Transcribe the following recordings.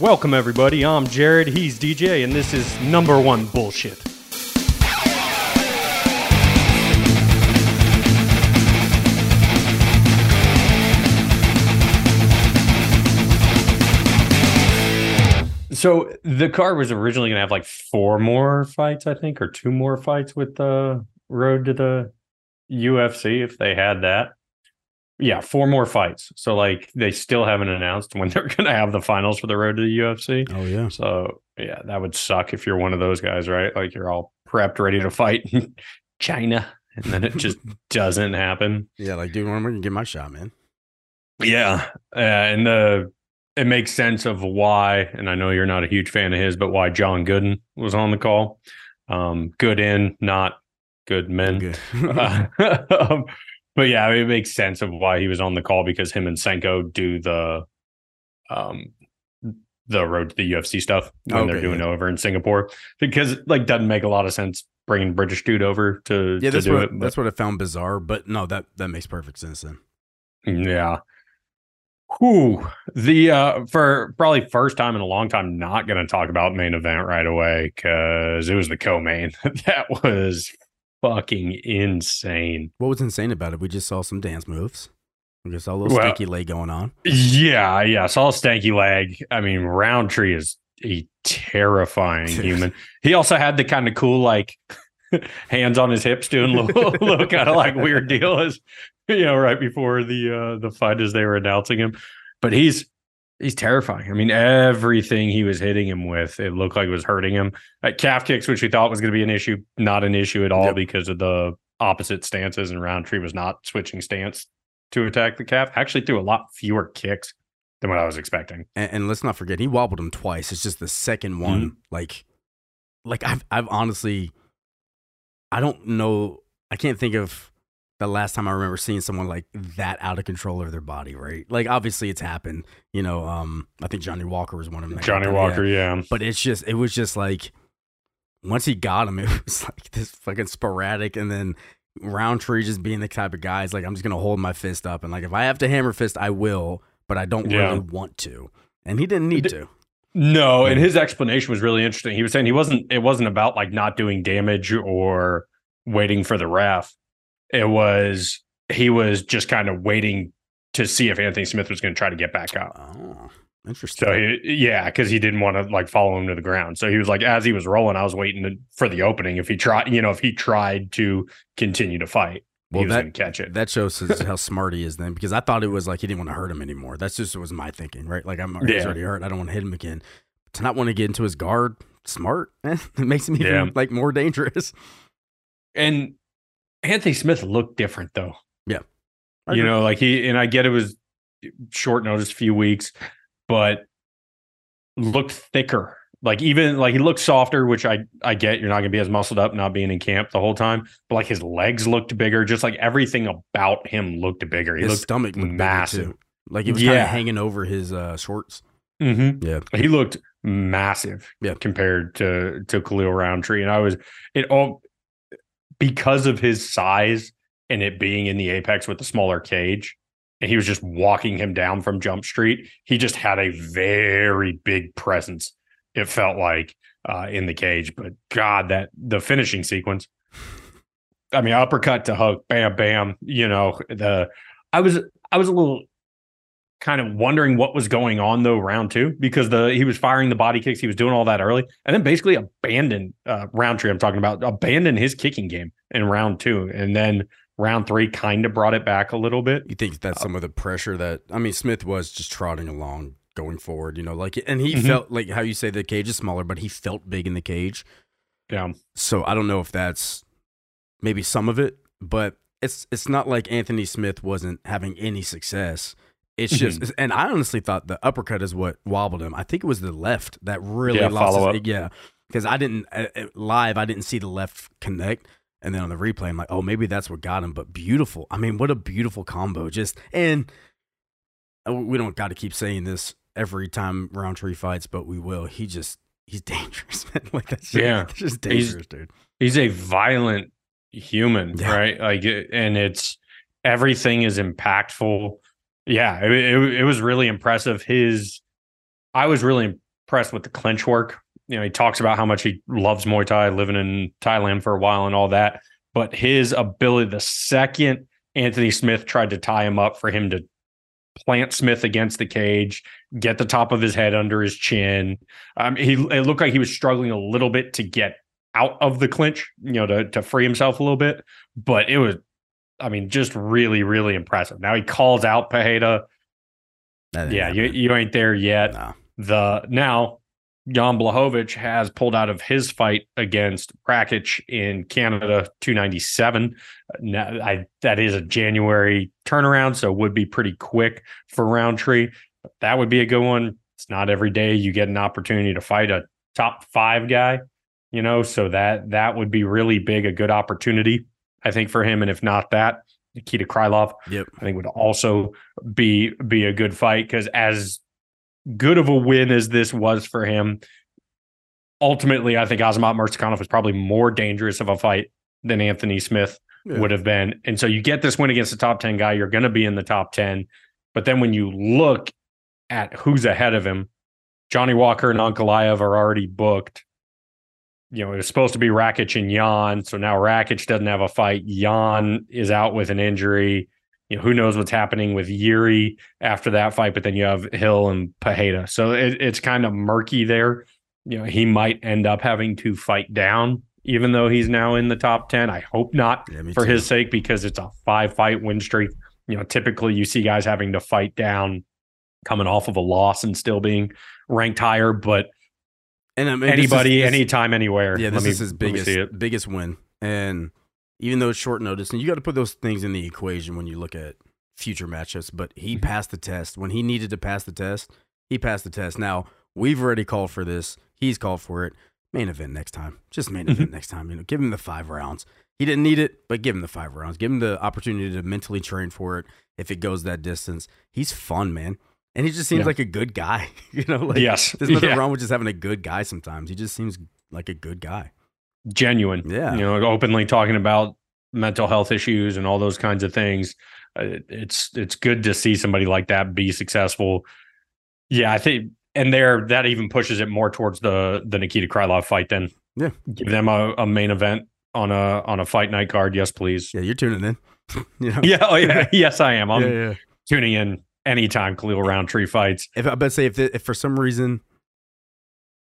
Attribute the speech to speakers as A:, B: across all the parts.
A: Welcome, everybody. I'm Jared. He's DJ, and this is number one bullshit. So the card was originally going to have like four more fights, I think, or two more fights with the road to the UFC if they had that. Yeah, four more fights. So like they still haven't announced when they're going to have the finals for the road to the UFC.
B: Oh yeah.
A: So yeah, that would suck if you're one of those guys, right? Like you're all prepped, ready to fight in China, and then it just doesn't happen.
B: Yeah, like dude, when am gonna get my shot, man.
A: Yeah, uh, and the it makes sense of why, and I know you're not a huge fan of his, but why John Gooden was on the call. Um, good in, not good men.
B: Good.
A: Uh, um, but yeah, it makes sense of why he was on the call because him and Senko do the um the road to the UFC stuff when they're doing
B: yeah.
A: over in Singapore because like doesn't make a lot of sense bringing British dude over to
B: yeah,
A: to
B: that's
A: do
B: what
A: it. but-
B: that's what I found bizarre, but no, that that makes perfect sense then.
A: Yeah. who The uh for probably first time in a long time, not gonna talk about main event right away because it was the co-main. that was fucking insane.
B: What was insane about it? We just saw some dance moves. We just saw a little
A: Well-
B: stinky leg going on.
A: Yeah, yeah. Saw stanky leg. I mean, Rountree is a terrifying human. He also had the kind of cool like hands on his hips doing a little, little kind of like weird deal as you know, right before the uh the fight as they were announcing him. But he's he's terrifying. I mean, everything he was hitting him with, it looked like it was hurting him. Like calf kicks, which we thought was going to be an issue, not an issue at all
B: Yep.
A: because of the opposite stances, and Rountree was not switching stance to attack the calf. Actually, threw a lot fewer kicks than what I was expecting.
B: And, and let's not forget, he wobbled him twice. It's just the second one,
A: Mm-hmm.
B: like, like I've I've honestly, I don't know. I can't think of the last time I remember seeing someone like that out of control of their body. Right? Like, obviously, it's happened. You know, um, I think Johnny Walker was one of them.
A: Johnny
B: that, yeah.
A: Walker, yeah.
B: but it's just it was just like once he got him, it was like this fucking sporadic, and then Rountree just being the type of guys like I'm just gonna hold my fist up, and like if I have to hammer fist, I will, but I don't
A: Yeah.
B: really want to, and he didn't need to.
A: No, and his explanation was really interesting. He was saying he wasn't it wasn't about like not doing damage or waiting for the ref. It was he was just kind of waiting to see if Anthony Smith was going to try to get back up.
B: Oh, interesting.
A: So he, yeah, because he didn't want to like follow him to the ground. So he was like, as he was rolling, I was waiting to, for the opening. If he tried, you know, if he tried to continue to fight,
B: well,
A: he was
B: that
A: going to catch it.
B: that shows how smart he is then, because I thought it was like he didn't want to hurt him anymore. That's just was my thinking, right? Like I'm he's
A: Yeah.
B: already hurt. I don't want to hit him again. To not want to get into his guard, smart. it makes him even
A: Yeah.
B: like more dangerous.
A: and Anthony Smith looked different though.
B: I
A: you
B: agree.
A: know, like he and I get it was short notice, a few weeks, but looked thicker. Like even like he looked softer, which I I get. You're not gonna be as muscled up, not being in camp the whole time. But like his legs looked bigger. Just like everything about him looked bigger. He
B: his
A: looked
B: stomach looked massive. Like it was kind
A: Yeah.
B: of hanging over his uh, shorts.
A: Mhm.
B: Yeah.
A: he looked massive
B: Yeah.
A: compared to to Khalil Rountree. And I was it all because of his size and it being in the apex with the smaller cage, and he was just walking him down from Jump Street. He just had a very big presence. It felt like uh, in the cage, but God, that the finishing sequence. I mean, uppercut to hook, bam, bam. You know, the I was I was a little kind of wondering what was going on though round two because the he was firing the body kicks he was doing all that early and then basically abandoned uh Rountree I'm talking about abandoned his kicking game in round two and then round three kind of brought it back a little bit
B: You think that's some of the pressure that I mean Smith was just trotting along going forward, you know, like and he
A: Mhm.
B: felt like how you say the cage is smaller, but he felt big in the cage.
A: yeah
B: So I don't know if that's maybe some of it, but it's it's not like Anthony Smith wasn't having any success. It's
A: Mm-hmm.
B: just, and I honestly thought the uppercut is what wobbled him. I think it was the left that really
A: Yeah,
B: lost
A: follow
B: his,
A: up.
B: yeah, because I didn't uh, uh, live. I didn't see the left connect, and then on the replay, I'm like, oh, maybe that's what got him. But beautiful. I mean, what a beautiful combo. Just and uh, we don't got to keep saying this every time Rountree fights, but we will. He just he's dangerous, man. Like that's just,
A: Yeah.
B: that's just
A: He's-
B: dangerous, dude.
A: he's a violent human
B: Yeah.
A: right like and it's everything is impactful Yeah, it, it, it was really impressive. His, I was really impressed with the clinch work. You know, he talks about how much he loves Muay Thai, living in Thailand for a while and all that. But his ability, the second Anthony Smith tried to tie him up for him to plant Smith against the cage, get the top of his head under his chin. Um, he it looked like he was struggling a little bit to get out of the clinch, you know, to to free himself a little bit. But it was, I mean, just really, really impressive. Now he calls out Pereira. Yeah, you, you ain't there yet.
B: No.
A: The now Jan Blachowicz has pulled out of his fight against Rakic in Canada 297. Now, I, that is a January turnaround, so would be pretty quick for Rountree. But that would be a good one. It's not every day you get an opportunity to fight a top five guy, you know, so that that would be really big, a good opportunity, I think, for him. And if not that, Nikita Krylov,
B: Yep.
A: I think would also be be a good fight because as good of a win as this was for him, ultimately I think Azamat Murzakanov was probably more dangerous of a fight than Anthony Smith
B: Yeah.
A: would have been. And so you get this win against the top 10 guy, you're going to be in the top 10. But then when you look at who's ahead of him, Johnny Walker and Ankalaev are already booked. You know, it was supposed to be Rakic and Jan. So now Rakic doesn't have a fight. Jan is out with an injury. You know, who knows what's happening with Yuri after that fight, but then you have Hill and Pajeda. So it, it's kind of murky there. You know, he might end up having to fight down, even though he's now in the top 10. I hope not
B: Yeah,
A: for
B: too.
A: his sake because it's a five fight win streak. You know, typically you see guys having to fight down coming off of a loss and still being ranked higher, but
B: and I mean, this is-
A: anybody,
B: this-
A: anytime, anywhere.
B: Yeah,
A: Let
B: this
A: me-
B: is his biggest biggest win, and even though it's short notice, and you got to put those things in the equation when you look at future matchups. But he
A: Mhm.
B: passed the test when he needed to pass the test. He passed the test. Now we've already called for this. He's called for it. Main event next time. Just main event next time. You know, give him the five rounds. He didn't need it, but give him the five rounds. Give him the opportunity to mentally train for it if it goes that distance. He's fun, man. And he just seems
A: Yeah.
B: like a good guy. You know, like
A: yes.
B: there's nothing
A: Yeah.
B: wrong with just having a good guy sometimes. He just seems like a good guy.
A: Genuine.
B: Yeah.
A: You know, openly talking about mental health issues and all those kinds of things. Uh, it's it's good to see somebody like that be successful. Yeah, I think and there that even pushes it more towards the the Nikita Krylov fight then.
B: Yeah.
A: Give them a, a main event on a on a fight night card. Yes, please.
B: Yeah, you're tuning in. you know?
A: Yeah, oh yeah, yes, I am. I'm
B: yeah, yeah.
A: tuning in anytime Khalil Rountree fights.
B: If I bet say if the, if for some reason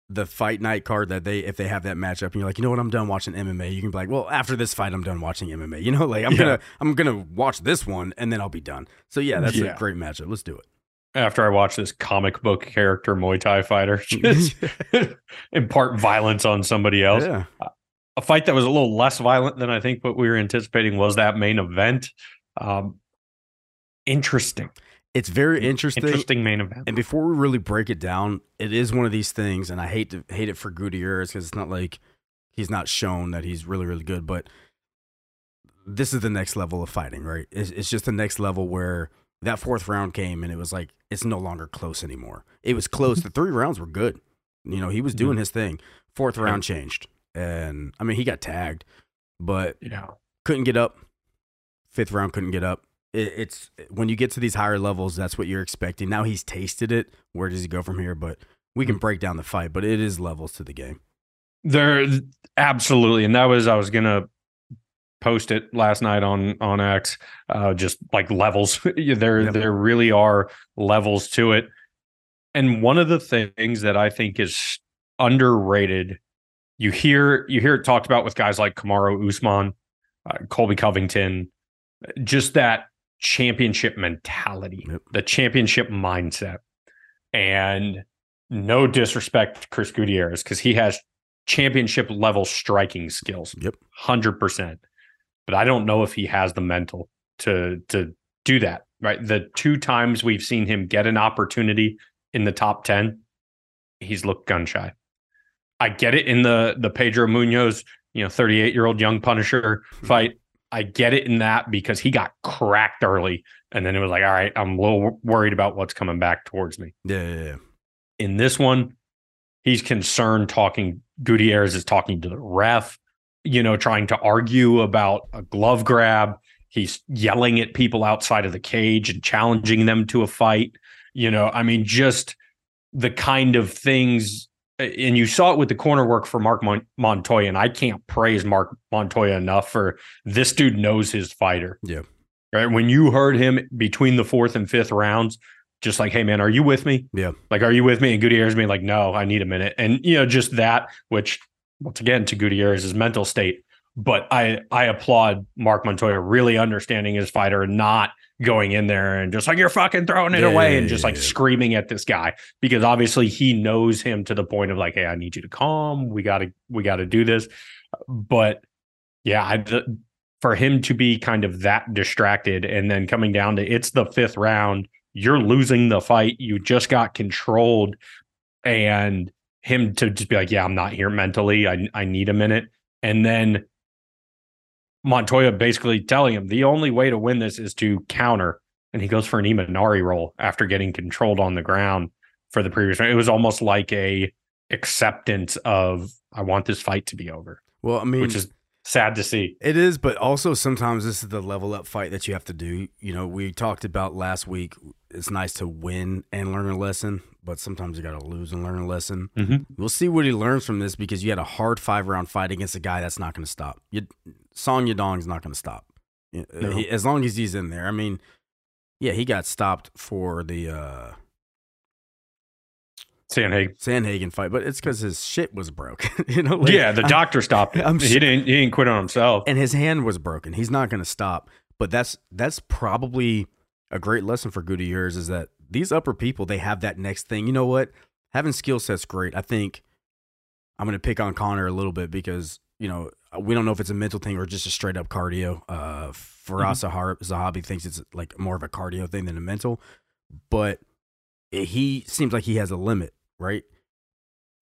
B: the fight night card that they if they have that matchup and you're like, you know what, I'm done watching MMA, you can be like, well, after this fight, I'm done watching MMA. You know, like I'm
A: Yeah.
B: gonna I'm gonna watch this one and then I'll be done. So yeah, that's
A: Yeah.
B: a great matchup. Let's do it.
A: After I watch this comic book character Muay Thai fighter just impart violence on somebody else.
B: Yeah,
A: A fight that was a little less violent than I think what we were anticipating was that main event. Um, interesting,
B: it's very interesting.
A: interesting main event.
B: And before we really break it down, it is one of these things, and I hate to hate it for Gutierrez because it's not like he's not shown that he's really really good, but this is the next level of fighting, right? It's, it's just the next level where that fourth round came and it was like it's no longer close anymore. It was close. Mm-hmm. the three rounds were good. You know, he was doing mm-hmm. his thing. Fourth round changed, and I mean he got tagged, but
A: Yeah,
B: couldn't get up. Fifth round couldn't get up. It, it's when you get to these higher levels, that's what you're expecting. Now he's tasted it. Where does he go from here? But we can break down the fight. But it is levels to the game.
A: there absolutely, and that was I was gonna post it last night on on X. Uh, just like levels, there
B: Yep.
A: there really are levels to it. And one of the things that I think is underrated, you hear you hear it talked about with guys like Kamaru Usman, uh, Colby Covington, just that championship mentality,
B: Yep.
A: the championship mindset. And no disrespect to Chris Gutierrez because he has championship level striking skills,
B: Yep.
A: hundred percent. But I don't know if he has the mental to to do that. Right, the two times we've seen him get an opportunity in the top ten, he's looked gun shy. I get it in the the Pedro Munhoz, you know, 38 year old young Punisher hmm. fight. I get it in that because he got cracked early, and then it was like, all right, I'm a little worried about what's coming back towards me.
B: Yeah, yeah, yeah.
A: In this one, he's concerned talking. Gutierrez is talking to the ref, you know, trying to argue about a glove grab. He's yelling at people outside of the cage and challenging them to a fight. You know, I mean, just the kind of things. And you saw it with the corner work for Mark Mon- Montoya, and I can't praise Mark Montoya enough for this dude knows his fighter.
B: Yeah.
A: Right. When you heard him between the fourth and fifth rounds, just like, hey man, are you with me?
B: Yeah.
A: Like, are you with me? And Gutierrez being like, no, I need a minute. And you know, just that, which once again to Gutierrez's mental state. But I I applaud Mark Montoya really understanding his fighter and not going in there and just like you're fucking throwing it
B: Yeah,
A: away and just like
B: yeah.
A: screaming at this guy because obviously he knows him to the point of like, hey, I need you to calm. We gotta we gotta do this. But yeah, I, the, for him to be kind of that distracted and then coming down to it's the fifth round, you're losing the fight. You just got controlled, and him to just be like, yeah, I'm not here mentally. I I need a minute, and then Montoya basically telling him the only way to win this is to counter, and he goes for an Imanari roll after getting controlled on the ground for the previous round. It was almost like a acceptance of I want this fight to be over,
B: Well, I mean,
A: which is sad to see.
B: It is, but also sometimes this is the level up fight that you have to do. You know, we talked about last week. It's nice to win and learn a lesson, but sometimes you got to lose and learn a lesson.
A: Mhm.
B: We'll see what he learns from this because you had a hard five round fight against a guy that's not going to stop. You, Song Yadong's not going to stop
A: No.
B: he- as long as he's in there. I mean, yeah, he got stopped for the uh,
A: Sanhagen.
B: Sandhagen fight, but it's because his shit was broke. you know, like,
A: yeah, the
B: I-
A: doctor stopped.
B: I'm
A: he
B: sure-
A: didn't. He didn't quit on himself.
B: and his hand was broken. He's not going to stop. But that's that's probably a great lesson for Gutierrez is that these upper people they have that next thing. You know what? Having skill sets great. I think I'm going to pick on Conor a little bit because you know we don't know if it's a mental thing or just a straight up cardio. Uh, Firas Zahar- Zahabi thinks it's like more of a cardio thing than a mental, but he seems like he has a limit, right?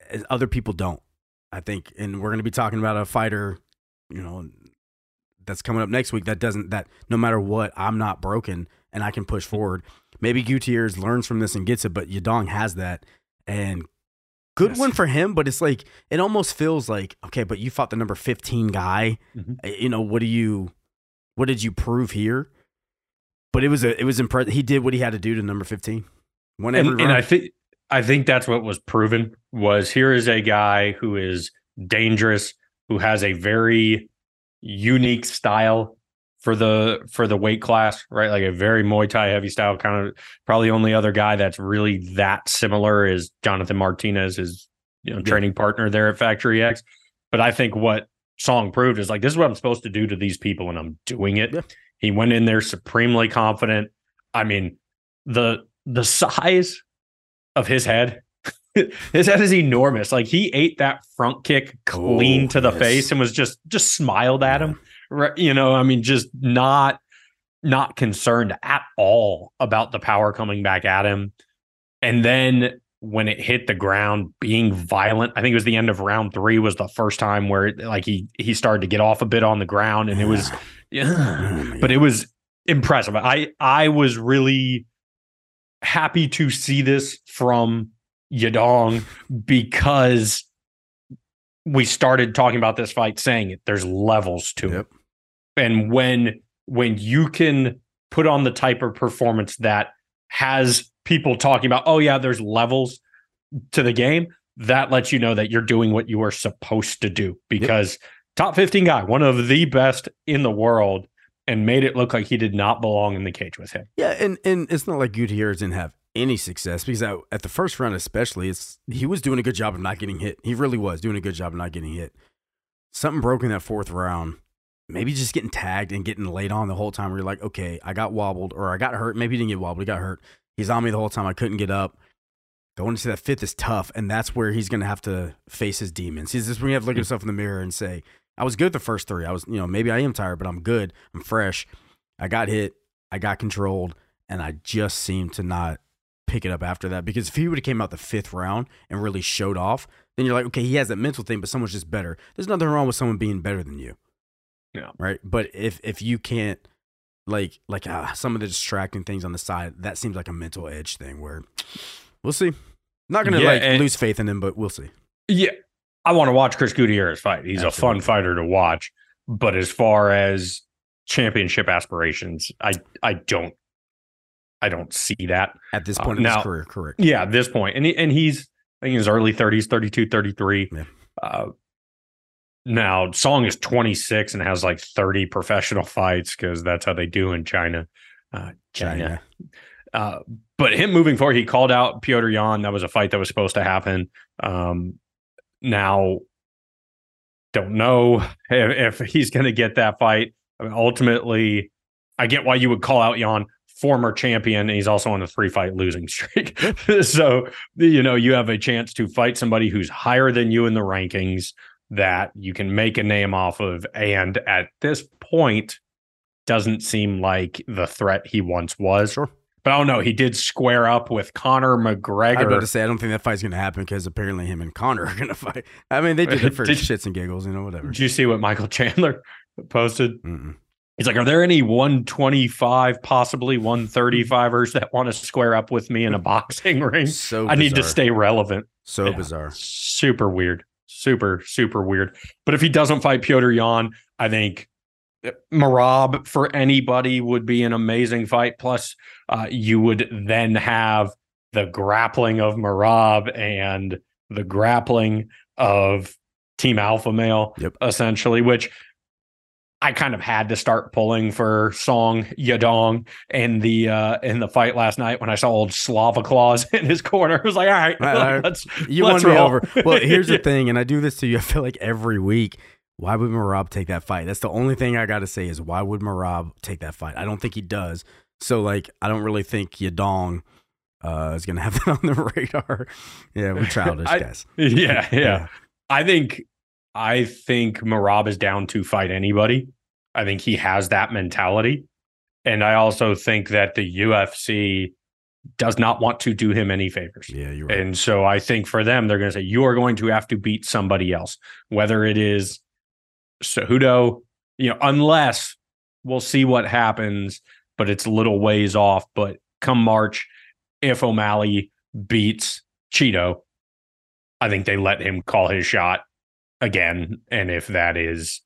B: As Other people don't. I think, and we're going to be talking about a fighter, you know, that's coming up next week. That doesn't that no matter what, I'm not broken and I can push forward. Maybe Gutierrez learns from this and gets it, but Yadong has that, and good
A: Yes.
B: one for him. But it's like it almost feels like okay, but you fought the number 15 guy.
A: Mhm.
B: Uh, You know what do you, what did you prove here? But it was a it was impressive. He did what he had to do to number 15. Won
A: and, and. I think I think that's what was proven was here is a guy who is dangerous, who has a very unique style for the for the weight class, right? Like a very Muay Thai heavy style. Kind of probably only other guy that's really that similar is Jonathan Martinez, his you know
B: Yeah.
A: training partner there at Factory X. But I think what Song proved is like this is what I'm supposed to do to these people, and I'm doing it.
B: Yeah.
A: He went in there supremely confident. I mean, the the size of his head. his head is enormous. Like he ate that front kick clean
B: Oh,
A: to the
B: yes.
A: face and was just just smiled at him. Right, you know, I mean, just not not concerned at all about the power coming back at him. And then when it hit the ground, being violent. I think it was the end of round three was the first time where it, like he he started to get off a bit on the ground, and it was yeah, but it was impressive. I I was really happy to see this from Yadong because we started talking about this fight saying it there's levels to
B: Yep.
A: it. And when when you can put on the type of performance that has people talking about, oh yeah, there's levels to the game, that lets you know that you're doing what you are supposed to do because top 15 guy, one of the best in the world, and made it look like he did not belong in the cage with him.
B: Yeah, and and it's not like Gutierrez didn't have any success because at, at the first round, especially, it's he was doing a good job of not getting hit. He really was doing a good job of not getting hit. Something broke in that fourth round. Maybe just getting tagged and getting laid on the whole time. Where you're like, okay, I got wobbled or I got hurt. Maybe he didn't get wobbled. He got hurt. He's on me the whole time. I couldn't get up. Going into that fifth is tough, and that's where he's going to have to face his demons. He's just when you have to look at hmm. himself in the mirror and say, "I was good the first three. I was, you know, maybe I am tired, but I'm good. I'm fresh. I got hit. I got controlled, and I just seemed to not pick it up after that. Because if he would have came out the fifth round and really showed off, then you're like, okay, he has that mental thing, but someone's just better. There's nothing wrong with someone being better than you.
A: Yeah.
B: Right. But if if you can't like like ah, some of the distracting things on the side, that seems like a mental edge thing where we'll see. Not gonna
A: Yeah,
B: like
A: and-
B: lose faith in him, but we'll see.
A: Yeah, I want to watch Chris Gutierrez fight. He's a fun fighter to watch. But as far as championship aspirations. I I don't I don't see that
B: at this
A: Uh,
B: point in
A: now-
B: his career. Correct.
A: Yeah, at this point. And he, and he's I think in his early 30s, 32, 33.
B: Yeah.
A: Uh, now Song is 26 and has like 30 professional fights because that's how they do in China. Uh, China. Uh, but him moving forward, he called out Petr Yan. That was a fight that was supposed to happen. Um, now, don't know if, if he's going to get that fight. I mean, ultimately, I get why you would call out Yan, former champion, and he's also on a three fight losing streak. so, you know, you have a chance to fight somebody who's higher than you in the rankings that you can make a name off of. And at this point, doesn't seem like the threat he once was.
B: Sure.
A: But I don't know. He did square up with Conor McGregor.
B: I was about to say I don't think that fight's going to happen because apparently him and Conor are going to fight. I mean, they did it for
A: Did-
B: shits and giggles, you know, whatever.
A: Did you see what Michael Chandler posted?
B: Mm-mm.
A: He's like, Are there any 125, possibly 135ers that want to square up with me in a boxing ring?
B: So
A: I need to stay relevant.
B: So
A: Yeah.
B: bizarre.
A: Super weird. Super, super weird. But if he doesn't fight Petr Yan, I think uh, Merab for anybody would be an amazing fight. Plus, uh, you would then have the grappling of Merab and the grappling of Team Alpha Male,
B: Yep.
A: essentially, which I kind of had to start pulling for Song Yadong in the uh in the fight last night when I saw old Slava Claus in his corner. I was like, all right,
B: Right, right.
A: let's
B: You
A: Let's
B: won me over. Well, here's the thing, and I do this to you. I feel like every week. Why would Merab take that fight? That's the only thing I got to say is why would Merab take that fight? I don't think he does. So like, I don't really think Yadong uh, is gonna have that on the radar. Yeah, we're childish
A: I-
B: guys.
A: yeah, yeah. I think I think Merab is down to fight anybody. I think he has that mentality. And I also think that the UFC does not want to do him any favors.
B: Yeah, you're right.
A: And so I think for them, they're going to say, you are going to have to beat somebody else, whether it is Cejudo, you know, unless we'll see what happens, but it's a little ways off. But come March, if O'Malley beats Chito, I think they let him call his shot again. And if that is,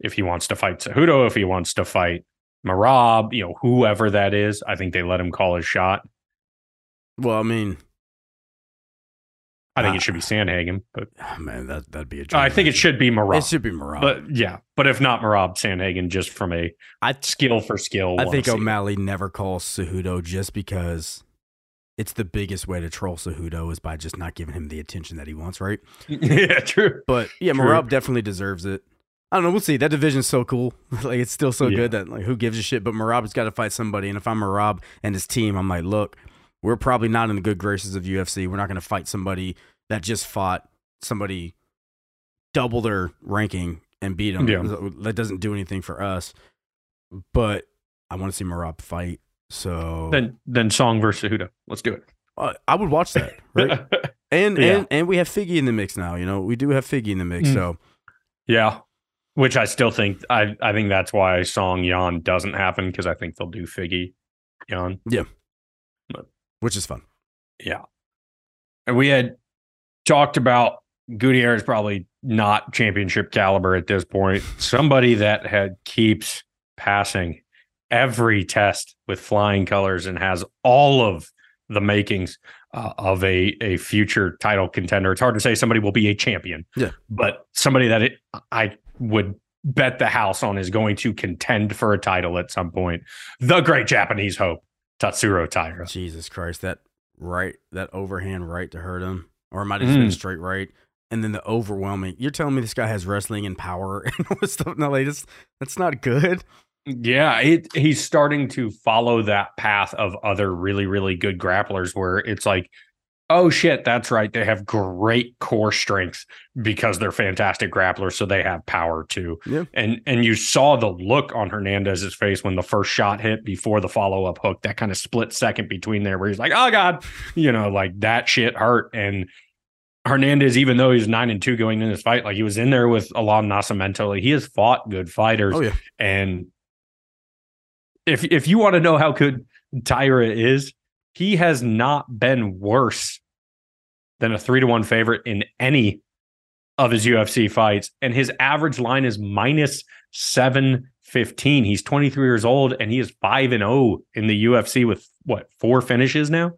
A: if he wants to fight Cejudo, if he wants to fight Merab, you know, whoever that is, I think they let him call his shot.
B: well, I mean,
A: I think
B: Uh,
A: it should be Sandhagen, but
B: man, that that'd be a.
A: I think it should be Merab.
B: It should be Merab.
A: But yeah, but if not Merab, Sandhagen, just from a
B: I
A: skill for skill.
B: I think
A: see it.
B: O'Malley never calls Cejudo just because it's the biggest way to troll Cejudo is by just not giving him the attention that he wants, right?
A: yeah, true.
B: But yeah,
A: True.
B: Merab definitely deserves it. I don't know. We'll see. That division's so cool. like it's still so
A: Yeah.
B: good that like who gives a shit? But Merab's got to fight somebody. And if I'm Merab and his team, I'm like, look, we're probably not in the good graces of UFC. We're not going to fight somebody that just fought somebody double their ranking and beat them.
A: Yeah.
B: That doesn't do anything for us. But I want to see Merab fight. So
A: Then then Song versus Cejudo. Let's do it.
B: uh, I would watch that. Right. And
A: Yeah.
B: and and we have Figgy in the mix now. You know, we do have Figgy in the mix.
A: Mm.
B: So
A: yeah. Which I still think I I think that's why Song Yan doesn't happen because I think they'll do Figgy Yan. Yeah.
B: Which is fun.
A: Yeah. And we had talked about Gutierrez probably not championship caliber at this point. Somebody that had keeps passing every test with flying colors and has all of the makings uh, of a a future title contender. It's hard to say somebody will be a champion.
B: Yeah.
A: But somebody that it, I would bet the house on is going to contend for a title at some point. The great Japanese hope, Tatsuro Taira.
B: Jesus Christ, that right, that overhand right to hurt him, or might have just been
A: Mm.
B: straight right, and then the overwhelming. You're telling me this guy has wrestling and power and all this stuff? No, like that's that's not good.
A: Yeah, it, he's starting to follow that path of other really, really good grapplers where it's like, oh shit, that's right. They have great core strength because they're fantastic grapplers, so they have power too.
B: Yeah.
A: And and you saw the look on Hernandez's face when the first shot hit before the follow up hook, that kind of split second between there where he's like, oh God, you know, like that shit hurt. And Hernandez, even though he's nine and two going in this fight, like he was in there with Allan Nascimento, like he has fought good fighters.
B: Oh yeah,
A: And if if you want to know how good Taira is, he has not been worse than a three to one favorite in any of his UFC fights. And his average line is minus 7 15. He's 23 years old and he is 5 and 0 in the UFC with what, four finishes now?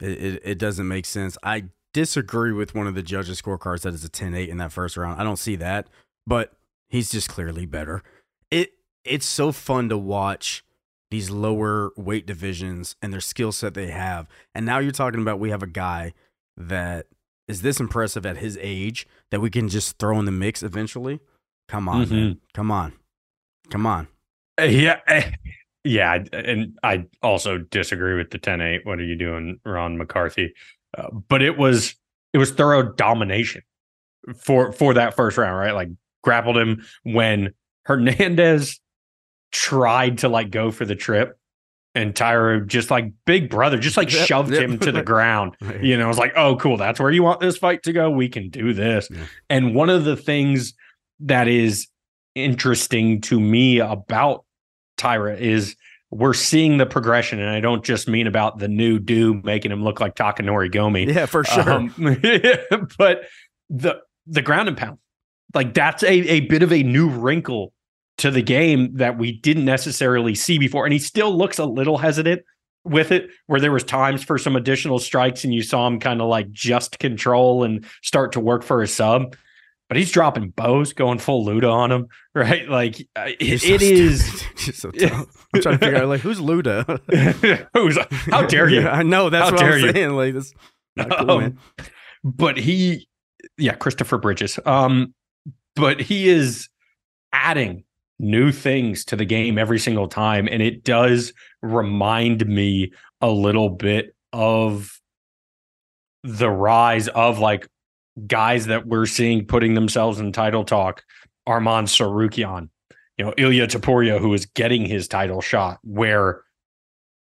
B: It, it, it doesn't make sense. I disagree with one of the judges' scorecards that is a 10 8 in that first round. I don't see that, but he's just clearly better. It It's so fun to watch these lower weight divisions and their skill set they have. And now you're talking about we have a guy that is this impressive at his age that we can just throw in the mix eventually. Come on, mm-hmm. man. Come on. Come on.
A: Uh, yeah. Uh, yeah. And I also disagree with the 10 8. What are you doing, Ron McCarthy? Uh, but it was, it was thorough domination for, for that first round, right? Like grappled him when Hernandez tried to like go for the trip and Taira just like big brother, just like yep, shoved yep. him to the ground. You know, I was like, oh, cool. That's where you want this fight to go. We can do this. Yeah. And one of the things that is interesting to me about Taira is we're seeing the progression, and I don't just mean about the new do making him look like Takanori Gomi.
B: Yeah, for sure. Um,
A: but the the ground and pound, like that's a, a bit of a new wrinkle to the game that we didn't necessarily see before. And he still looks a little hesitant with it, where there was times for some additional strikes and you saw him kind of like just control and start to work for a sub but he's dropping bows, going full Luda on him, right? Like uh, it, so it is.
B: so I'm trying to figure out like who's Luda?
A: who's? How dare you?
B: Yeah, I know that's how what I'm you? saying. Like this, cool, um,
A: but he, yeah, Christopher Bridges. Um, but he is adding new things to the game every single time, and it does remind me a little bit of the rise of like guys that we're seeing putting themselves in title talk, Arman Tsarukyan, you know, Ilya Topuria, who is getting his title shot, where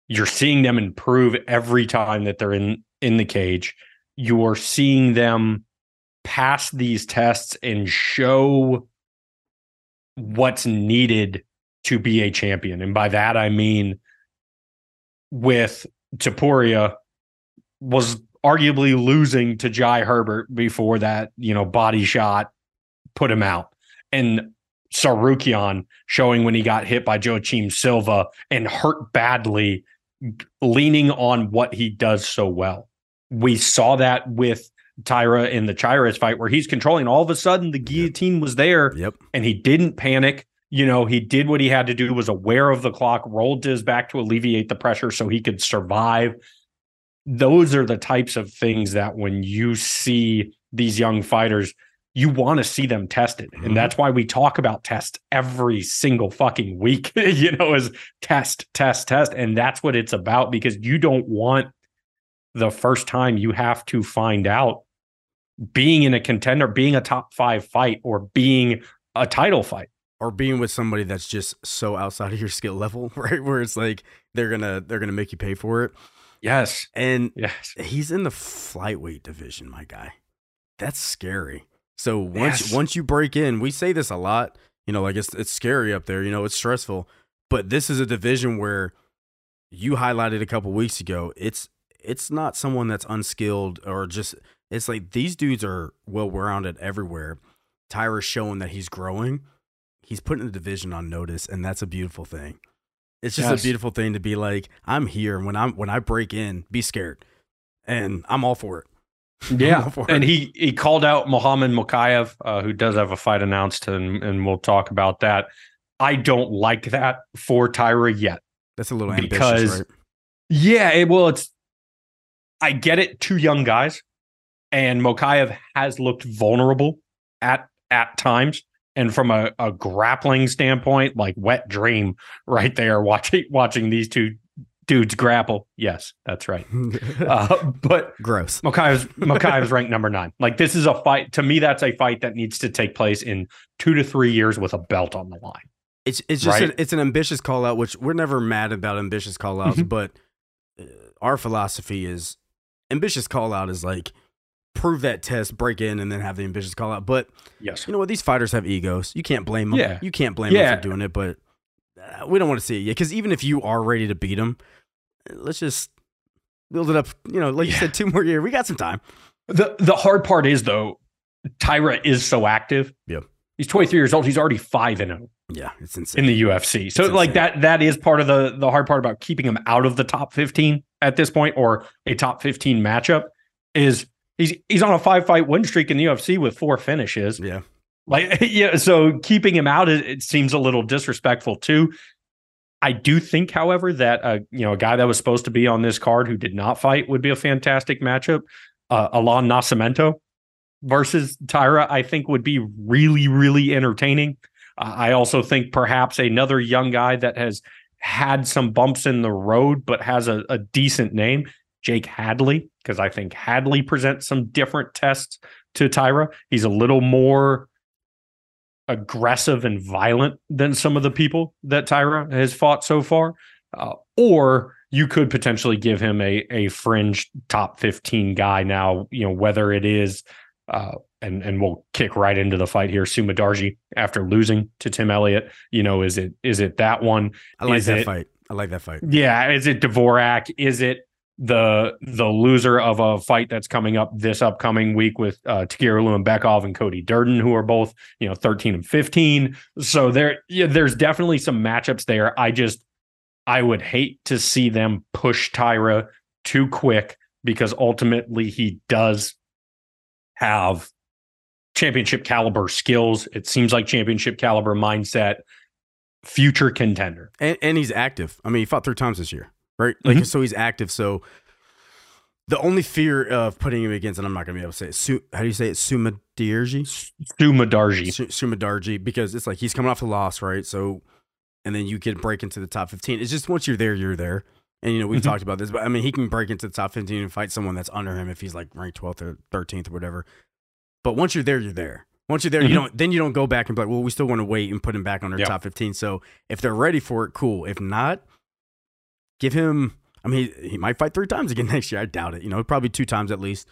A: you're seeing them improve every time that they're in in the cage. You're seeing them pass these tests and show what's needed to be a champion. And by that I mean with Topuria was arguably losing to Jai Herbert before that, you know, body shot put him out. And Tsarukyan showing when he got hit by Joaquim Silva and hurt badly, leaning on what he does so well. We saw that with Taira in the Chairez fight where he's controlling. All of a sudden, the guillotine was there
B: yep.
A: and he didn't panic. You know, he did what he had to do, was aware of the clock, rolled to his back to alleviate the pressure so he could survive those are the types of things that when you see these young fighters, you want to see them tested. Mm-hmm. And that's why we talk about test every single fucking week, you know, is test, test, test. And that's what it's about because you don't want the first time you have to find out being in a contender, being a top five fight, or being a title fight.
B: Or being with somebody that's just so outside of your skill level, right? Where it's like they're gonna they're gonna make you pay for it.
A: Yes.
B: And
A: yes.
B: he's in the flyweight division, my guy. That's scary. So once yes. once you break in, we say this a lot, you know, like it's it's scary up there, you know, it's stressful. But this is a division where you highlighted a couple weeks ago, it's it's not someone that's unskilled or just it's like these dudes are well rounded everywhere. Taira's showing that he's growing. He's putting the division on notice, and that's a beautiful thing. It's just yes. a beautiful thing to be like, I'm here. And when I'm when I break in, be scared, and I'm all for it.
A: Yeah, for and it. he he called out Muhammad Mokaev, uh, who does have a fight announced, and and we'll talk about that. I don't like that for Taira yet.
B: That's a little because, ambitious, right?
A: Yeah, it, well, it's I get it. Two young guys, and Mokaev has looked vulnerable at at times and from a, a grappling standpoint, like wet dream right there, watching watching these two dudes grapple. Yes, that's right. Uh, but
B: gross.
A: Mokaev's Mokaev's ranked number nine. Like this is a fight. To me, that's a fight that needs to take place in two to three years with a belt on the line.
B: It's it's just right? an, it's an ambitious call out, which we're never mad about ambitious call outs, mm-hmm. but uh, our philosophy is ambitious call out is like prove that test, break in, and then have the ambitious call out. But
A: yes,
B: you know what? These fighters have egos. You can't blame them. Yeah. You can't blame yeah. them for doing it. But uh, we don't want to see it yet because even if you are ready to beat them, let's just build it up. You know, like yeah. you said, two more years. We got some time.
A: The the hard part is though, Taira is so active.
B: Yeah.
A: He's 23 years old. He's already five and zero
B: Yeah, it's insane.
A: in the UFC. So
B: It's
A: like
B: insane.
A: that that is part of the the hard part about keeping him out of the top 15 at this point or a top 15 matchup is he's he's on a five fight win streak in the UFC with four finishes.
B: yeah.
A: Like yeah, so keeping him out it, it seems a little disrespectful too. I do think, however, that uh, you know a guy that was supposed to be on this card who did not fight would be a fantastic matchup. Uh, Allan Nascimento versus Taira, I think would be really, really entertaining. Uh, I also think perhaps another young guy that has had some bumps in the road but has a, a decent name, Jake Hadley, because I think Hadley presents some different tests to Taira. He's a little more aggressive and violent than some of the people that Taira has fought so far. Uh, or you could potentially give him a a fringe top 15 guy now, you know, whether it is uh and and we'll kick right into the fight here. Suma Darji after losing to Tim Elliott, you know, is it is it that one?
B: I like
A: Is
B: that
A: it-
B: fight. I like that fight.
A: Yeah, is it Dvorak? Is it the the loser of a fight that's coming up this upcoming week with uh Tagir Ulanbekov and Cody Durden, who are both, you know, 13 and 15. So there yeah, there's definitely some matchups there. I just I would hate to see them push Taira too quick because ultimately he does have championship caliber skills. It seems like championship caliber mindset, future contender.
B: And, and he's active. I mean, he fought three times this year, right? Like,
A: Mhm.
B: so he's active. So the only fear of putting him against, and I'm not going to be able to say it, Su- how do you say it? Sumadirji?
A: Suma Darji.
B: Su- Sumadarji, because it's like he's coming off a loss, right? So, and then you can break into the top 15. It's just once you're there, you're there. And, you know, we've
A: Mhm.
B: talked about this, but I mean, he can break into the top 15 and fight someone that's under him if he's like ranked 12th or 13th or whatever. But once you're there, you're there. Once you're there,
A: Mhm.
B: you don't, then you don't go back and be like, well, we still want to wait and put him back on our
A: Yep.
B: top 15. So if they're ready for it, cool. If not, give him, I mean, he, he might fight three times again next year. I doubt it. You know, probably two times at least.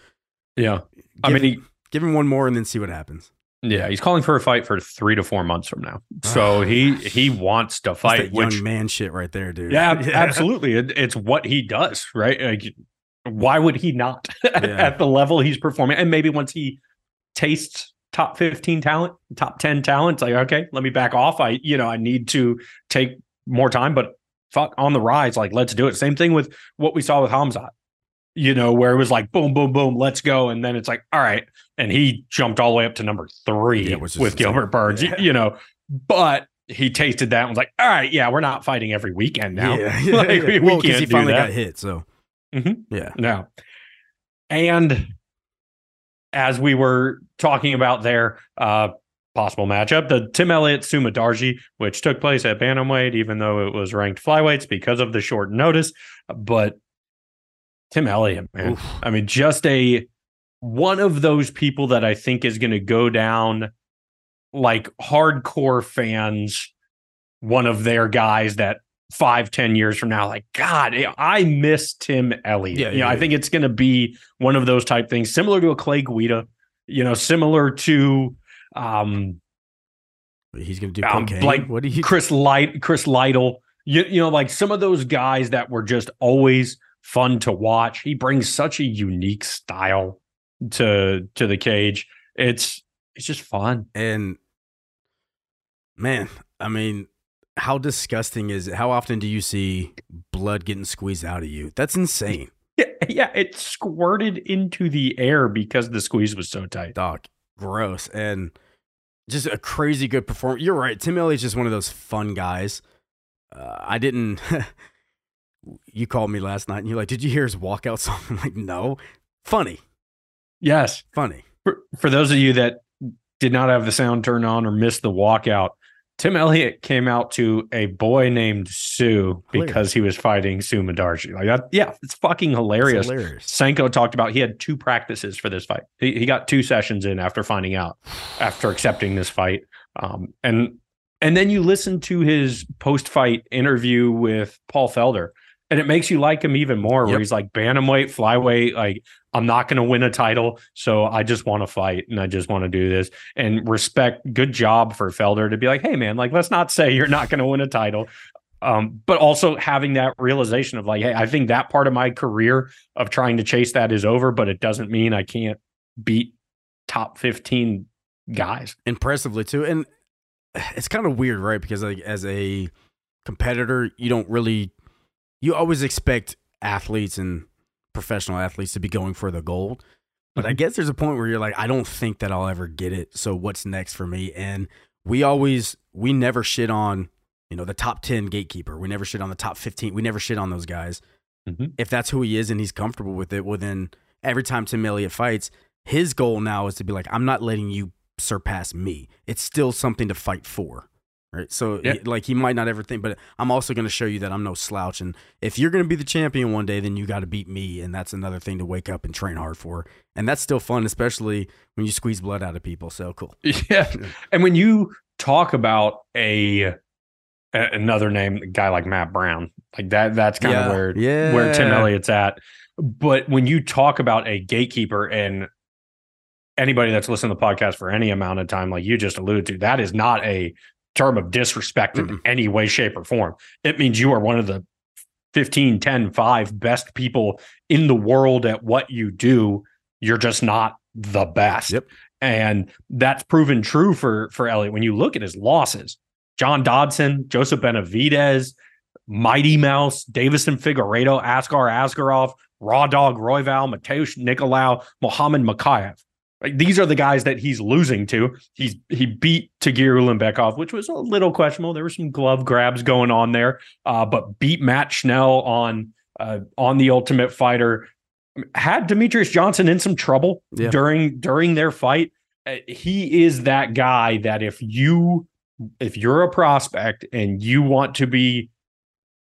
A: Yeah. I mean,
B: him- give him one more and then see what happens.
A: Yeah, he's calling for a fight for three to four months from now. So ah. he he wants to fight,
B: that young man shit right there, dude.
A: yeah, ab- absolutely, it, it's what he does, right? Like, why would he not at,
B: Yeah.
A: at the level he's performing? And maybe once he tastes top fifteen talent, top ten talent, it's like okay, let me back off. I you know I need to take more time, but fuck on the rise, like let's do it. Same thing with what we saw with Hamzat. You know, where it was like boom, boom, boom, let's go, and then it's like all right, and he jumped all the way up to number three
B: Yeah,
A: with
B: insane.
A: Gilbert Burns.
B: Yeah.
A: You know, but he tasted that and was like, all right, yeah, we're not fighting every weekend now.
B: Yeah,
A: Like, we- we
B: well, because he finally got hit. So,
A: Mhm.
B: yeah,
A: No. And as we were talking about there, uh, possible matchup, the Tim Elliott Suma Darji, which took place at Bantamweight, even though it was ranked flyweights because of the short notice. But Tim Elliott, man,
B: Oof.
A: I mean, just a one of those people that I think is going to go down like hardcore fans, one of their guys that five, ten years from now, like, God, I miss Tim Elliott.
B: Yeah,
A: you know,
B: yeah,
A: I think it's going to be one of those type things, similar to a Clay Guida, you know, similar to um,
B: he's gonna do
A: Um, like
B: what do you?
A: Chris Light, Chris Lytle, you, you know, like some of those guys that were just always fun to watch. He brings such a unique style to to the cage. It's it's just fun.
B: And man, I mean, how disgusting is it? How often do you see blood getting squeezed out of you? That's insane,
A: Yeah, yeah, it squirted into the air because the squeeze was so tight.
B: dog. Gross and just a crazy good performance. You're right. Tim Elliott's just one of those fun guys. Uh, I didn't. you called me last night and you're like, "Did you hear his walkout song?" I'm like, "No." Funny,
A: Yes.
B: funny.
A: For, for those of you that did not have the sound turned on or missed the walkout, Tim Elliott came out to a boy named Sue
B: Hilarious.
A: because he was fighting Sue Madarji. Like that, yeah, it's fucking
B: It's
A: hilarious.
B: hilarious.
A: Sanko talked about he had two practices for this fight. He, he got two sessions in after finding out, after accepting this fight. Um, and and then you listen to his post fight interview with Paul Felder, and it makes you like him even more. Where
B: Yep.
A: he's like bantamweight, flyweight, like I'm not going to win a title, so I just want to fight and I just want to do this. And respect, good job for Felder to be like, hey man, like let's not say you're not going to win a title. Um, but also having that realization of like, hey, I think that part of my career of trying to chase that is over, but it doesn't mean I can't beat top 15 guys.
B: impressively too. And it's kind of weird, right? Because like as a competitor, you don't really you always expect athletes and professional athletes to be going for the gold. But I
A: Mhm.
B: guess there's a point where you're like, I don't think that I'll ever get it. So what's next for me? And we always we never shit on, you know, the top 10 gatekeeper. We never shit on the top 15. We never shit on those guys.
A: Mhm.
B: If that's who he is and he's comfortable with it, well then every time Tim Elliott fights, his goal now is to be like, I'm not letting you surpass me. It's still something to fight for. Right. So,
A: Yeah.
B: like, he might not ever think, but I'm also going to show you that I'm no slouch. And if you're going to be the champion one day, then you got to beat me. And that's another thing to wake up and train hard for. And that's still fun, especially when you squeeze blood out of people. So cool.
A: Yeah. And when you talk about a, a- another name, a guy like Matt Brown, like that, that's kind of
B: Yeah.
A: where
B: Yeah.
A: where Tim Elliott's at. But when you talk about a gatekeeper and anybody that's listened to the podcast for any amount of time, like you just alluded to, that is not a term of disrespect in
B: Mm-mm.
A: any way, shape, or form. It means you are one of the 15, 10, 5 best people in the world at what you do. You're just not the best.
B: Yep.
A: And that's proven true for for Elliott. When you look at his losses, John Dodson, Joseph Benavidez, Mighty Mouse, Deiveson Figueiredo, Askar Askarov, Raw Dawg Royval, Matheus Nicolau, Mohammed Mokaev. Like these are the guys that he's losing to. He's he beat Tagir Ulanbekov, which was a little questionable. There were some glove grabs going on there, uh, but beat Matt Schnell on uh, on the Ultimate Fighter. Had Demetrious Johnson in some trouble
B: Yeah.
A: during during their fight. Uh, he is that guy that if you if you're a prospect and you want to be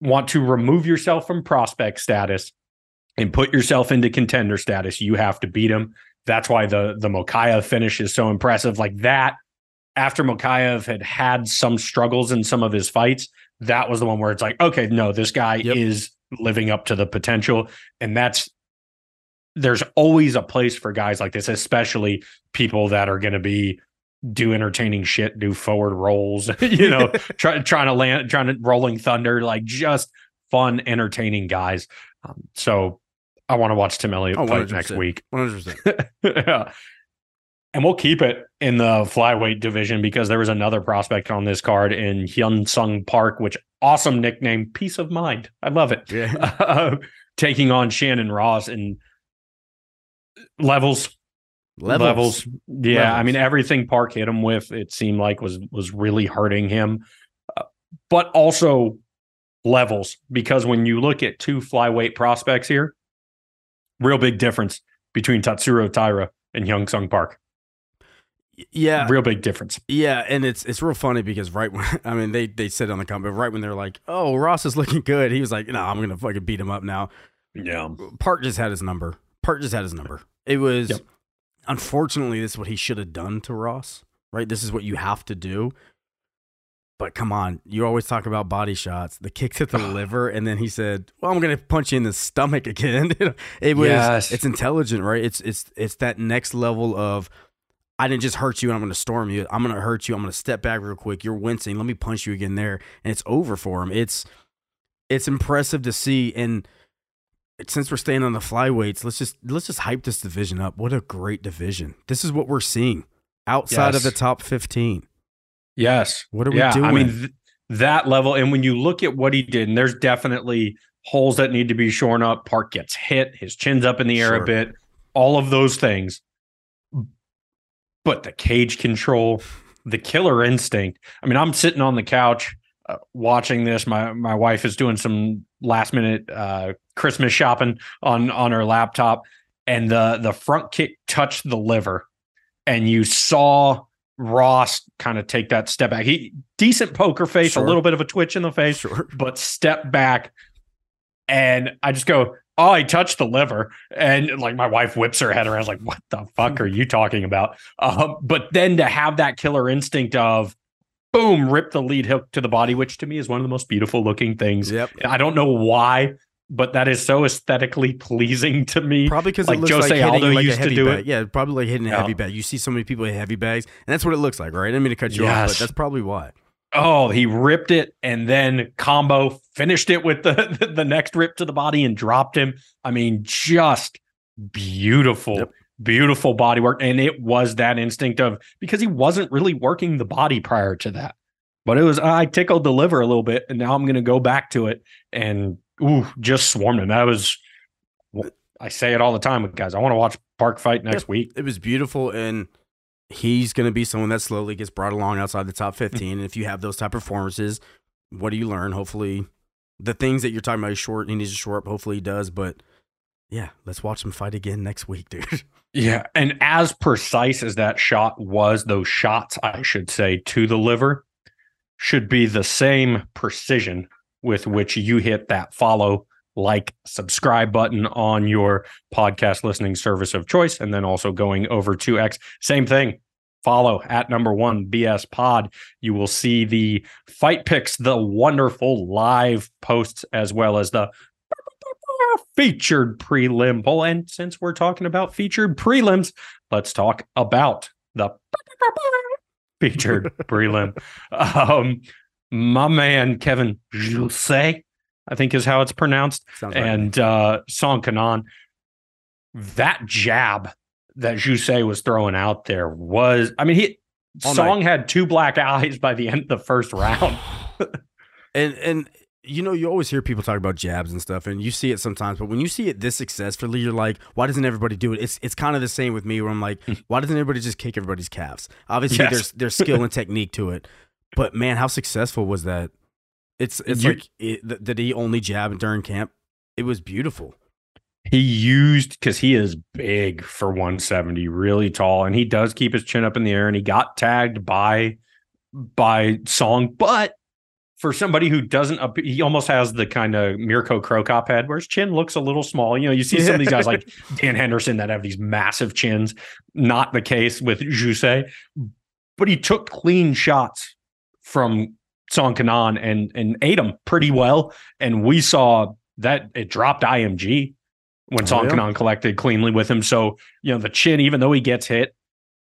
A: want to remove yourself from prospect status and put yourself into contender status, you have to beat him. That's why the the Mokaev finish is so impressive. Like that, after Mokaev had had some struggles in some of his fights, that was the one where it's like, okay, no, this guy
B: Yep.
A: is living up to the potential, and that's there's always a place for guys like this, especially people that are going to be do entertaining shit, do forward rolls, you know, try, trying to land, trying to rolling thunder, like just fun, entertaining guys. Um, so I want to watch Tim Elliott
B: Oh,
A: fight next week.
B: 100%.
A: yeah. And we'll keep it in the flyweight division because there was another prospect on this card in Hyun Sung Park, which awesome nickname, peace of mind. I love it.
B: Yeah.
A: Uh, taking on Shannon Ross and levels, levels. Yeah, I mean everything Park hit him with, it seemed like was was really hurting him, uh, but also levels because when you look at two flyweight prospects here, real big difference between Tatsuro Taira and Hyun Sung Park.
B: Yeah.
A: Real big difference.
B: Yeah, and it's it's real funny because right when I mean they they said on the comment right when they're like, "Oh, Ross is looking good," he was like, "No, I'm gonna fucking beat him up now."
A: Yeah.
B: Park just had his number. Park just had his number. It was
A: Yep.
B: unfortunately this is what he should have done to Ross. Right, this is what you have to do. But come on, you always talk about body shots. The kick to the liver, and then he said, "Well, I'm gonna punch you in the stomach again." it was
A: Yes.
B: it's intelligent, right? It's it's it's that next level of I didn't just hurt you and I'm going to storm you. I'm going to hurt you. I'm going to step back real quick. You're wincing. Let me punch you again there, and it's over for him. It's it's impressive to see. And since we're staying on the flyweights, let's just let's just hype this division up. What a great division! This is what we're seeing outside of the top 15.
A: Yes.
B: What are we
A: yeah,
B: doing?
A: I mean th- that level, and when you look at what he did, and there's definitely holes that need to be shorn up. Park gets hit, his chin's up in the air
B: Sure.
A: a bit, all of those things. But the cage control, the killer instinct. I mean, I'm sitting on the couch uh, watching this. My my wife is doing some last minute uh, Christmas shopping on on her laptop, and the the front kick touched the liver, and you saw Ross kind of take that step back. He decent poker face,
B: Sure.
A: a little bit of a twitch in the face,
B: sure.
A: but step back. And I just go, Oh, I touched the liver. And like my wife whips her head around, like, What the fuck are you talking about? Um, but then to have that killer instinct of boom, rip the lead hook to the body, which to me is one of the most beautiful looking things.
B: Yep.
A: I don't know why, but that is so aesthetically pleasing to me.
B: Probably because
A: Like
B: it looks
A: Jose
B: like
A: Aldo
B: like
A: used to do
B: bag.
A: it.
B: Yeah, probably like hitting a
A: Yeah.
B: heavy bag. You see so many people hit heavy bags, and that's what it looks like, right? I didn't mean to cut you off, but that's probably why.
A: Oh, he ripped it and then combo finished it with the the next rip to the body and dropped him. I mean, just beautiful,
B: Yep.
A: beautiful body work. And it was that instinct of because he wasn't really working the body prior to that. But it was I tickled the liver a little bit, and now I'm gonna go back to it and ooh, just swarmed him. That was I say it all the time with guys. I want to watch Park fight next week.
B: It was beautiful and he's going to be someone that slowly gets brought along outside the top mm. 15 and if you have those type of performances what do you learn hopefully the things that you're talking about is short he needs to short up hopefully he does but yeah let's watch him fight again next week dude
A: Yeah. And as precise as that shot was, those shots, I should say, to the liver should be the same precision with which you hit that follow, like, subscribe button on your podcast listening service of choice. And then also going over to X. Same thing. Follow at number one BS Pod. You will see the fight picks, the wonderful live posts, as well as the featured prelim poll. And since we're talking about featured prelims, let's talk about the featured prelim. Um, my man Kevin Jousset, I think is how it's pronounced,
B: Sounds right.
A: and uh, Song Kenan. That jab that Jousset was throwing out there was, I mean, he
B: All
A: Song had two black eyes by the end of the first round.
B: and and you know you always hear people talk about jabs and stuff and you see it sometimes but when you see it this successfully you're like why doesn't everybody do it it's it's kind of the same with me where i'm like why doesn't everybody just kick everybody's calves obviously
A: Yes.
B: there's there's skill and technique to it but man how successful was that? It's it's
A: You-
B: like it, did he only jab during camp? It was beautiful.
A: He used because he is big for 170 really tall and he does keep his chin up in the air and he got tagged by by song but for somebody who doesn't he almost has the kind of Mirko Cro Cop head where his chin looks a little small. You know you see some of these guys like dan henderson that have these massive chins. Not the case with Jousset. but he took clean shots from song kanan and and ate them pretty well and we saw that it dropped img when
B: Oh,
A: Song
B: yeah.
A: Kenan collected cleanly with him. So, you know, the chin, even though he gets hit,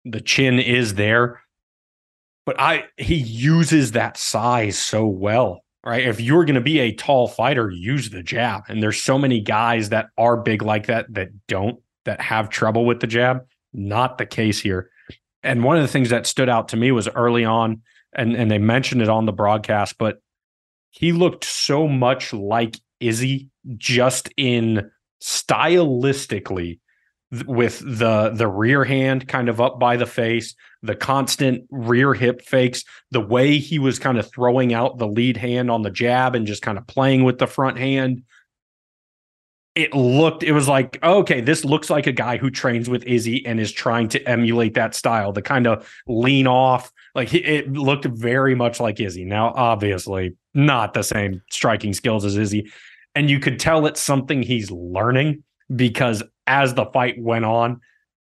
A: the chin is there. But I he uses that size so well. Right. If you're gonna be a tall fighter, use the jab. And there's so many guys that are big like that that don't, that have trouble with the jab. Not the case here. And one of the things that stood out to me was early on, and, and they mentioned it on the broadcast, but he looked so much like Izzy just in stylistically th- with the the rear hand kind of up by the face the constant rear hip fakes the way he was kind of throwing out the lead hand on the jab and just kind of playing with the front hand. It looked it was like okay this looks like a guy who trains with izzy and is trying to emulate that style the kind of lean off like he- it looked very much like izzy now obviously not the same striking skills as izzy and you could tell it's something he's learning because as the fight went on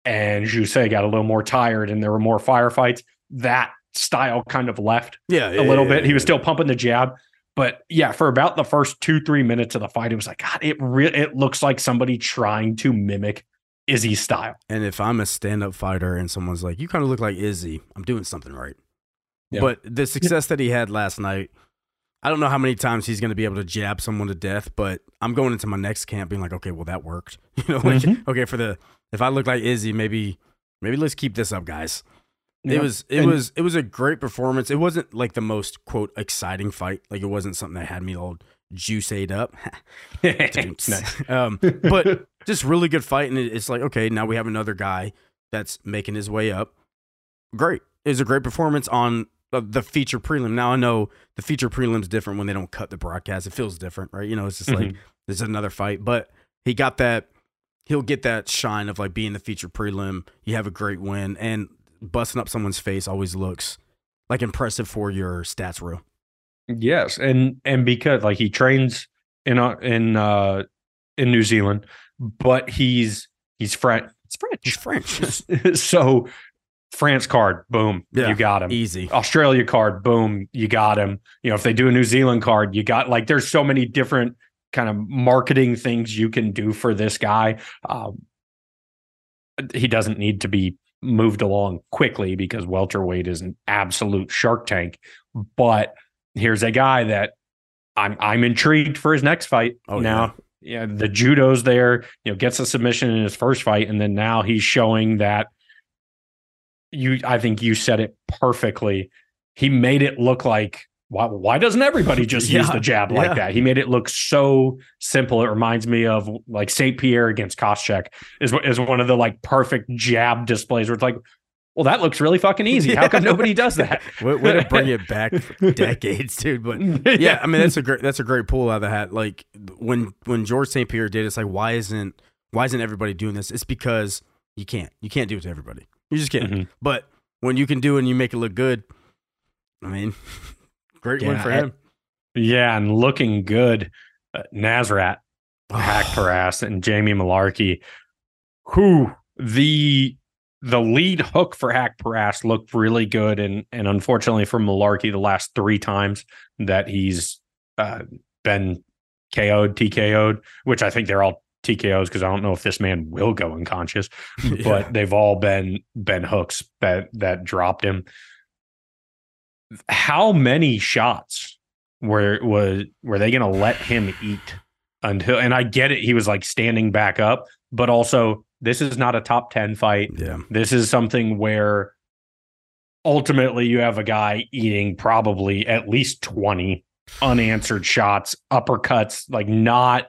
A: and Jousset got a little more tired and there were more firefights, that style kind of left
B: yeah
A: a little bit. He was still pumping the jab. But yeah, for about the first two, three minutes of the fight, it was like, God, it re- it looks like somebody trying to mimic Izzy's style.
B: and if i'm a stand-up fighter and someone's like you kind of look like izzy i'm doing something right
A: Yeah.
B: but the success that he had last night I don't know how many times he's going to be able to jab someone to death, but I'm going into my next camp being like, okay, well that worked. You know, like
A: Mhm.
B: okay for the if I look like Izzy, maybe maybe let's keep this up, guys.
A: Yeah.
B: It was it
A: And-
B: was it was a great performance. It wasn't like the most quote exciting fight. Like it wasn't something that had me all juice ate up. Um, but just really good fight, and it's like okay, now we have another guy that's making his way up. Great, it was a great performance on the feature prelim. Now I know the feature prelim's different when they don't cut the broadcast. It feels different, right? You know, it's just like
A: Mhm.
B: this is another fight, but he got that. He'll get that shine of like being the feature prelim. You have a great win, and busting up someone's face always looks like impressive for your stats row.
A: Yes, and and because like he trains in uh, in uh in New Zealand, but he's he's French. It's
B: He's
A: French.
B: French,
A: so France card, boom,
B: Yeah,
A: you got him.
B: easy.
A: Australia card, boom, you got him. You know, if they do a New Zealand card, you got like there's so many different kind of marketing things you can do for this guy. Um, he doesn't need to be moved along quickly because welterweight is an absolute shark tank. But here's a guy that I'm I'm intrigued for his next fight.
B: Oh,
A: now,
B: yeah.
A: Yeah, the judo's there, you know, gets a submission in his first fight, and then now he's showing that you I think you said it perfectly. He made it look like why why doesn't everybody just use the jab like
B: yeah.
A: that? He made it look so simple. It reminds me of like St. Pierre against Koscheck is is one of the like perfect jab displays where it's like, well, that looks really fucking easy. How come nobody does that?
B: Way, way to bring it back for decades, dude. But yeah, I mean that's a great that's a great pull out of the hat. Like when when George St. Pierre did, it, it's like why isn't why isn't everybody doing this? It's because you can't. You can't do it to everybody. You just can't.
A: Mhm.
B: But when you can do it and you make it look good, I mean, great win
A: Yeah,
B: for him.
A: Yeah, and looking good. Uh, Nasrat, Haqparast, and Jamie Mullarkey. Who the the lead hook for Haqparast looked really good, and and unfortunately for Mullarkey, the last three times that he's uh, been KO'd, TKO'd, which I think they're all TKOs because I don't know if this man will go unconscious,
B: Yeah.
A: but they've all been been hooks that that dropped him. How many shots were was were they going to let him eat until? And I get it, he was like standing back up, but also this is not a top ten fight.
B: yeah,
A: This is something where ultimately you have a guy eating probably at least 20 unanswered shots, uppercuts, like not,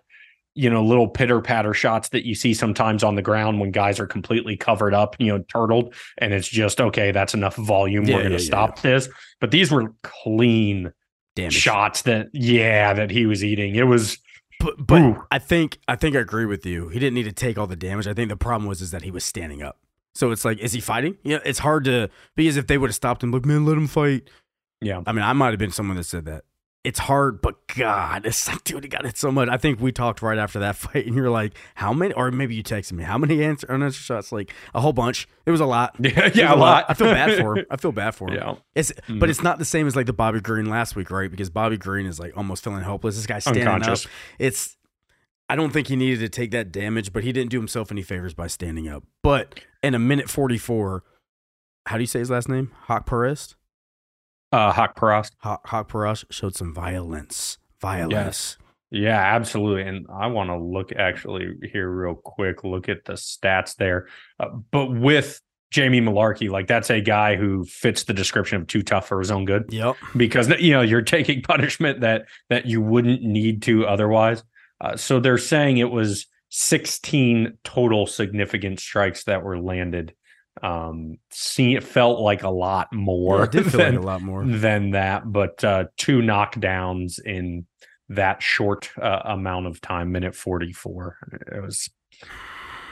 A: you know, little pitter patter shots that you see sometimes on the ground when guys are completely covered up, you know, turtled. And it's just, okay, that's enough volume.
B: Yeah,
A: We're going to
B: yeah,
A: stop this. But these were clean
B: damn
A: shots that, yeah, that he was eating. It was,
B: But but
A: Ooh.
B: I think I think I agree with you. He didn't need to take all the damage. I think the problem was is that he was standing up. So it's like, is he fighting? Yeah, it's hard to because if they would have stopped him, like man, let him fight.
A: yeah.
B: I mean, I might have been someone that said that. It's hard, but God, it's like, dude, he got it so much. I think we talked right after that fight, and you're like, how many? Or maybe you texted me, how many answer unanswered shots? Like a whole bunch. It was a lot.
A: Yeah, yeah, a lot.
B: I feel bad for him. I feel bad for him.
A: Yeah.
B: It's
A: Mhm.
B: but it's not the same as like the Bobby Green last week, right? Because Bobby Green is like almost feeling helpless. This guy's standing
A: Unconscious.
B: up. It's I don't think he needed to take that damage, but he didn't do himself any favors by standing up. But in a minute forty four, how do you say his last name? Hawk Perez?
A: Uh, Hawk Paras.
B: Hawk, Hawk showed some violence. Violence.
A: Yeah, absolutely. And I want to look actually here real quick, look at the stats there. Uh, but with Jamie Mullarkey, like that's a guy who fits the description of too tough for his own good
B: Yep.
A: because you know you're taking punishment that that you wouldn't need to otherwise. Uh, so they're saying it was 16 total significant strikes that were landed. Um, see, it felt like a lot more
B: Yeah, it did feel like
A: than,
B: a lot more.
A: than that, but uh, two knockdowns in that short uh, amount of time, minute 44. It was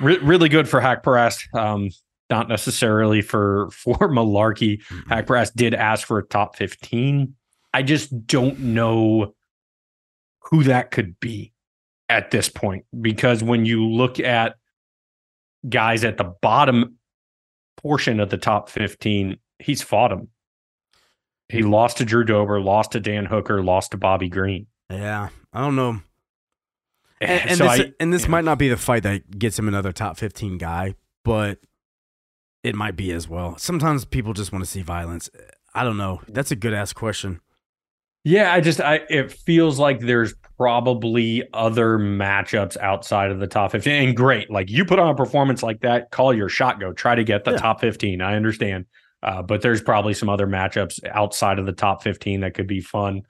A: re- really good for Haqparast. Um, not necessarily for for Mullarkey.
B: Mhm.
A: Haqparast did ask for a top 15. I just don't know who that could be at this point because when you look at guys at the bottom portion of the top 15, he's fought him. He lost to Drew Dober, lost to Dan Hooker, lost to Bobby Green.
B: Yeah. I don't know. Eh, and, and
A: So
B: this,
A: I-
B: and this
A: yeah.
B: might not be the fight that gets him another top 15 guy, but it might be as well. Sometimes people just want to see violence. I don't know. That's a good ass question.
A: Yeah, I just I it feels like there's probably other matchups outside of the top 15. And great, like you put on a performance like that, call your shot, go try to get the
B: Yeah.
A: top 15. I understand. Uh, but there's probably some other matchups outside of the top 15 that could be fun.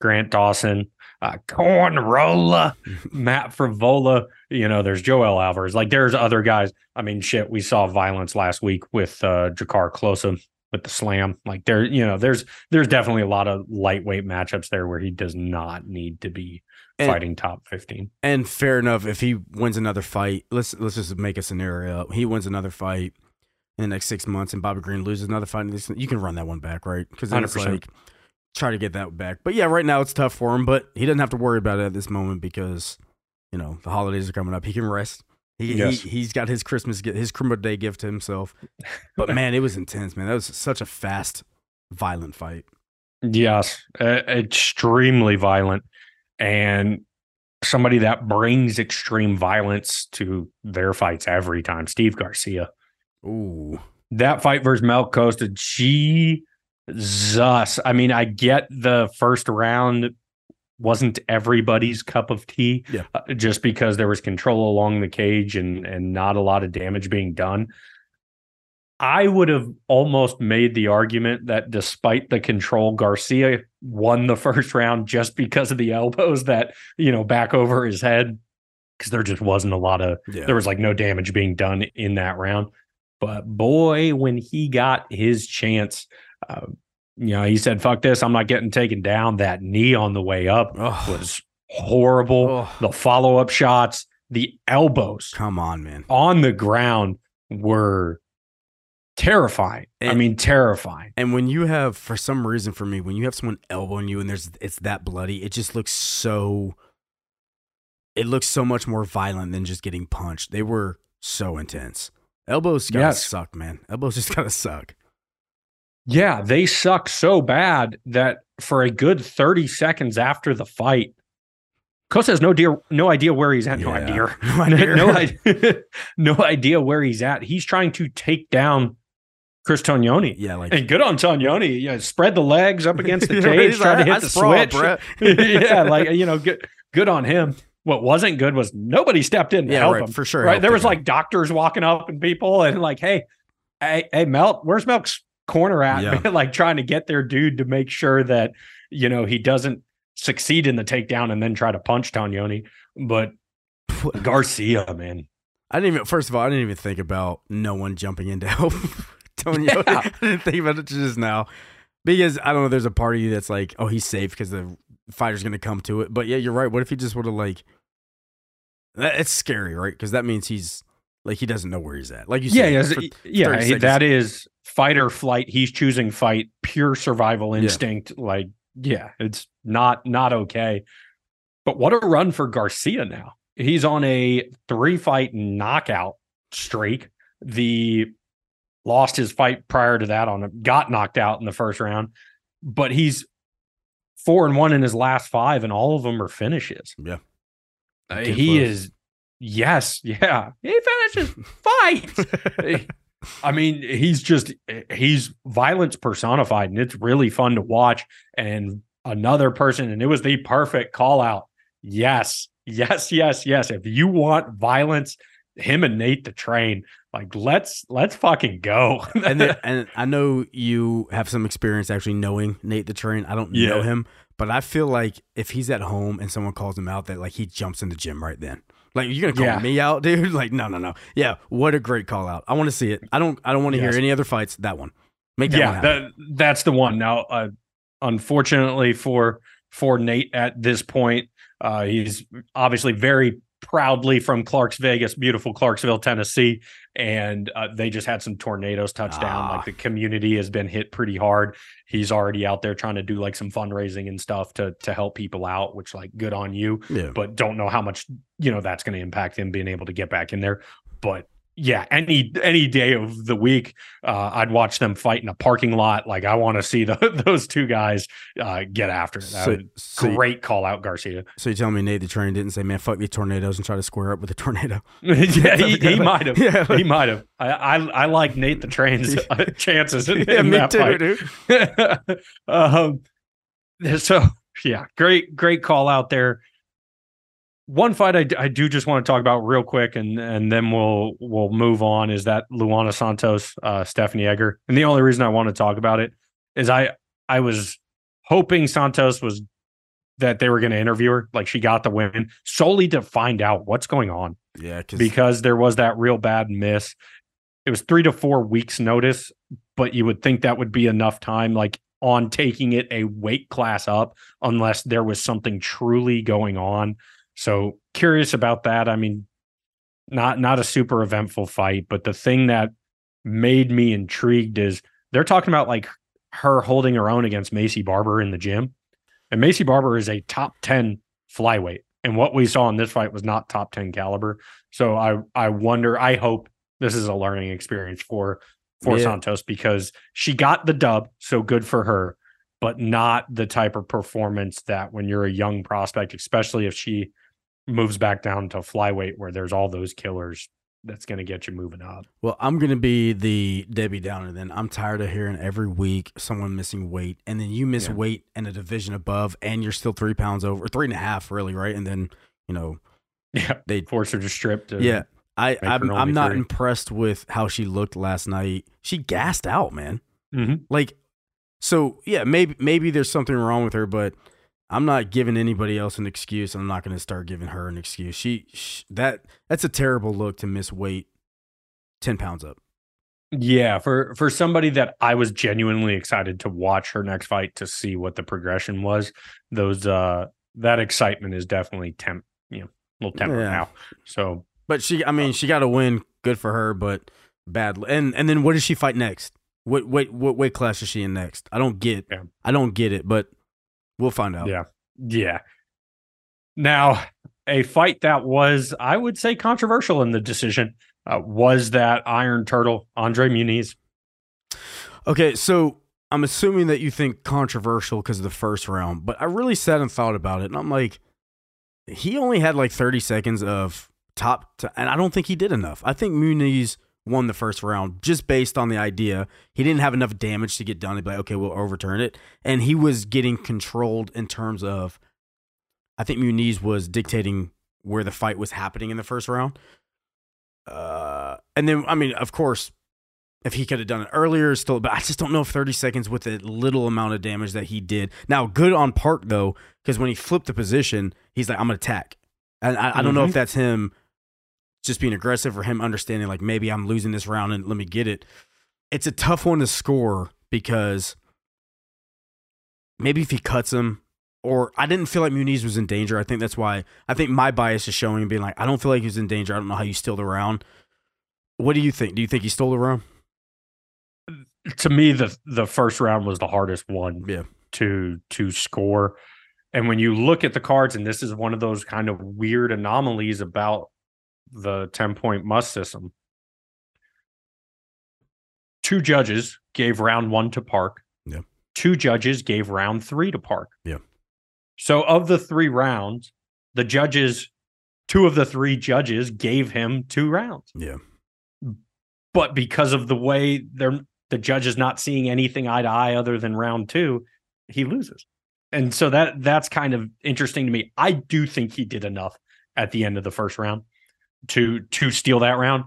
A: Grant Dawson, uh, Corn Rolla, Matt Frevola, you know, there's Joel Alvarez. Like there's other guys. I mean, shit, we saw violence last week with uh Drakkar Klose with the slam. Like there, you know, there's there's definitely a lot of lightweight matchups there where he does not need to be
B: And-
A: fighting top 15.
B: And fair enough, if he wins another fight, let's let's just make a scenario. He wins another fight in the next six months, and Bobby Green loses another fight. You can run that one back, right? Because then it's
A: 100%.
B: like try to get that back. But yeah, right now it's tough for him. But he doesn't have to worry about it at this moment because you know the holidays are coming up. He can rest. He,
A: Yes.
B: he he's got his Christmas his Christmas Day gift to himself. But man, it was intense, man. That was such a fast, violent fight.
A: Yes, uh, extremely violent, and somebody that brings extreme violence to their fights every time. Steve Garcia.
B: Ooh,
A: That fight versus Melk Costa, Jesus. I mean, I get the first round wasn't everybody's cup of tea.
B: Yeah.
A: Uh, just because there was control along the cage and and not a lot of damage being done. I would have almost made the argument that despite the control, Garcia won the first round just because of the elbows that, you know, back over his head. Cause there just wasn't a lot of,
B: Yeah.
A: there was like no damage being done in that round. But boy, when he got his chance, uh, you know, he said, fuck this, I'm not getting taken down. That knee on the way up
B: Oh,
A: was horrible.
B: oh,
A: The follow up shots, the elbows
B: come on, man.
A: on the ground were terrifying. I mean, terrifying.
B: And when you have, for some reason, for me, when you have someone elbowing you and there's it's that bloody, it just looks so. It looks so much more violent than just getting punched. They were so intense. Elbows gotta
A: Yes.
B: suck, man. Elbows just gotta suck.
A: Yeah, they suck so bad that for a good 30 seconds after the fight, Costa has no dear, no idea where he's at. No
B: Yeah.
A: idea.
B: No idea.
A: no idea. no idea where he's at. He's trying to take down Chris Tognoni.
B: Yeah, like
A: And good on Tognoni. Yeah, spread the legs up against the cage, trying to hit
B: "I
A: the
B: sprawl,
A: switch. yeah, like you know, good good on him. What wasn't good was nobody stepped in to
B: yeah,
A: help
B: right,
A: him.
B: for sure.
A: Right. There was like doctors walking up and people and like, hey, hey, hey, Melk, where's Melk's corner at?
B: Yeah.
A: like trying to get their dude to make sure that, you know, he doesn't succeed in the takedown and then try to punch Tognoni. But Garcia, man.
B: I didn't even. First of all, I didn't even think about no one jumping in to help Tonio.
A: Yeah.
B: I didn't think about it just now because I don't know. There's a part of you that's like, oh, he's safe because the fighter's gonna come to it. But yeah, you're right. What if he just would have like? that- It's scary, right? Because that means he's like he doesn't know where he's at. Like you
A: Yeah,
B: said,
A: yeah, yeah.
B: seconds.
A: That is fight or flight. He's choosing fight, pure survival
B: Yeah.
A: instinct. Like, yeah, it's not not okay. But what a run for Garcia now. He's on a three fight knockout streak. The lost his fight prior to that on a, got knocked out in the first round, but he's four and one in his last five, and all of them are finishes.
B: Yeah.
A: Uh, he
B: close.
A: is yes, yeah. He finishes fights. I mean, he's just he's violence personified, and it's really fun to watch. And another person, and it was the perfect call out. Yes, yes, yes, yes. If you want violence, him and Nate the train, like let's let's fucking go.
B: and then, and I know you have some experience actually knowing Nate the Train. I don't know him, but I feel like if he's at home and someone calls him out, that like he jumps in the gym right then. Like you're gonna call
A: Yeah.
B: me out, dude? Like no, no, no. Yeah, what a great call out. I want to see it. I don't. I don't want to
A: Yes.
B: hear any other fights. That one. Make that
A: yeah, that that's the one. Now, uh, unfortunately for for Nate at this point, uh, he's obviously very proudly from Clarks Vegas, beautiful Clarksville, Tennessee, and uh, they just had some tornadoes touch down.
B: Ah.
A: Like the community has been hit pretty hard. He's already out there trying to do like some fundraising and stuff to to help people out, which like good on you
B: yeah.
A: but don't know how much you know that's going to impact him being able to get back in there. But yeah, any any day of the week, uh, I'd watch them fight in a parking lot. Like I want to see the, those two guys uh, get after it. That
B: So, so,
A: great call out, Garcia.
B: so you tell me Nate the Train didn't say, "Man, fuck these tornadoes" and try to square up with a tornado?
A: yeah, he, he might have.
B: Yeah,
A: He might have. I, I I like Nate the Train's uh, chances in,
B: yeah,
A: in
B: me
A: that
B: too,
A: fight.
B: dude.
A: um, so yeah, great, great call out there. One fight I, I, do just want to talk about real quick, and and then we'll we'll move on. Is that Luana Santos, uh, Stephanie Egger, and the only reason I want to talk about it is I I was hoping Santos was that they were going to interview her, like she got the win, solely to find out what's going on
B: Yeah, because
A: because there was that real bad miss. It was three to four weeks notice, but you would think that would be enough time, like on taking it a weight class up, unless there was something truly going on. So curious about that. I mean, not not a super eventful fight, but the thing that made me intrigued is they're talking about like her holding her own against Maycee Barber in the gym. And Maycee Barber is a top 10 flyweight. And what we saw in this fight was not top 10 caliber. So I I wonder, I hope this is a learning experience for for
B: Yeah.
A: Santos because she got the dub, so good for her, but not the type of performance that when you're a young prospect, especially if she moves back down to flyweight where there's all those killers, that's going to get you moving up.
B: Well, I'm going to be the Debbie Downer then. I'm tired of hearing every week someone missing weight, and then you miss
A: Yeah.
B: weight in a division above, and you're still three pounds over, three and a half, really, right? And then, you know,
A: Yeah,
B: They-
A: force her to strip. To,
B: yeah. I I'm, I'm not
A: three.
B: impressed with how she looked last night. She gassed out, man.
A: Mhm.
B: Like, so yeah, maybe maybe there's something wrong with her, but I'm not giving anybody else an excuse. I'm not going to start giving her an excuse. She, sh that that's a terrible look to miss weight, ten pounds up.
A: Yeah, for for somebody that I was genuinely excited to watch her next fight to see what the progression was. Those uh that excitement is definitely temp, you know, a little tempered
B: Yeah.
A: now. So
B: But she, I mean, she got a win. Good for her, but bad. And and then what does she fight next? What what what weight class is she in next? I don't get.
A: Yeah.
B: I don't get it, but we'll find out.
A: Yeah. Yeah. Now, a fight that was, I would say, controversial in the decision uh, was that Iron Turtle, Andre Muniz.
B: Okay, so I'm assuming that you think controversial because of the first round, but I really sat and thought about it, and I'm like, he only had like 30 seconds of top, to, and I don't think he did enough. I think Muniz won the first round just based on the idea he didn't have enough damage to get done. He'd be like, okay, we'll overturn it, and he was getting controlled in terms of, I think Muniz was dictating where the fight was happening in the first round. Uh, and then I mean, of course, if he could have done it earlier, still, but I just don't know if 30 seconds with the little amount of damage that he did. Now, good on Park though, because when he flipped the position, he's like, I'm gonna attack. And I, I don't know if that's him just being aggressive or him understanding like maybe I'm losing this round and let me get it. It's a tough one to score because maybe if he cuts him, or I didn't feel like Muniz was in danger. I think that's why I think my bias is showing and being like, I don't feel like he was in danger. I don't know how you steal the round. What do you think? Do you think he stole the round?
A: To me, the the first round was the hardest one
B: Yeah.
A: to to score. And when you look at the cards, and this is one of those kind of weird anomalies about the 10 point must system. Two judges gave round one to Park.
B: Yeah.
A: Two judges gave round three to Park.
B: Yeah.
A: So of the three rounds, the judges, two of the three judges gave him two rounds.
B: Yeah.
A: But because of the way they're the judge is not seeing anything eye to eye other than round two, he loses. And so that that's kind of interesting to me. I do think he did enough at the end of the first round to to steal that round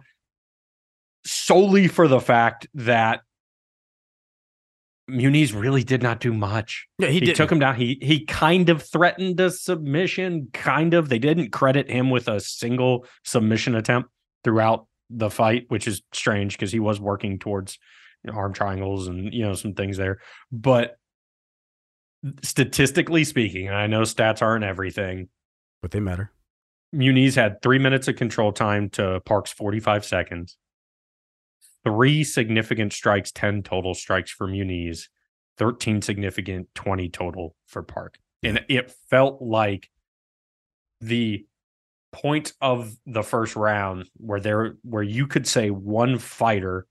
A: solely for the fact that Muniz really did not do much.
B: Yeah, he,
A: He, took him down. He he kind of threatened a submission, kind of. They didn't credit him with a single submission attempt throughout the fight, which is strange because he was working towards you know, arm triangles and you know some things there. But statistically speaking, I know stats aren't everything.
B: but they matter.
A: Muniz had three minutes of control time to Park's 45 seconds. Three significant strikes, 10 total strikes for Muniz, 13 significant, 20 total for Park. And it felt like the point of the first round where there where you could say one fighter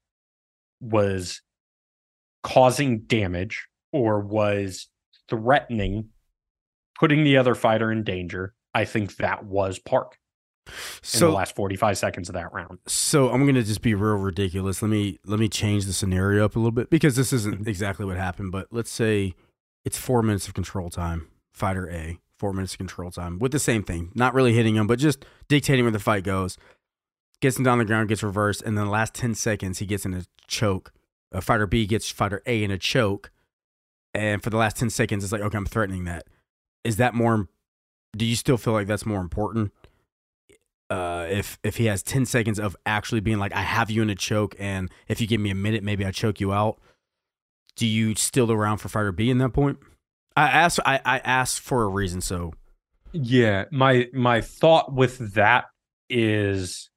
A: was causing damage or was threatening putting the other fighter in danger. I think that was Park in the last 45 seconds of that round.
B: so I'm gonna just be real ridiculous. Let me let me change the scenario up a little bit because this isn't exactly what happened. But let's say it's four minutes of control time. Fighter A, four minutes of control time with the same thing, not really hitting him, but just dictating where the fight goes. Gets him down the ground, gets reversed, and then the last ten seconds he gets in a choke. Uh, fighter B gets fighter A in a choke, and for the last ten seconds, it's like okay, I'm threatening that. Is that more? Do you still feel like that's more important? uh, if if he has ten seconds of actually being like, I have you in a choke, and if you give me a minute, maybe I choke you out. Do you still the round for fighter B in that point? I asked. I, I asked for a reason. So
A: Yeah, my my thought with that is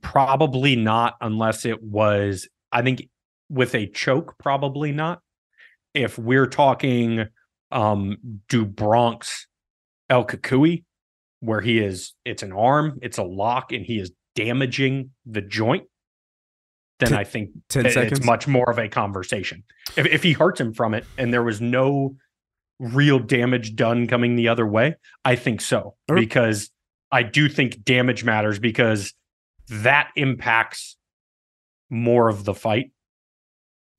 A: probably not unless it was I think with a choke probably not. If we're talking um do Bronx El Kakui where he is it's an arm, it's a lock and he is damaging the joint then
B: Ten-
A: I think
B: 10
A: it-
B: seconds?
A: it's much more of a conversation. If if he hurts him from it and there was no real damage done coming the other way, I think so.
B: Or-
A: because I do think damage matters because that impacts more of the fight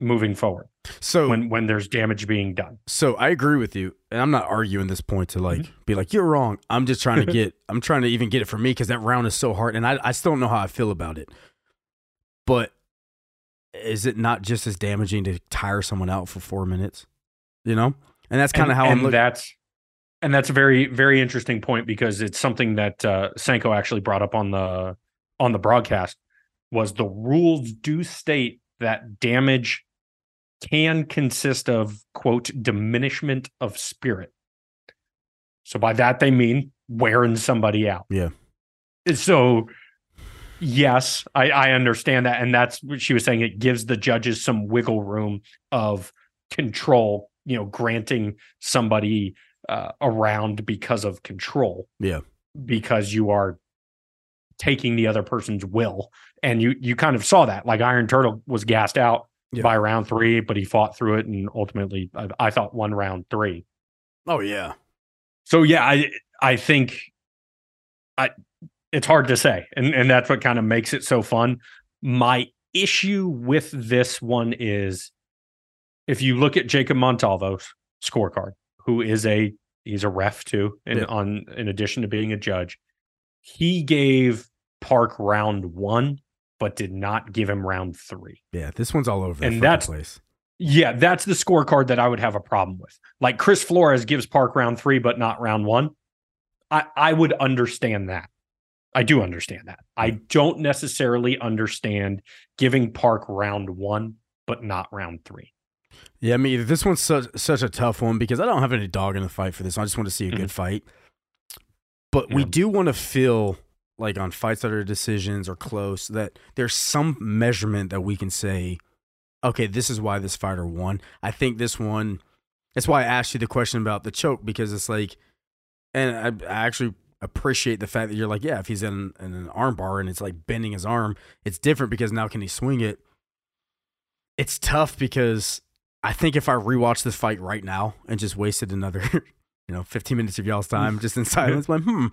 A: moving forward
B: So
A: when when there's damage being done.
B: So I agree with you, and I'm not arguing this point to like
A: Mm-hmm.
B: be like you're wrong. I'm just trying to get. I'm trying to even get it for me because that round is so hard, and I I still don't know how I feel about it. But is it not just as damaging to tire someone out for four minutes? You know, and that's kind of how I'm
A: and
B: looking.
A: That's and that's a very very interesting point because it's something that uh, Sanko actually brought up on the on the broadcast was the rules do state that damage can consist of quote diminishment of spirit. So by that they mean wearing somebody out.
B: Yeah.
A: So yes, I, I understand that, and that's what she was saying. It gives the judges some wiggle room of control. You know, granting somebody uh, around because of control.
B: Yeah.
A: because you are taking the other person's will, and you you kind of saw that. Like Iron Turtle was gassed out
B: Yeah.
A: by round three, but he fought through it, and ultimately, I, I thought won round three.
B: oh yeah,
A: So yeah, I I think I it's hard to say. And and that's what kind of makes it so fun. My issue with this one is if you look at Jacob Montalvo's scorecard, who is a he's a ref too, and
B: Yeah.
A: on in addition to being a judge, he gave Park round one, but did not give him round three.
B: yeah. This one's all over
A: And that's-
B: place.
A: Yeah, that's the scorecard that I would have a problem with. Like Chris Flores gives Park round three, but not round one. I, I would understand that. I do understand that. I don't necessarily understand giving Park round one, but not round three.
B: Yeah, I mean, this one's such such a tough one because I don't have any dog in the fight for this. I just want to see a mm-hmm. good fight. But we do want to feel like on fights that are decisions or close that there's some measurement that we can say, okay, this is why this fighter won. I think this one. That's why I asked you the question about the choke because it's like, and I, I actually appreciate the fact that you're like, yeah, if he's in, in an arm bar and it's like bending his arm, it's different because now can he swing it? It's tough because I think if I rewatch this fight right now and just wasted another, you know, 15 minutes of y'all's time just in silence, like, hmm,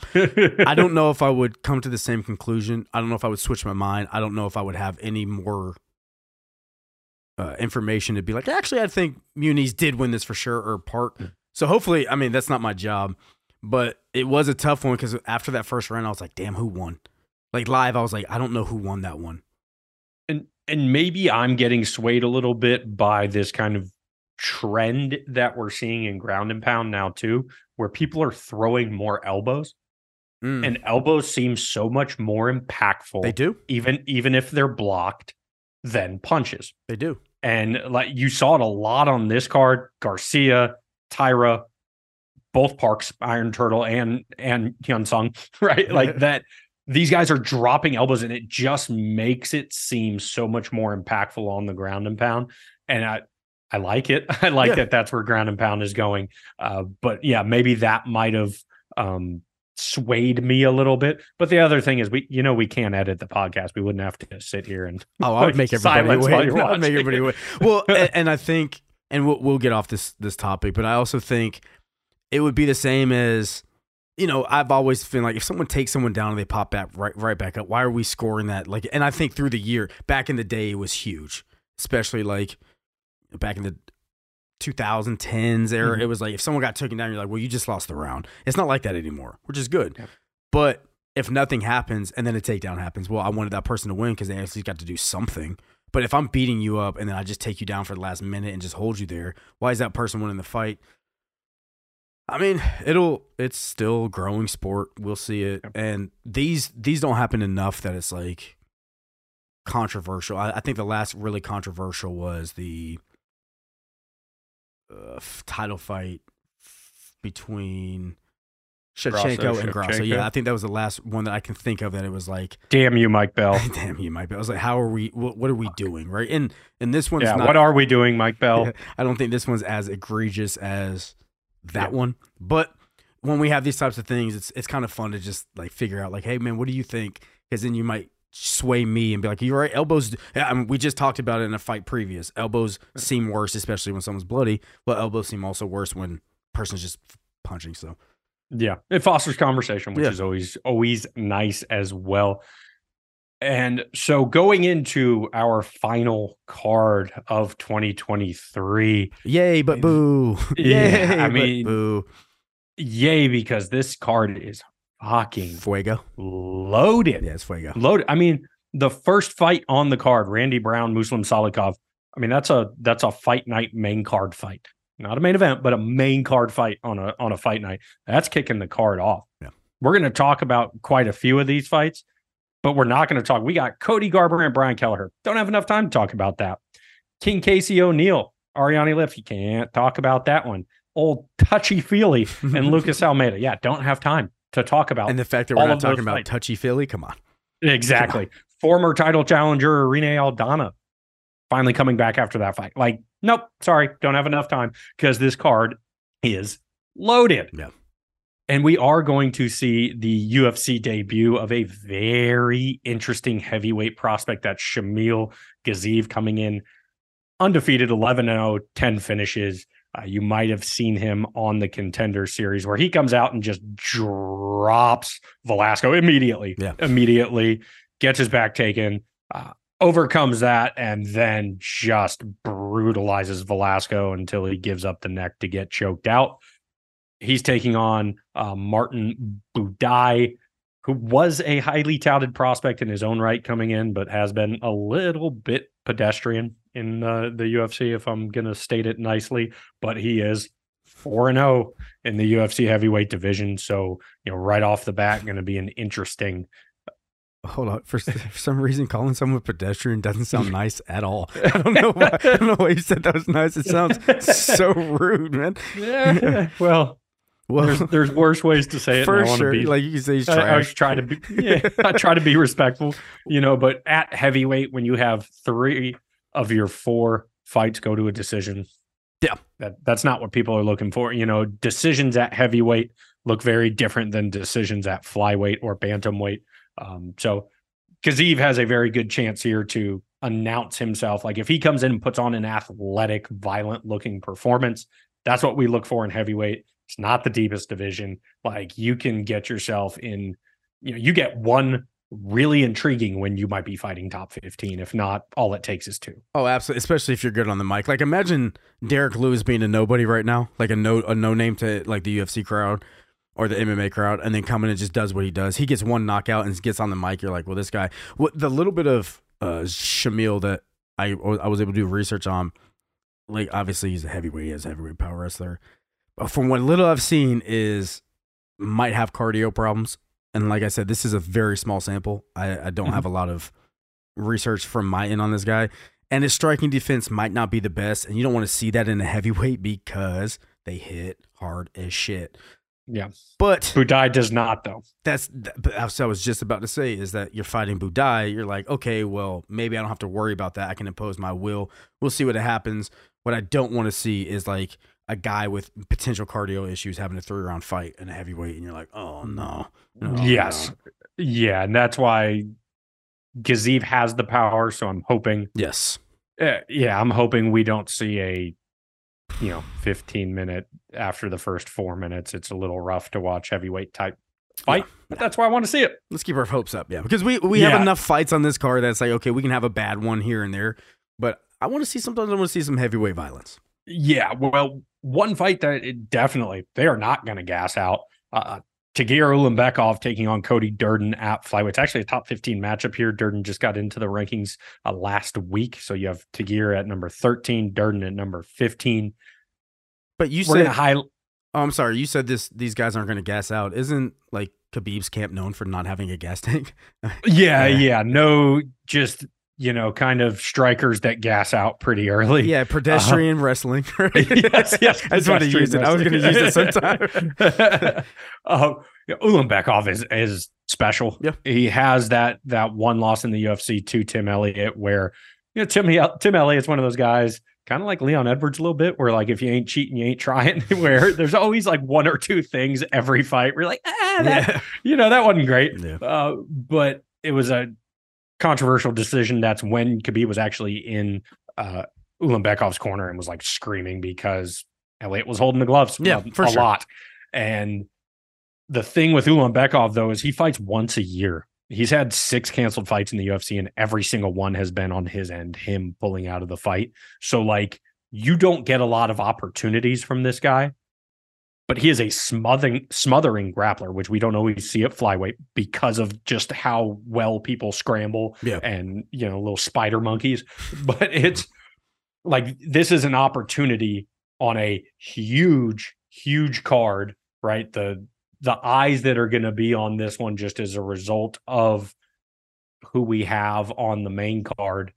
B: I don't know if I would come to the same conclusion. I don't know if I would switch my mind. I don't know if I would have any more uh, information to be like, actually, I think Muniz did win this for sure, or Park. So hopefully, I mean, that's not my job, but it was a tough one because after that first round, I was like, damn, who won? Like live, I was like, I don't know who won that one.
A: and and maybe I'm getting swayed a little bit by this kind of trend that we're seeing in ground and pound now too, where people are throwing more elbows,
B: Mm,
A: and elbows seem so much more impactful.
B: they do,
A: even even if they're blocked, than punches.
B: they do.
A: And like you saw it a lot on this card, Garcia, Taira, both Parks, Iron Turtle, and and Hyun Sung, right? Like that. These guys are dropping elbows, and it just makes it seem so much more impactful on the ground and pound. And I, I like it. I like
B: Yeah.
A: that. That's where ground and pound is going. Uh, but yeah, maybe that might have um, swayed me a little bit. But the other thing is, we you know we can't edit the podcast. We wouldn't have to sit here and
B: Oh, I would make everybody wait. I would make everybody wait. Well, and, and I think, and we'll, we'll get off this this topic, but I also think it would be the same as, you know, I've always been like, if someone takes someone down and they pop back right right back up, why are we scoring that? Like, and I think through the year, back in the day, it was huge, especially like back in the 2010s era.
A: Mhm.
B: It was like if someone got taken down, you're like, well, you just lost the round. It's not like that anymore, which is good.
A: Yeah.
B: But if nothing happens and then a takedown happens, well, I wanted that person to win because they actually got to do something. But if I'm beating you up and then I just take you down for the last minute and just hold you there, why is that person winning the fight? I mean, it'll it's still a growing sport. We'll see it.
A: Yep.
B: And these these don't happen enough that it's like controversial. I, I think the last really controversial was the uh, title fight between Shevchenko and Grasso. Yeah, I think that was the last one that I can think of that it was like,
A: damn you, Mike Bell.
B: damn you, Mike. Bell!" I was like, how are we? What, what are we doing? Right? And and this one's
A: yeah,
B: not.
A: what are we doing, Mike Bell?
B: I don't think this one's as egregious as that
A: Yeah.
B: one. But when we have these types of things, it's it's kind of fun to just like figure out like, hey man, what do you think? Because then you might sway me and be like, you're right. Elbows. I mean, we just talked about it in a fight previous. Elbows seem worse, especially when someone's bloody. But elbows seem also worse when person's just punching. So
A: Yeah, it fosters conversation, which
B: Yeah.
A: is always always nice as well. And so going into our final card of 2023,
B: Yay, but boo.
A: Yeah,
B: Yay,
A: I mean-
B: boo.
A: yay because this card is fucking
B: Fuego.
A: loaded.
B: Yeah, it's fuego.
A: Loaded. I mean, the first fight on the card, Randy Brown, Muslim Salikhov. I mean, that's a that's a fight night main card fight. Not a main event, but a main card fight on a on a fight night. That's kicking the card off.
B: Yeah.
A: We're going to talk about quite a few of these fights, but we're not going to talk. We got Cody Garbrandt and Brian Kelleher. Don't have enough time to talk about that. King Casey O'Neill, Ariane You Can't talk about that one. Old touchy feely and Lucas Almeida. Yeah, don't have time to talk about
B: And the fact that we're not talking about touchy feely, come on.
A: Exactly. Former title challenger Irene Aldana finally coming back after that fight. Like, nope, sorry, don't have enough time because this card is loaded.
B: Yeah.
A: And we are going to see the UFC debut of a very interesting heavyweight prospect. That's Shamil Gaziev coming in undefeated 11 0, 10 finishes. Uh, you might have seen him on the contender series where he comes out and just drops Velasco immediately.
B: Yeah.
A: Immediately gets his back taken, uh, overcomes that, and then just brutalizes Velasco until he gives up the neck to get choked out. He's taking on uh, Martin Buday, who was a highly touted prospect in his own right coming in, but has been a little bit pedestrian in uh, the UFC, if I'm going to state it nicely. But he is 4 and 0 in the UFC heavyweight division. So, you know, right off the bat, going to be an interesting.
B: Hold on. For, for some reason, calling someone pedestrian doesn't sound nice at all. I don't know why. I don't know why you said that was nice. It sounds so rude, man.
A: Yeah, well,
B: Well,
A: there's, there's worse ways to say it.
B: for
A: I
B: sure.
A: be-
B: like you can say he's
A: I, I was trying to be, yeah, I try to be respectful, you know, but at heavyweight, when you have three of your four fights go to a decision,
B: Yeah.
A: that that's not what people are looking for. You know, decisions at heavyweight look very different than decisions at flyweight or bantamweight. Um, so Gaziev has a very good chance here to announce himself. Like if he comes in and puts on an athletic, violent looking performance, that's what we look for in heavyweight. It's not the deepest division. Like you can get yourself in, you know, you get one really intriguing when you might be fighting top 15. If not, all it takes is two.
B: Oh, absolutely. Especially if you're good on the mic. Like imagine Derrick Lewis being a nobody right now, like a no a no name to like the UFC crowd or the MMA crowd, and then coming and just does what he does. He gets one knockout and gets on the mic. You're like, well, this guy. What the little bit of uh Shamil that I I was able to do research on, like obviously he's a heavyweight, he has a heavyweight power wrestler. But from what little I've seen is might have cardio problems. And like I said, this is a very small sample. I, I don't mm-hmm. have a lot of research from my end on this guy. And his striking defense might not be the best. And you don't want to see that in a heavyweight because they hit hard as shit.
A: Yeah.
B: But
A: Buday does not, though.
B: that's th- but that's what I was just about to say is that you're fighting Buday. You're like, okay, well, maybe I don't have to worry about that. I can impose my will. We'll see what happens. What I don't want to see is like a guy with potential cardio issues having a three round fight in a heavyweight, and you're like, oh no, no
A: yes.
B: no.
A: Yeah. And that's why Gaziev has the power. So I'm hoping,
B: yes,
A: uh, yeah, I'm hoping we don't see a, you know, 15 minute after the first four minutes. It's a little rough to watch heavyweight type fight,
B: Yeah.
A: but that's why I want to see it.
B: let's keep our hopes up, yeah, because we we have enough fights on this card that's like, okay, we can have a bad one here and there, but I want to see sometimes I want to see some heavyweight violence.
A: Yeah, well, one fight that it definitely they are not going to gas out. Uh, Tagir Ulanbekov taking on Cody Durden at flyweight. It's actually a top 15 matchup here. Durden just got into the rankings uh, last week. So you have Tagir at number 13, Durden at number 15.
B: But you
A: We're
B: said
A: high.
B: Oh, I'm sorry. You said this. These guys aren't going to gas out. Isn't like Khabib's camp known for not having a gas tank?
A: Yeah,
B: Yeah.
A: yeah. No, just, you know, kind of strikers that gas out pretty early.
B: yeah, pedestrian wrestling. Right?
A: yes, yes.
B: I just want to use it. I was going to use it sometime.
A: uh, yeah, Ulanbekov is is special.
B: Yeah.
A: he has that that one loss in the UFC to Tim Elliott, where you know Tim Tim Elliott's one of those guys, kind of like Leon Edwards a little bit, where like if you ain't cheating, you ain't trying. Where there's always like one or two things every fight. We're like, ah, that
B: yeah.
A: you know that wasn't great.
B: Yeah.
A: Uh, but it was a controversial decision. That's when Khabib was actually in uh, Ulanbekov's corner and was like screaming because Elliott was holding the gloves
B: Yeah,
A: a,
B: for
A: a
B: sure.
A: lot. And the thing with Ulanbekov though is he fights once a year. He's had six canceled fights in the UFC, and every single one has been on his end, him pulling out of the fight. So, like, you don't get a lot of opportunities from this guy, but he is a smothering, smothering grappler, which we don't always see at flyweight because of just how well people scramble
B: Yeah.
A: and you know little spider monkeys. But it's like this is an opportunity on a huge, huge card, right? The the eyes that are going to be on this one just as a result of who we have on the main card.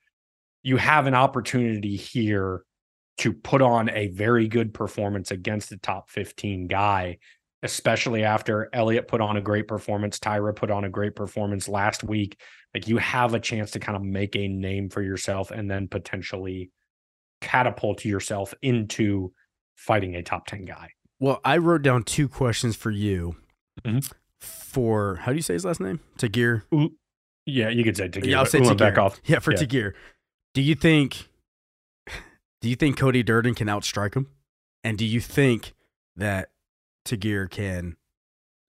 A: You have an opportunity here to put on a very good performance against the top 15 guy, especially after Elliott put on a great performance, Taira put on a great performance last week. Like you have a chance to kind of make a name for yourself and then potentially catapult yourself into fighting a top 10 guy.
B: Well, I wrote down two questions for you.
A: Mhm.
B: For how do you say his last name? Tagir.
A: Yeah, you could say Tagir.
B: Yeah, I'll say Tagir.
A: Ulanbekov.
B: Yeah, for
A: Yeah.
B: Tagir. Do you think? Do you think Cody Durden can outstrike him? And do you think that Tagir can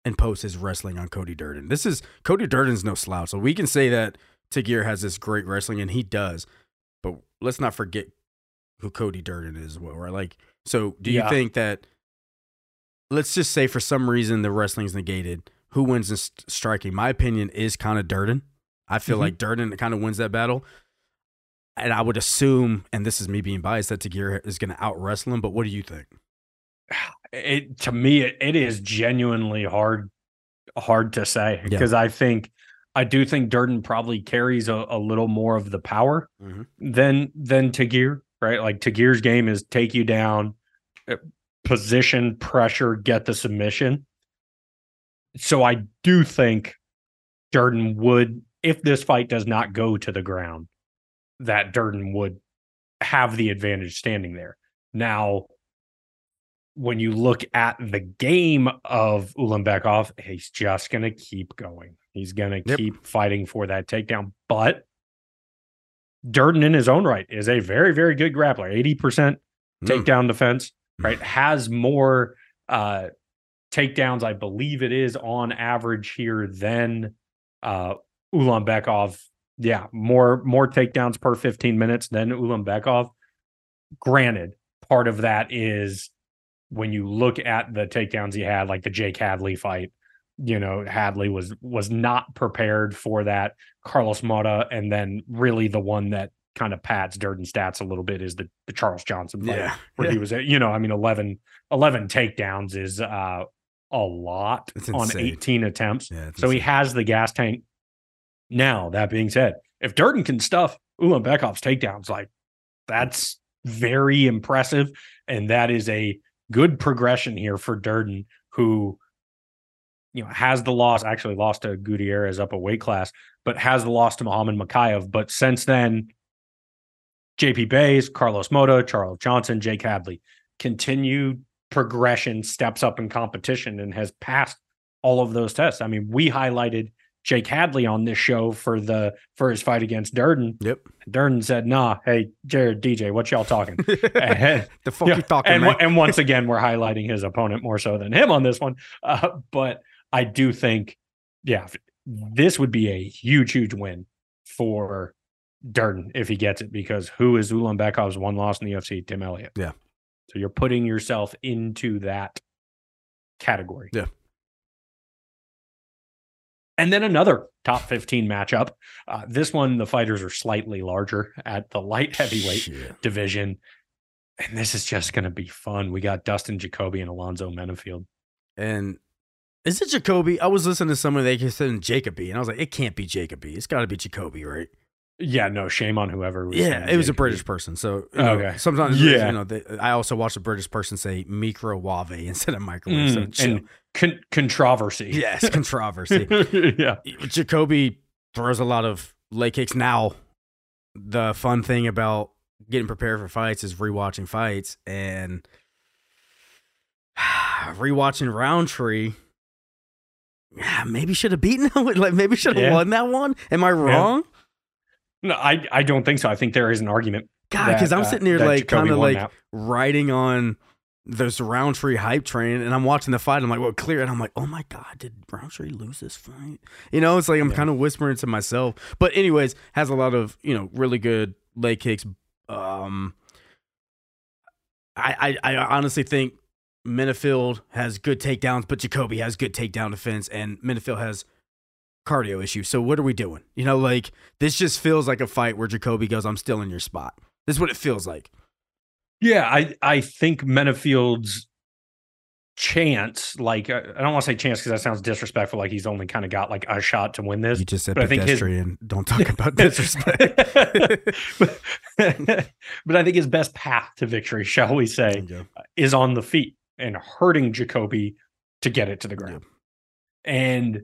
B: impose his wrestling on Cody Durden? This is Cody Durden's no slouch, so we can say that Tagir has this great wrestling, and he does. But let's not forget who Cody Durden is. as Well, right? Like, so do you
A: Yeah.
B: think that? Let's just say for some reason the wrestling's negated. Who wins in st- striking? My opinion is kind of Durden. I feel
A: Mhm.
B: like Durden kind of wins that battle. And I would assume, and this is me being biased, that Tagir is going to out wrestle him. But what do you think?
A: It to me it, it is genuinely hard hard to say
B: Yeah.
A: because I think I do think Durden probably carries a, a little more of the power
B: Mhm.
A: than than Tagir, right? Like Tagir's game is take you down, uh, position, pressure, get the submission. So I do think Durden would, if this fight does not go to the ground, that Durden would have the advantage standing there. Now, when you look at the game of Ulanbekov, he's just going to keep going. He's going to
B: Yep.
A: keep fighting for that takedown. But Durden, in his own right, is a very, very good grappler. 80%
B: Mm.
A: takedown defense, right? Has more uh, takedowns, I believe it is on average here than uh, Ulanbekov. Yeah, more more takedowns per 15 minutes than Ulanbekov. Granted, part of that is when you look at the takedowns he had, like the Jake Hadley fight. You know, Hadley was was not prepared for that. Carlos Mota, and then really the one that kind of pads Durden stats a little bit is the, the Charles Johnson fight
B: Yeah.
A: where he was, at- you know, I mean, 11, 11 takedowns is uh, a lot on 18 attempts.
B: Yeah,
A: So he has the gas tank. Now, that being said, if Durden can stuff Ulanbekov's takedowns, like that's very impressive. And that is a good progression here for Durden, who, you know, has the loss, actually lost to Gutierrez up a weight class, but has the loss to Muhammad Mokaev. But since then, JP Buys, Carlos Mota, Charles Johnson, Jake Hadley, continued progression, steps up in competition, and has passed all of those tests. I mean, we highlighted Jake Hadley on this show for the for his fight against Durden.
B: Yep.
A: Durden said, "Nah, hey Jared, DJ, what y'all talking?" And-
B: the fuck
A: yeah,
B: you talking,
A: and, and once again, we're highlighting his opponent more so than him on this one. Uh, but I do think, yeah, this would be a huge, huge win for Durden if he gets it because who is Ulan Ulanbekov's one loss in the UFC? Tim Elliott.
B: Yeah.
A: So you're putting yourself into that category.
B: Yeah.
A: And then another top 15 matchup. Uh, this one, the fighters are slightly larger at the light heavyweight
B: Shit.
A: division. And this is just going to be fun. We got Dustin Jacoby and Alonzo Menifield.
B: And is it Jacoby? I was listening to someone they said Jacoby, and I was like, it can't be Jacoby. It's got to be Jacoby, right?
A: Yeah, no shame on whoever. Was
B: Yeah, it was a British person. So you know,
A: Okay.
B: sometimes
A: Yeah.
B: you know, they, I also watched a British person say microwave instead of microwave. so
A: Mm,
B: chill.
A: and con- controversy.
B: yes, controversy.
A: yeah.
B: Jacoby throws a lot of leg kicks. Now, the fun thing about getting prepared for fights is rewatching fights and rewatching Rountree. yeah, Maybe should have beaten him. Like maybe should have
A: Yeah.
B: won that one. Am I wrong?
A: No, I, I don't think so. I think there is an argument.
B: God, because I'm
A: uh,
B: sitting
A: that
B: like kind of like
A: that.
B: riding on this Rountree hype train, and I'm watching the fight. I'm like, well, clear, and I'm like, oh my god, did Rountree lose this fight? You know, it's like I'm
A: Yeah.
B: kind of whispering to myself. But anyways, has a lot of you know really good leg kicks. Um, I I, I honestly think Menifield has good takedowns, but Jacoby has good takedown defense, and Menifield has cardio issues. So what are we doing? You know, like this just feels like a fight where Jacoby goes, "I'm still in your spot." This is what it feels like.
A: Yeah, I I think Menifield's chance, like I don't want to say chance because that sounds disrespectful. Like he's only kind of got like a shot to win this.
B: You just said
A: but I think his-
B: pedestrian. Don't talk about disrespect.
A: but, but I think his best path to victory, shall we say, is on the feet and hurting Jacoby to get it to the ground. And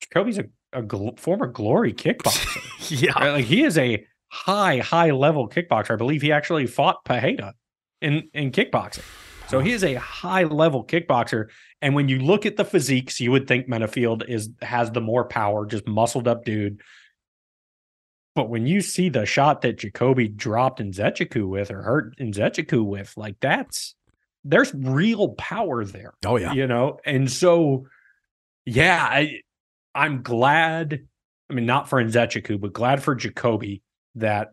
A: Jacoby's a, a gl- former glory kickboxer.
B: yeah.
A: right? Like he is a high, high level kickboxer. I believe he actually fought Pereira in in kickboxing. So he is a high level kickboxer. And when you look at the physiques, you would think Menifield is has the more power, just muscled up dude. But when you see the shot that Jacoby dropped Nzechukwu with or hurt Nzechukwu with, like that's there's real power there
B: Oh yeah.
A: you know and so yeah i i'm glad i mean not for Nzechukwu, but glad for jacoby that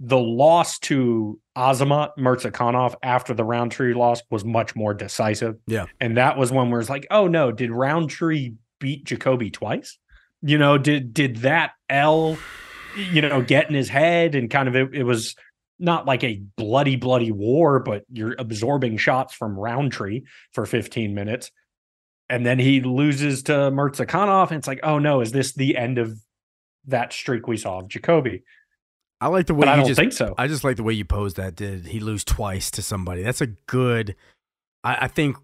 A: the loss to azamat Murzakanov after the Rountree loss was much more decisive
B: Yeah.
A: and that was when we're like oh no did Rountree beat jacoby twice you know did did that l you know get in his head and kind of it, it was not like a bloody, bloody war, but you're absorbing shots from Rountree for 15 minutes. And then he loses to Murzakanov. And it's like, oh no, is this the end of that streak we saw of Jacoby?
B: I like the way
A: But I
B: you
A: don't
B: just
A: think so.
B: I just like the way you posed that. Did he lose twice to somebody? That's a good. I, I think.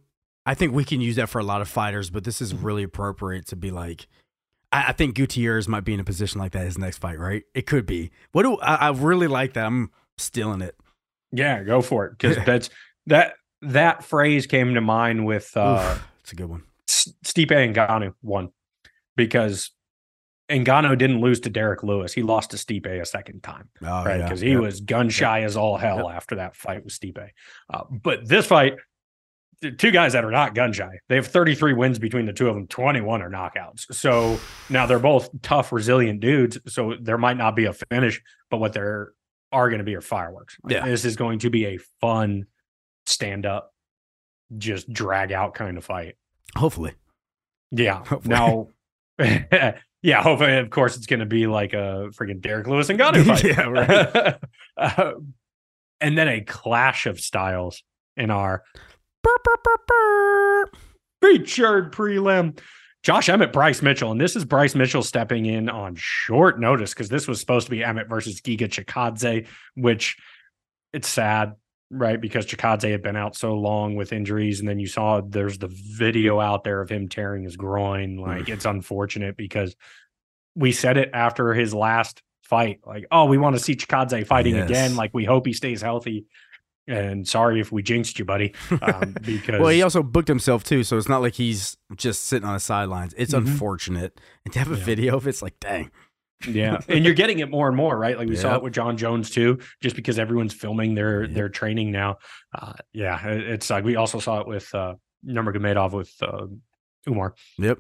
B: I think we can use that for a lot of fighters, but this is
A: Mm-hmm.
B: really appropriate to be like. I, I think Gutierrez might be in a position like that his next fight, right? It could be. What do I, I really like that? I'm stealing it.
A: yeah, go for it. Because that's that that phrase came to mind with uh
B: Oof, it's a good one.
A: Stipe Ngannou won because Ngannou didn't lose to Derrick Lewis. He lost to Stipe a second time.
B: Oh,
A: right?
B: yeah,
A: Because he
B: yep.
A: was gun shy as all hell after that fight with Stipe. Uh, but this fight, the two guys that are not gun shy, they have 33 wins between the two of them. 21 are knockouts. So now they're both tough, resilient dudes. So there might not be a finish, but what there are going to be are fireworks. Like,
B: Yeah.
A: this is going to be a fun stand up, just drag out kind of fight.
B: Hopefully.
A: Yeah.
B: Hopefully.
A: Now, yeah. Hopefully, of course, it's going to be like a freaking Derrick Lewis and Ngannou fight.
B: Yeah, right.
A: Uh, and then a clash of styles in our featured prelim. Josh Emmett, Bryce Mitchell, and this is Bryce Mitchell stepping in on short notice because this was supposed to be Emmett versus Giga Chikadze, which it's sad, right? Because Chikadze had been out so long with injuries, and then you saw there's the video out there of him tearing his groin. Like it's unfortunate because we said it after his last fight, like, oh, we want to see Chikadze fighting
B: Yes.
A: again. Like we hope he stays healthy. And sorry if we jinxed you, buddy, um, because
B: Well, he also booked himself too, so it's not like he's just sitting on the sidelines. It's
A: Mhm.
B: unfortunate, and to have a
A: Yeah.
B: video of it's like, dang,
A: Yeah, and you're getting it more and more, right? Like we saw it with Jon Jones too, just because everyone's filming their
B: Yep.
A: their training now. Uh, yeah, it's like we also saw it with uh, Nurmagomedov with uh, Umar,
B: yep,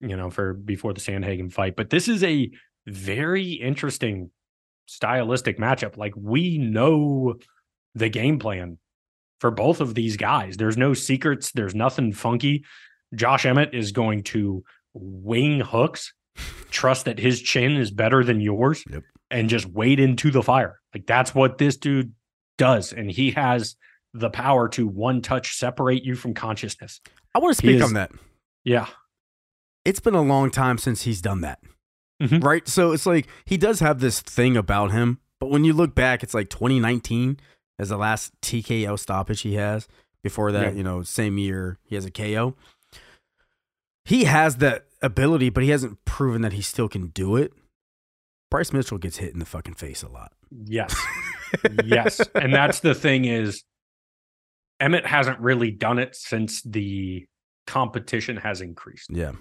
A: you know, for before the Sandhagen fight. But this is a very interesting stylistic matchup. Like we know the game plan for both of these guys. There's no secrets. There's nothing funky. Josh Emmett is going to wing hooks, trust that his chin is better than yours,
B: Yep.
A: and just wade into the fire. Like that's what this dude does. And he has the power to one touch separate you from consciousness.
B: I want to speak
A: is-
B: on that.
A: Yeah.
B: It's been a long time since he's done that,
A: Mhm.
B: right? So it's like he does have this thing about him, but when you look back, it's like 2019 as the last TKO stoppage he has. Before that,
A: Yeah.
B: you know, same year he has a KO. He has that ability, but he hasn't proven that he still can do it. Bryce Mitchell gets hit in the fucking face a lot.
A: Yes. yes. And that's the thing is Emmett hasn't really done it since the competition has increased.
B: Yeah.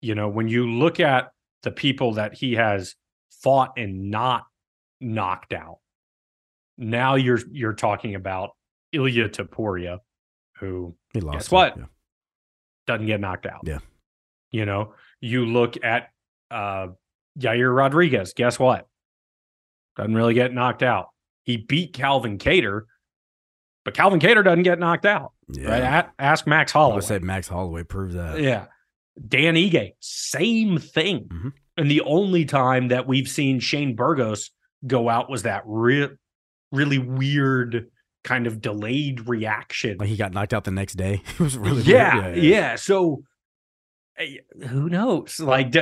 A: You know, when you look at the people that he has fought and not knocked out, now you're you're talking about Ilia Topuria, who
B: He lost.
A: Guess
B: it,
A: what?
B: yeah.
A: doesn't get knocked out.
B: Yeah.
A: You know, you look at uh Yair Rodriguez, guess what? Doesn't really get knocked out. He beat Calvin Kattar, but Calvin Kattar doesn't get knocked out.
B: Yeah.
A: Right? A- ask Max Holloway.
B: I would say Max Holloway proved that.
A: Yeah. Dan Ige, same thing.
B: Mhm.
A: And the only time that we've seen Shane Burgos go out was that re- really weird kind of delayed reaction.
B: Like he got knocked out the next day. it was really weird.
A: yeah, yeah, So eh, Eh, who knows? Like,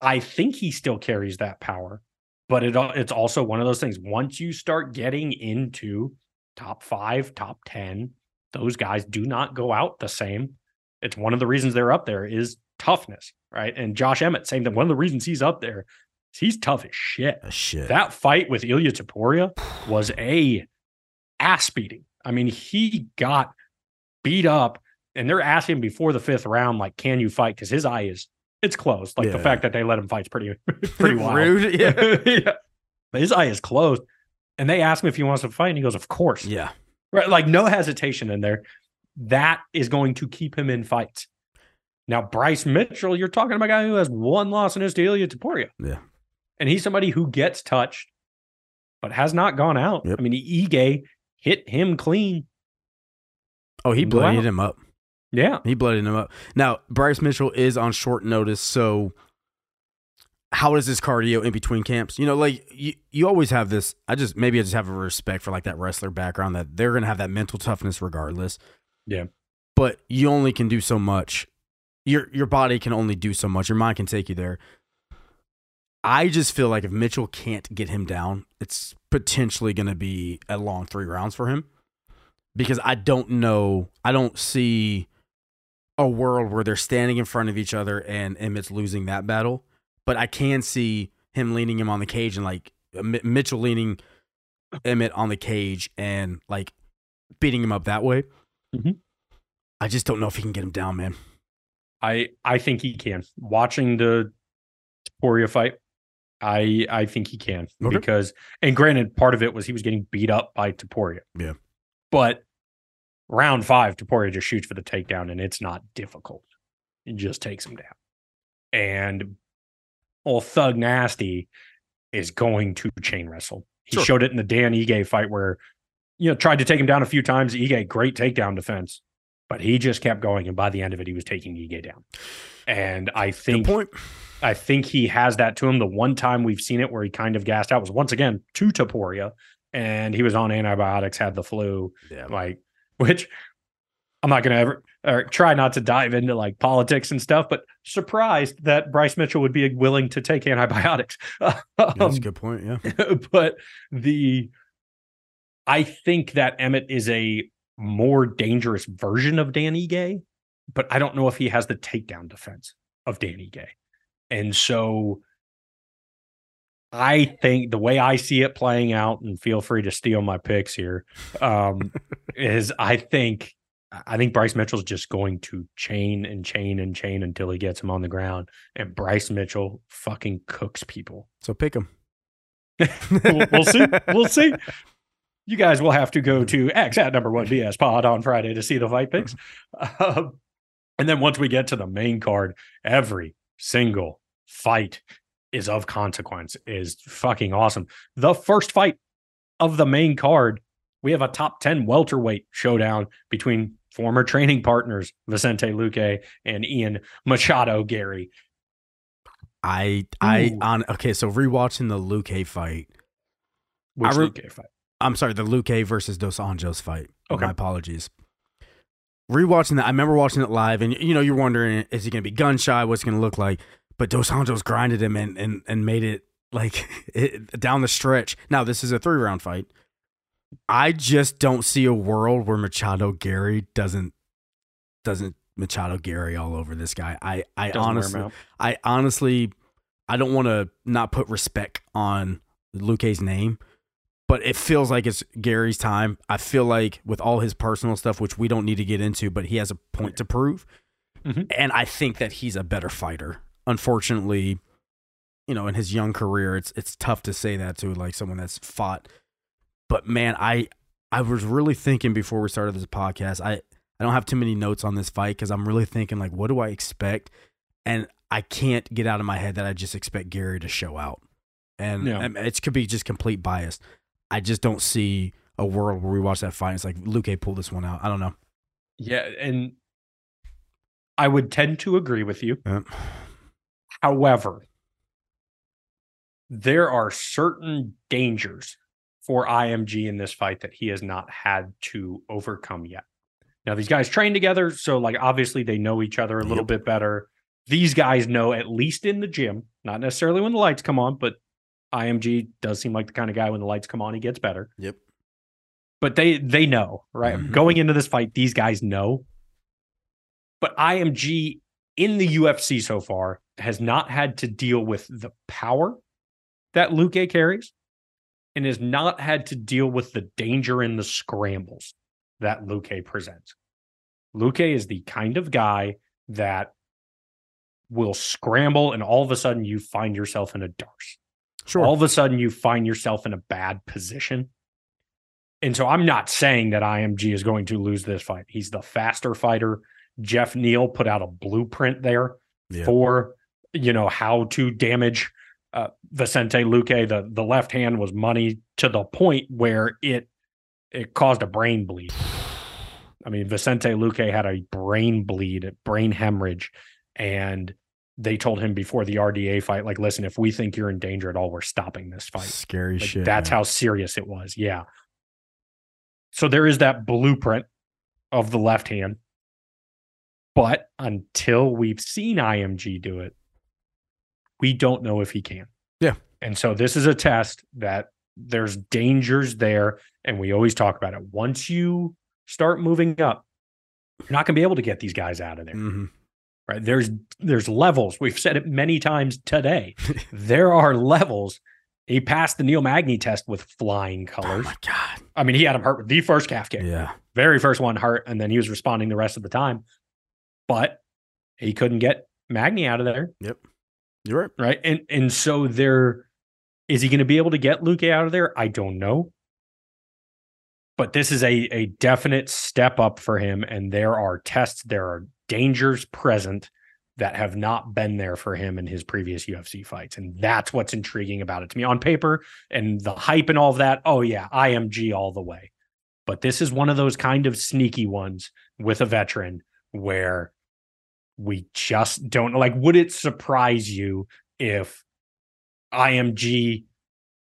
A: I think he still carries that power, but it it's also one of those things. Once you start getting into top five, top ten, those guys do not go out the same. It's one of the reasons they're up there is toughness, right? And Josh Emmett, same thing. One of the reasons he's up there is he's tough as shit.
B: Shit.
A: That fight with Ilia Topuria was a ass beating. I mean, he got beat up, and they're asking before the fifth round, like, "Can you fight?" Because his eye is it's closed. Like the fact that they let him fight's pretty pretty wild.
B: Rude. Yeah.
A: yeah. But his eye is closed, and they ask him if he wants to fight, and he goes, "Of course."
B: yeah.
A: Right, like no hesitation in there. That is going to keep him in fights. Now, Bryce Mitchell, you're talking about a guy who has one loss in his to Ilia Topuria.
B: Yeah.
A: And he's somebody who gets touched, but has not gone out.
B: Yep.
A: I mean, Ige hit him clean.
B: Oh, he bloodied him up.
A: Yeah.
B: He bloodied him up. Now, Bryce Mitchell is on short notice, so how is his cardio in between camps? You know, like you, you always have this. I just maybe I just have a respect for like that wrestler background that they're gonna have that mental toughness regardless.
A: Yeah.
B: But you only can do so much. Your your body can only do so much. Your mind can take you there. I just feel like if Mitchell can't get him down, it's potentially going to be a long three rounds for him because I don't know. I don't see a world where they're standing in front of each other and Emmett's losing that battle. But I can see him leaning him on the cage and like Mi- Mitchell leaning Emmett on the cage and like beating him up that way.
A: Mhm.
B: I just don't know if he can get him down, man.
A: I I think he can. Watching the Topuria fight, I I think he can
B: Okay.
A: because and granted, part of it was he was getting beat up by Topuria.
B: Yeah.
A: But round five, Topuria just shoots for the takedown, and it's not difficult. It just takes him down. And old Thug Nasty is going to chain wrestle. He
B: Sure.
A: showed it in the Dan Ige fight where, you know, tried to take him down a few times. Ige, great takedown defense, but he just kept going. And by the end of it, he was taking Ige down. And I think
B: point.
A: I think he has that to him. The one time we've seen it where he kind of gassed out was once again to Topuria, and he was on antibiotics, had the flu,
B: Yeah.
A: like which I'm not gonna ever or try not to dive into like politics and stuff, but surprised that Bryce Mitchell would be willing to take antibiotics.
B: Yeah, that's
A: Um,
B: a good point. Yeah.
A: but the I think that Emmett is a more dangerous version of Dan Ige, but I don't know if he has the takedown defense of Dan Ige. And so I think the way I see it playing out, and feel free to steal my picks here, um, is I think I think Bryce Mitchell's just going to chain and chain and chain until he gets him on the ground. And Bryce Mitchell fucking cooks people
B: So pick him.
A: we'll, we'll see. We'll see. You guys will have to go to X at number one BS pod on Friday to see the fight picks. Um, and then once we get to the main card, every single fight is of consequence, is fucking awesome. The first fight of the main card, we have a top 10 welterweight showdown between former training partners Vicente Luque and Ian Machado Garry.
B: I I
A: Ooh.
B: on okay. So rewatching the Luque fight.
A: Which
B: re-
A: Luque fight?
B: I'm sorry, the Luque versus Dos Anjos fight.
A: Okay.
B: My apologies. Rewatching that, I remember watching it live, and you know, you're wondering, is he going to be gun shy? What's it going to look like? But Dos Anjos grinded him and and and made it like it, down the stretch. Now this is a three round fight. I just don't see a world where Machado Garry doesn't doesn't Machado Garry all over this guy. I I
A: Doesn't
B: honestly. I honestly, I don't want to not put respect on Luque's name, but it feels like it's Garry's time. I feel like with all his personal stuff, which we don't need to get into, but he has a point to prove.
A: Mhm.
B: And I think that he's a better fighter. Unfortunately, you know, in his young career, it's it's tough to say that to like someone that's fought. But man, I I was really thinking before we started this podcast. I I don't have too many notes on this fight because I'm really thinking like, what do I expect? And I can't get out of my head that I just expect Garry to show out, and,
A: Yeah.
B: and it could be just complete bias. I just don't see a world where we watch that fight. And it's like Luque pulled this one out. I don't know.
A: Yeah, and I would tend to agree with you.
B: Yep.
A: However, there are certain dangers for IMG in this fight that he has not had to overcome yet. Now, these guys train together, so like obviously they know each other a little
B: Yep.
A: bit better. These guys know at least in the gym, not necessarily when the lights come on, but IMG does seem like the kind of guy when the lights come on, he gets better.
B: Yep.
A: But they they know, right?
B: Mhm.
A: Going into this fight, these guys know. But IMG in the UFC so far has not had to deal with the power that Luque carries and has not had to deal with the danger in the scrambles that Luque presents. Luque is the kind of guy that will scramble and all of a sudden you find yourself in a D'Arce.
B: Sure.
A: All of a sudden you find yourself in a bad position. And so I'm not saying that IMG is going to lose this fight. He's the faster fighter. Geoff Neal put out a blueprint there
B: Yeah.
A: for you know how to damage uh, Vicente Luque. The the left hand was money to the point where it it caused a brain bleed. I mean, Vicente Luque had a brain bleed, a brain hemorrhage, and they told him before the RDA fight, like, listen, if we think you're in danger at all, we're stopping this fight.
B: Scary
A: Like,
B: shit.
A: that's
B: man.
A: how serious it was. Yeah. So there is that blueprint of the left hand. But until we've seen IMG do it, we don't know if he can.
B: Yeah.
A: And so this is a test that there's dangers there. And we always talk about it. Once you start moving up, you're not going to be able to get these guys out of there
B: Mhm.
A: right there's there's levels we've said it many times today there are levels he passed the neil magny test with flying
B: Oh
A: colors
B: my god.
A: i mean he had him hurt with the first calf kick
B: Yeah.
A: very first one hurt and then he was responding the rest of the time but he couldn't get magny out of there
B: You're right.
A: right? And and so there is he going to be able to get Luque out of there? I don't know. But this is a a definite step up for him and there are tests there are dangers present that have not been there for him in his previous UFC fights and that's what's intriguing about it to me. On paper and the hype and all of that oh yeah IMG all the way. But this is one of those kind of sneaky ones with a veteran where we just don't like would it surprise you if IMG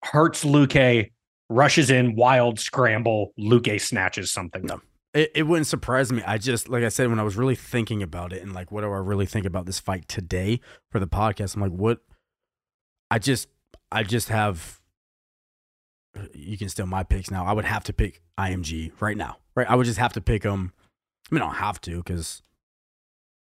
A: hurts Luque rushes in wild scramble Luque snatches something
B: No. It, it wouldn't surprise me. I just, like I said, when I was really thinking about it and like, what do I really think about this fight today for the podcast? I'm like, what? I just, I just have. You can steal my picks now. I would have to pick IMG right now, right? I would just have to pick them. I mean, I don't have to because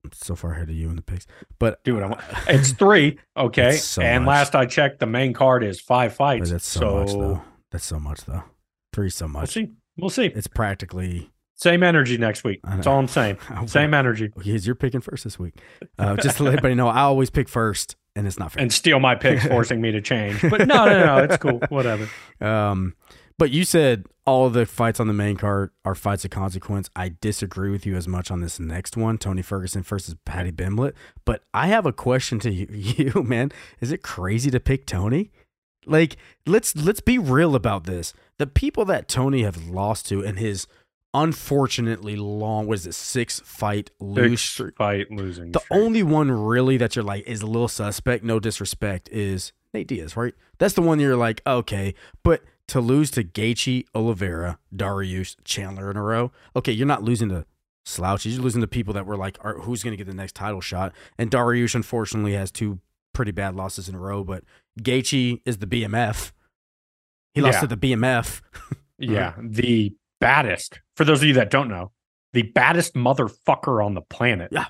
B: I'm so far ahead of you in the picks. But
A: do what I want. It's three, okay.
B: So
A: and
B: much.
A: last I checked, the main card is five
B: but
A: fights.
B: that's so,
A: so
B: much though. That's so much though. Three so much.
A: we'll see. We'll see.
B: It's practically.
A: Same energy next week. That's all I'm saying. Same energy.
B: Because you're picking first this week. Uh, just to let everybody know, I always pick first, and it's not fair.
A: And steal my picks, forcing me to change. But no, no, no, it's cool. Whatever.
B: Um, but you said all the fights on the main card are fights of consequence. I disagree with you as much on this next one, Tony Ferguson versus Paddy Pimblett. But I have a question to you, man. Is it crazy to pick Tony? Like, let's let's be real about this. The people that Tony have lost to in his unfortunately long, what is it, six fight lose
A: Six fight losing.
B: the
A: streak.
B: only one really that you're like is a little suspect, no disrespect, is Nate Diaz, right? That's the one you're like, okay, but to lose to Gaethje, Oliveira, Dariush, Chandler in a row, okay, you're not losing to slouches, you're losing to people that were like, Are, who's going to get the next title shot? And Dariush, unfortunately, has two pretty bad losses in a row, but Gaethje is the BMF. He lost
A: Yeah.
B: to the BMF.
A: Yeah, the baddest. For those of you that don't know, the baddest motherfucker on the planet.
B: Yeah.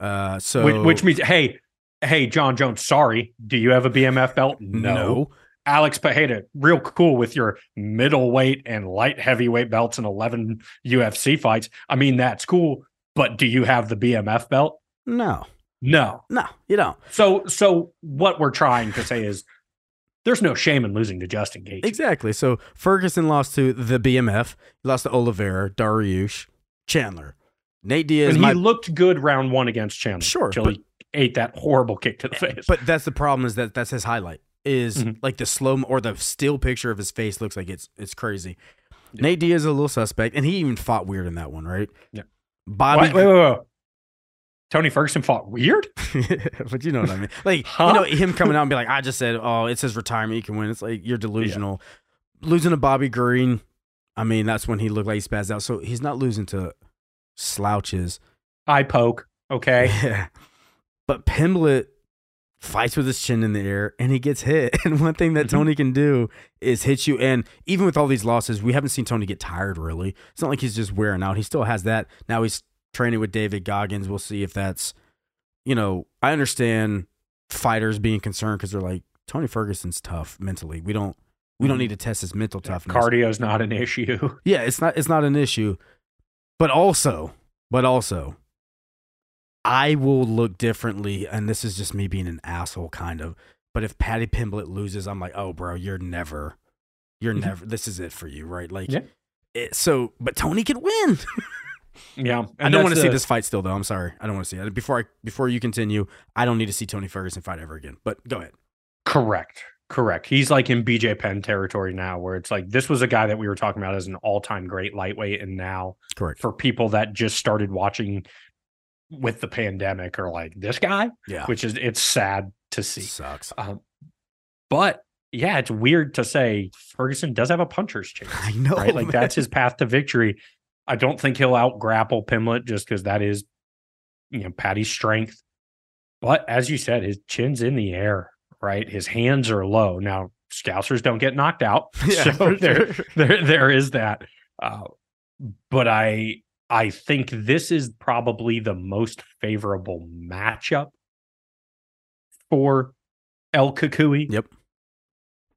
B: Uh, so
A: which, which means, hey, hey, Jon Jones, sorry, do you have a BMF belt?
B: no.
A: Alex Pereira, real cool with your middleweight and light heavyweight belts and 11 UFC fights. I mean, that's cool, but do you have the BMF belt?
B: no,
A: No.
B: no, you don't.
A: So, so what we're trying to say is there's no shame in losing to Justin Gaethje.
B: Exactly. So Ferguson lost to the BMF. He lost to Oliveira, Dariush, Chandler. Nate Diaz.
A: and he
B: might-
A: looked good round one against Chandler.
B: Sure,
A: Until
B: but-
A: he ate that horrible kick to the eh, face.
B: But that's the problem is that that's his highlight. Is
A: Mhm.
B: like the slow or the still picture of his face looks like it's it's crazy. Nate Diaz is a little suspect, and he even fought weird in that one, right?
A: Yeah.
B: Bobby,
A: wait, wait, wait, wait. Tony Ferguson fought weird?
B: but you know what I mean. Like
A: Huh?
B: you know him coming out and be like, I just said, oh, it's his retirement, he can win. It's like you're delusional. Losing to Bobby Green, I mean, that's when he looked like he spazzed out. So he's not losing to slouches.
A: Eye poke. Okay.
B: Yeah. But Pimblett fights with his chin in the air and he gets hit. And one thing that
A: Mhm.
B: Tony can do is hit you. And even with all these losses, we haven't seen Tony get tired really. It's not like he's just wearing out. He still has that. Now he's training with David Goggins. We'll see if that's, you know, I understand fighters being concerned because they're like, Tony Ferguson's tough mentally. We don't. We don't need to test his mental toughness.
A: Cardio's not an issue.
B: Yeah, it's not it's not an issue. But also, but also I will look differently and this is just me being an asshole kind of. But if Paddy Pimblett loses, I'm like, "Oh, bro, you're never you're
A: Mhm.
B: never this is it for you, right?" Like
A: Yeah.
B: it, so but Tony can win.
A: Yeah.
B: I don't want to see this fight still though. I'm sorry. I don't want to see it. Before I before you continue, I don't need to see Tony Ferguson fight ever again. But go ahead.
A: Correct. Correct. He's like in BJ Penn territory now, where it's like this was a guy that we were talking about as an all time great lightweight. And now,
B: Correct.
A: for people that just started watching with the pandemic, are like, this guy,
B: Yeah.
A: which is, it's sad to see.
B: Sucks.
A: Um, but yeah, it's weird to say Ferguson does have a puncher's chance,
B: I know.
A: right? Like
B: man.
A: that's his path to victory. I don't think he'll out grapple Pimblett just because that is, you know, Paddy's strength. But as you said, his chin's in the air, right? His hands are low. Now, Scousers don't get knocked out.
B: Yeah,
A: so there,
B: sure.
A: there, there is that. Uh, but I, I think this is probably the most favorable matchup for El Cucuy
B: Yep.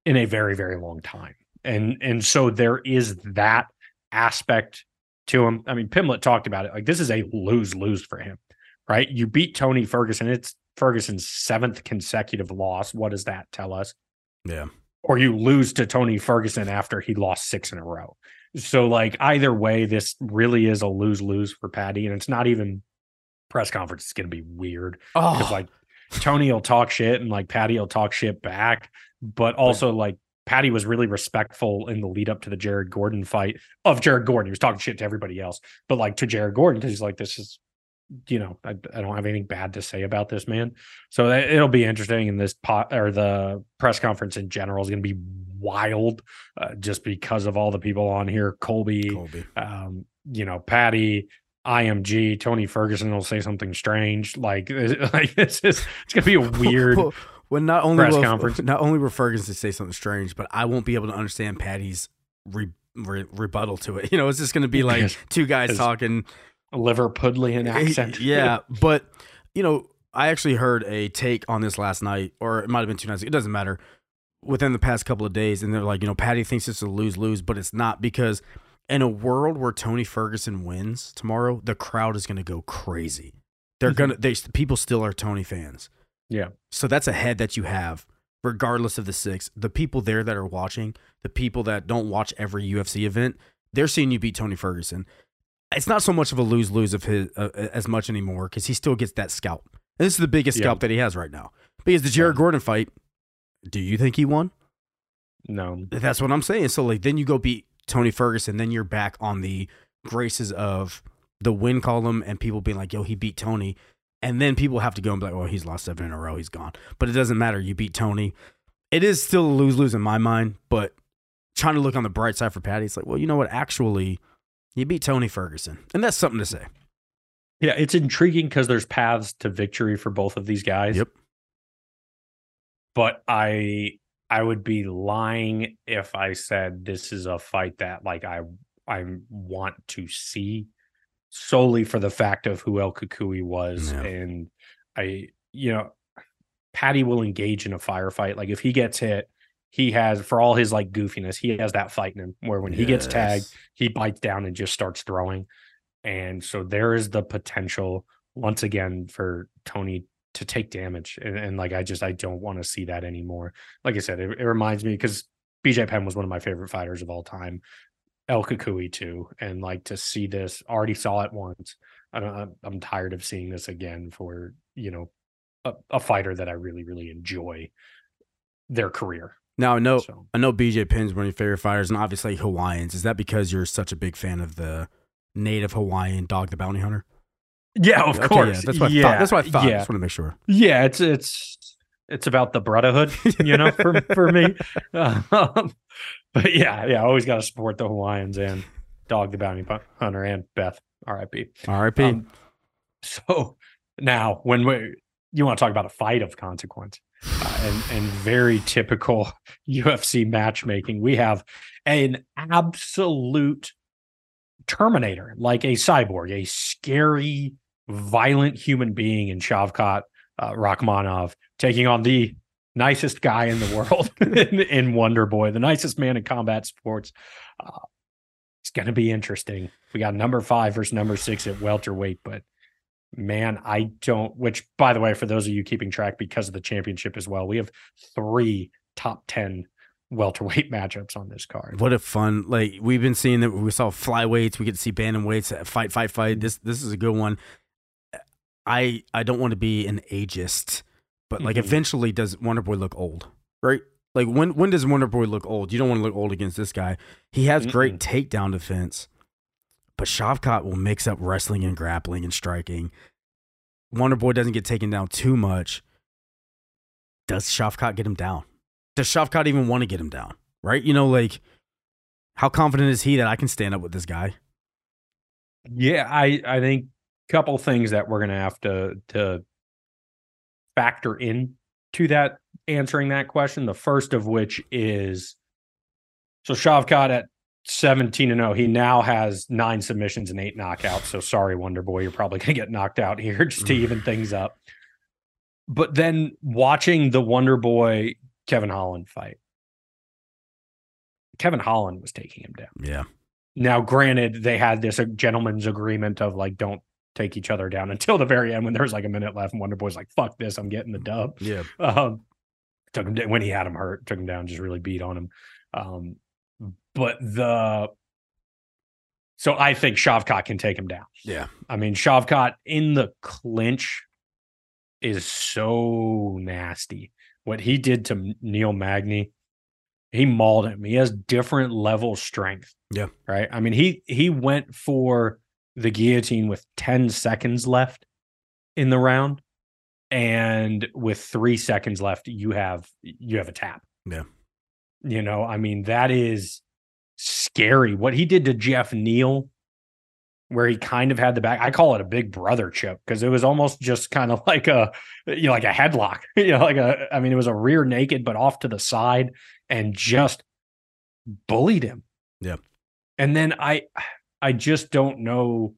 A: in a very, very long time. And and so there is that aspect to him. I mean, Pimblett talked about it. Like this is a lose-lose for him, right? You beat Tony Ferguson. It's Ferguson's seventh consecutive loss. What does that tell us?
B: Yeah.
A: Or you lose to Tony Ferguson after he lost six in a row. So like either way, this really is a lose-lose for Paddy. And it's not even press conference. It's gonna be weird because
B: Oh,
A: like Tony will talk shit and like Paddy will talk shit back, but also like Paddy was really respectful in the lead up to the Jared Gordon fight of Jared Gordon. He was talking shit to everybody else, but like to Jared Gordon because he's like, this is, you know, I, I don't have anything bad to say about this man. So that, it'll be interesting. And this pot or the press conference in general is going to be wild, uh, just because of all the people on here. Colby,
B: Colby.
A: um, you know, Paddy, IMG, Tony Ferguson will say something strange. Like, like this is it's gonna be a weird.
B: Well, well, not only
A: press
B: will,
A: conference.
B: not only will Ferguson say something strange, but I won't be able to understand Paddy's re, re, rebuttal to it. You know, it's just going to be like two guys talking.
A: Liverpudlian accent.
B: Yeah, but you know, I actually heard a take on this last night, or it might have been two nights. ago. It doesn't matter. Within the past couple of days, and they're like, you know, Paddy thinks it's a lose lose, but it's not because in a world where Tony Ferguson wins tomorrow, the crowd is going to go crazy. They're
A: Mhm.
B: gonna. They people still are Tony fans.
A: Yeah.
B: So that's a head that you have, regardless of the six. The people there that are watching, the people that don't watch every UFC event, they're seeing you beat Tony Ferguson. It's not so much of a lose lose of his uh, as much anymore because he still gets that scalp. And this is the biggest
A: Yeah.
B: scalp that he has right now. Because the Jared. Gordon fight, do you think he won?
A: No.
B: That's what I'm saying. So like then you go beat Tony Ferguson, then you're back on the graces of the win column and people being like, yo, he beat Tony. And then people have to go and be like, well, he's lost seven in a row, he's gone. But it doesn't matter. You beat Tony. It is still a lose lose in my mind, but trying to look on the bright side for Paddy, it's like, well, you know what? Actually, you beat Tony Ferguson. And that's something to say.
A: Yeah, it's intriguing because there's paths to victory for both of these guys.
B: Yep.
A: But I I would be lying if I said this is a fight that like I I want to see solely for the fact of who El Cucuy was. And I, you know, Paddy will engage in a firefight. Like if he gets hit, he has for all his like goofiness, he has that fight in him where when he gets tagged, he bites down and just starts throwing. And so there is the potential once again for Tony to take damage, and, and like I just I don't want to see that anymore. Like I said, it, it reminds me because BJ Penn was one of my favorite fighters of all time. El Cucuy too, and like to see this, already saw it once. I don't, I'm tired of seeing this again for you know a, a fighter that I really really enjoy their career.
B: Now I know so. I know BJ Penn's one of your favorite fighters, and obviously Hawaiians. Is that because you're such a big fan of the native Hawaiian dog, the bounty hunter?
A: Yeah, of okay, course.
B: Yeah, that's what I thought. That's what I thought. Yeah. I just want to make sure.
A: Yeah, it's it's it's about the brotherhood, you know, for for me. Um, but yeah, yeah, I always got to support the Hawaiians and Dog the Bounty Hunter and Beth. R.I.P.
B: R.I.P. Um,
A: so now, when we you want to talk about a fight of consequence uh, and and very typical UFC matchmaking, we have an absolute Terminator, like a cyborg, a scary, violent human being in Shavkat uh, Rakhmonov, taking on the nicest guy in the world in, in, Wonder Boy, the nicest man in combat sports. Uh, it's going to be interesting. We got number five versus number six at welterweight, but man, I don't. Which, by the way, for those of you keeping track, because of the championship as well, we have three top ten welterweight matchups on this card.
B: What a fun! Like we've been seeing that we saw flyweights, we get to see bantamweights, fight, fight, fight. This this is a good one. I I don't want to be an ageist but like, mm-hmm. eventually, does Wonder Boy look old? Right? Like, when when does Wonder Boy look old? You don't want to look old against this guy. He has Mm-mm. great takedown defense, but Shavkat will mix up wrestling and grappling and striking. Wonder Boy doesn't get taken down too much. Does Shavkat get him down? Does Shavkat even want to get him down? Right? You know, like, how confident is he that I can stand up with this guy?
A: Yeah, I I think couple things that we're gonna have to to factor in to that answering that question. The first of which is so Shavkat at 17 and 0, he now has nine submissions and eight knockouts. So sorry, Wonder Boy, you're probably going to get knocked out here just to even things up. But then watching the Wonder Boy Kevin Holland fight, Kevin Holland was taking him down.
B: Yeah.
A: Now, granted, they had this gentleman's agreement of like, don't take each other down until the very end when there was like a minute left and Wonder Boy's like, fuck this, I'm getting the dub.
B: Yeah.
A: Um, took him when he had him hurt, took him down, just really beat on him. Um, but the so I think Shavkat can take him down.
B: Yeah.
A: I mean, Shavkat in the clinch is so nasty. What he did to Neil Magny, he mauled him. He has different level strength.
B: Yeah.
A: Right. I mean, he he went for the guillotine with 10 seconds left in the round and with 3 seconds left you have you have a tap.
B: Yeah.
A: You know, I mean that is scary what he did to Geoff Neal where he kind of had the back I call it a big brother chip because it was almost just kind of like a you know like a headlock. you know like a I mean it was a rear naked but off to the side and just bullied him.
B: Yeah.
A: And then I I just don't know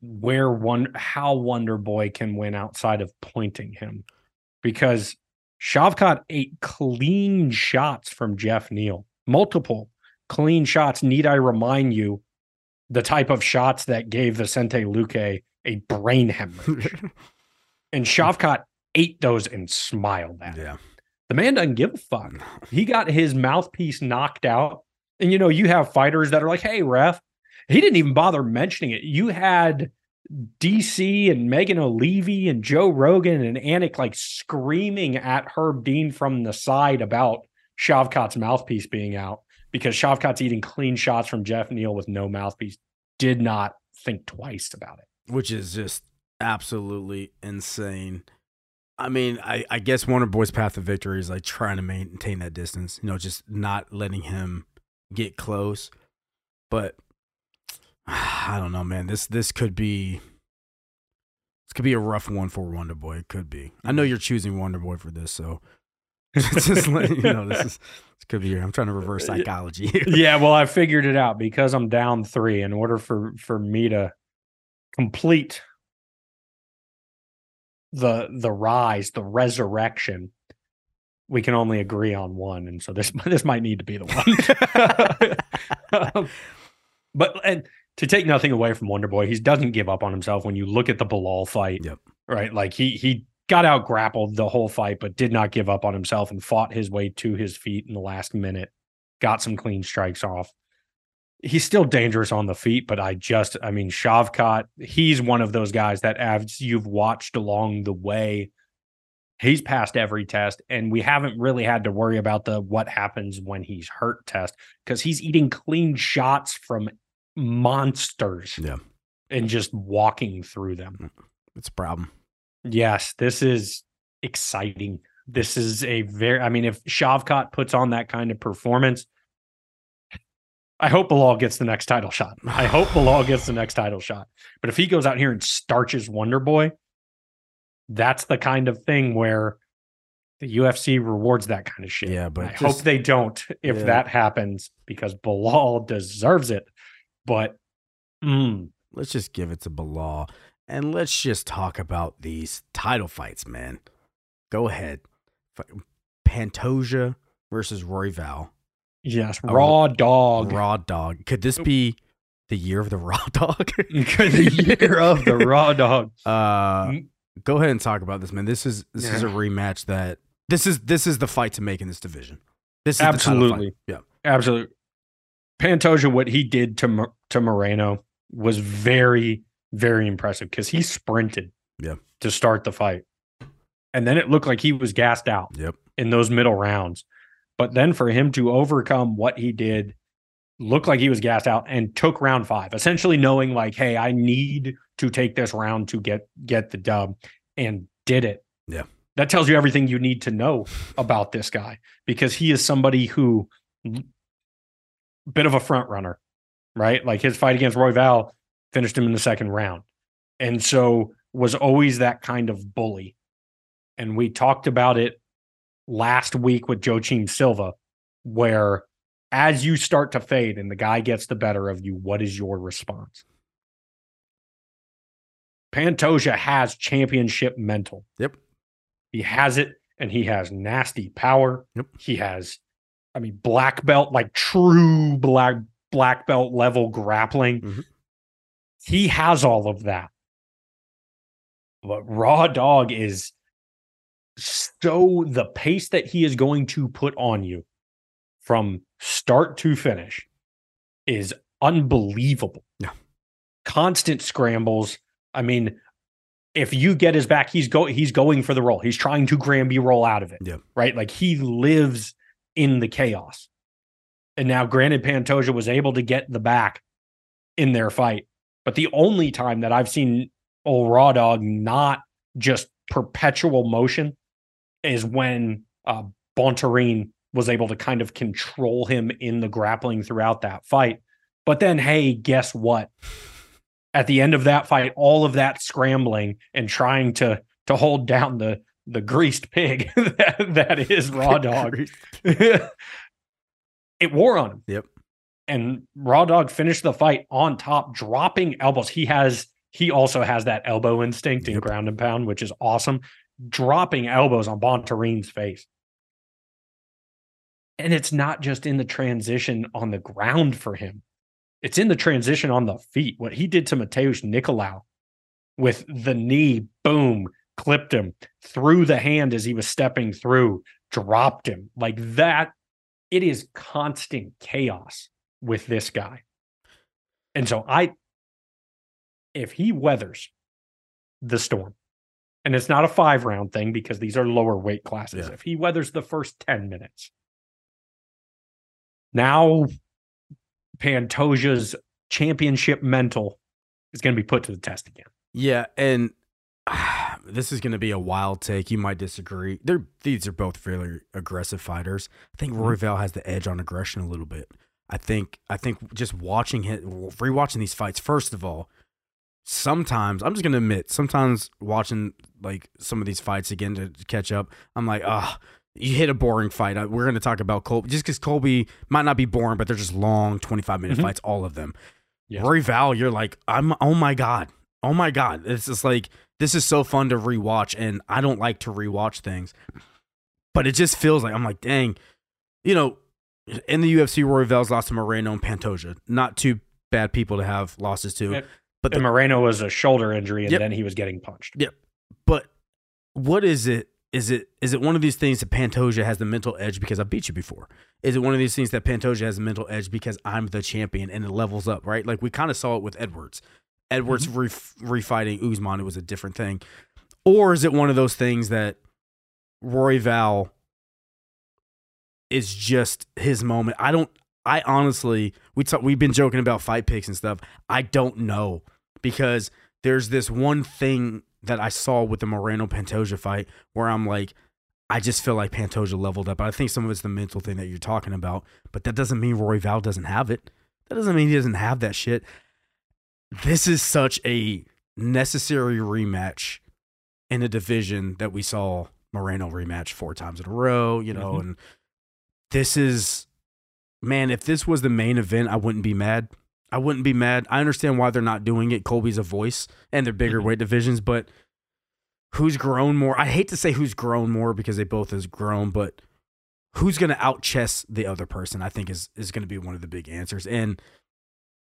A: where one how Wonder Boy can win outside of pointing him because Shavkat ate clean shots from Geoff Neal, multiple clean shots. Need I remind you the type of shots that gave Vicente Luque a brain hemorrhage? and Shavkat ate those and smiled at.
B: Yeah.
A: The man doesn't give a fuck. He got his mouthpiece knocked out and you know, you have fighters that are like, hey, ref, he didn't even bother mentioning it. You had DC and Megan Olivi and Joe Rogan and Anik like screaming at Herb Dean from the side about Shavkat's mouthpiece being out because Shavkat's eating clean shots from Geoff Neal with no mouthpiece. Did not think twice about it.
B: Which is just absolutely insane. I mean, I, I guess Wonder Boy's path to victory is like trying to maintain that distance, you know, just not letting him get close. But I don't know, man. This this could be this could be a rough one for Wonder Boy. It could be. I know you're choosing Wonder Boy for this, so just let you know this is this could be. here. I'm trying to reverse uh, psychology. Here.
A: Yeah, well, I figured it out because I'm down three. In order for for me to complete the the rise, the resurrection, we can only agree on one, and so this this might need to be the one. um, but and to take nothing away from Wonder Boy, he doesn't give up on himself. When you look at the Belal fight,
B: yep.
A: right? Like he he got out grappled the whole fight, but did not give up on himself and fought his way to his feet in the last minute. Got some clean strikes off. He's still dangerous on the feet, but I just, I mean, Shavkat, he's one of those guys that as you've watched along the way, he's passed every test, and we haven't really had to worry about the what happens when he's hurt test because he's eating clean shots from monsters.
B: Yeah.
A: And just walking through them.
B: Mm, it's a problem.
A: Yes, this is exciting. This is a very, I mean, if Shavkat puts on that kind of performance, I hope Belal gets the next title shot. I hope Belal gets the next title shot. But if he goes out here and starches Wonder Boy, that's the kind of thing where the UFC rewards that kind of shit.
B: Yeah, but
A: I
B: just-
A: hope they don't if
B: Yeah.
A: that happens because Belal deserves it. But mm,
B: Let's just give it to Belal and let's just talk about these title fights, man. Go ahead. Pantoja versus Royval.
A: yes, Raw Dawg.
B: Raw Dawg. Could this be the year of the raw dog?
A: the year of the Raw Dawg.
B: Uh,
A: Mm.
B: Go ahead and talk about this, man. This is this is a rematch that this is this is the fight to make in this division. This.
A: Absolutely.
B: Yeah.
A: Absolutely. Pantoja, what he did to to Moreno was very, very impressive because he sprinted
B: Yeah.
A: to start the fight. And then it looked like he was gassed out
B: Yep.
A: in those middle rounds. But then for him to overcome what he did, looked like he was gassed out and took round five, essentially knowing like, hey, I need to take this round to get get the dub and did it.
B: Yeah.
A: That tells you everything you need to know about this guy because he is somebody who bit of a front runner, right? Like his fight against Royval finished him in the second round. And so was always that kind of bully. And we talked about it last week with Joaquim Silva, where as you start to fade and the guy gets the better of you, what is your response? Pantoja has championship mental.
B: Yep.
A: He has it and he has nasty power.
B: Yep.
A: He has, I mean, black belt, like true black black belt level grappling.
B: Mhm.
A: He has all of that. But Raw Dawg is so the pace that he is going to put on you from start to finish is unbelievable.
B: Yeah.
A: Constant scrambles. I mean, if you get his back, he's go he's going for the roll. He's trying to Granby roll out of it.
B: Yeah.
A: Right. Like he lives in the chaos. And now, granted, Pantoja was able to get the back in their fight. But the only time that I've seen old Raw Dawg not just perpetual motion is when uh, Bontorin was able to kind of control him in the grappling throughout that fight. But then, hey, guess what? At the end of that fight, all of that scrambling and trying to to hold down the the greased pig that, that is Raw Dawg, it wore on him.
B: Yep.
A: And Raw Dawg finished the fight on top, dropping elbows. He has he also has that elbow instinct in
B: Yep.
A: ground and pound, which is awesome. Dropping elbows on Bontorin's face. And it's not just in the transition on the ground for him. It's in the transition on the feet. What he did to Matheus Nicolau with the knee, boom, clipped him through the hand as he was stepping through, dropped him. Like that, it is constant chaos with this guy. And so I, if he weathers the storm, and it's not a five round thing because these are lower weight classes,
B: Yeah.
A: if he weathers the first 10 minutes, now Pantoja's championship mental is going to be put to the test again.
B: Yeah, and this is going to be a wild take. You might disagree. They're these are both fairly aggressive fighters. I think
A: Mm-hmm.
B: Royval has the edge on aggression a little bit. I think I think just watching him rewatching these fights. First of all, sometimes I'm just going to admit, sometimes watching like some of these fights again to, to catch up, I'm like, ah. You hit a boring fight. Uh, We're going to talk about Colby just because Colby might not be boring, but they're just long, 25 minute
A: Mhm.
B: fights, all of them.
A: Yes.
B: Rory Val, you're like, I'm, oh my God. Oh my God. It's just like, this is so fun to rewatch. And I don't like to rewatch things, but it just feels like, I'm like, dang, you know, in the UFC, Rory Val's lost to Moreno and Pantoja. Not two bad people to have losses to.
A: Yep.
B: But
A: And
B: the,
A: Moreno was a shoulder injury, and
B: Yep.
A: then he was getting punched.
B: Yep. But what is it? Is it is it one of these things that Pantoja has the mental edge because I beat you before? Is it one of these things that Pantoja has the mental edge because I'm the champion and it levels up, right? Like we kind of saw it with Edwards. Edwards
A: Mm-hmm.
B: ref- refighting Usman, it was a different thing. Or is it one of those things that Royval is just his moment? I don't. I honestly, we talk, we've been joking about fight picks and stuff. I don't know because there's this one thing that I saw with the Moreno Pantoja fight where I'm like, I just feel like Pantoja leveled up. But I think some of it's the mental thing that you're talking about, but that doesn't mean Royval doesn't have it. That doesn't mean he doesn't have that shit. This is such a necessary rematch in a division that we saw Moreno rematch four times in a row, you know,
A: Mhm.
B: and this is man, if this was the main event, I wouldn't be mad. I wouldn't be mad. I understand why they're not doing it. Colby's a voice and they're bigger
A: Mhm.
B: weight divisions, but who's grown more? I hate to say who's grown more because they both has grown, but who's going to out chess the other person? I think is is going to be one of the big answers. And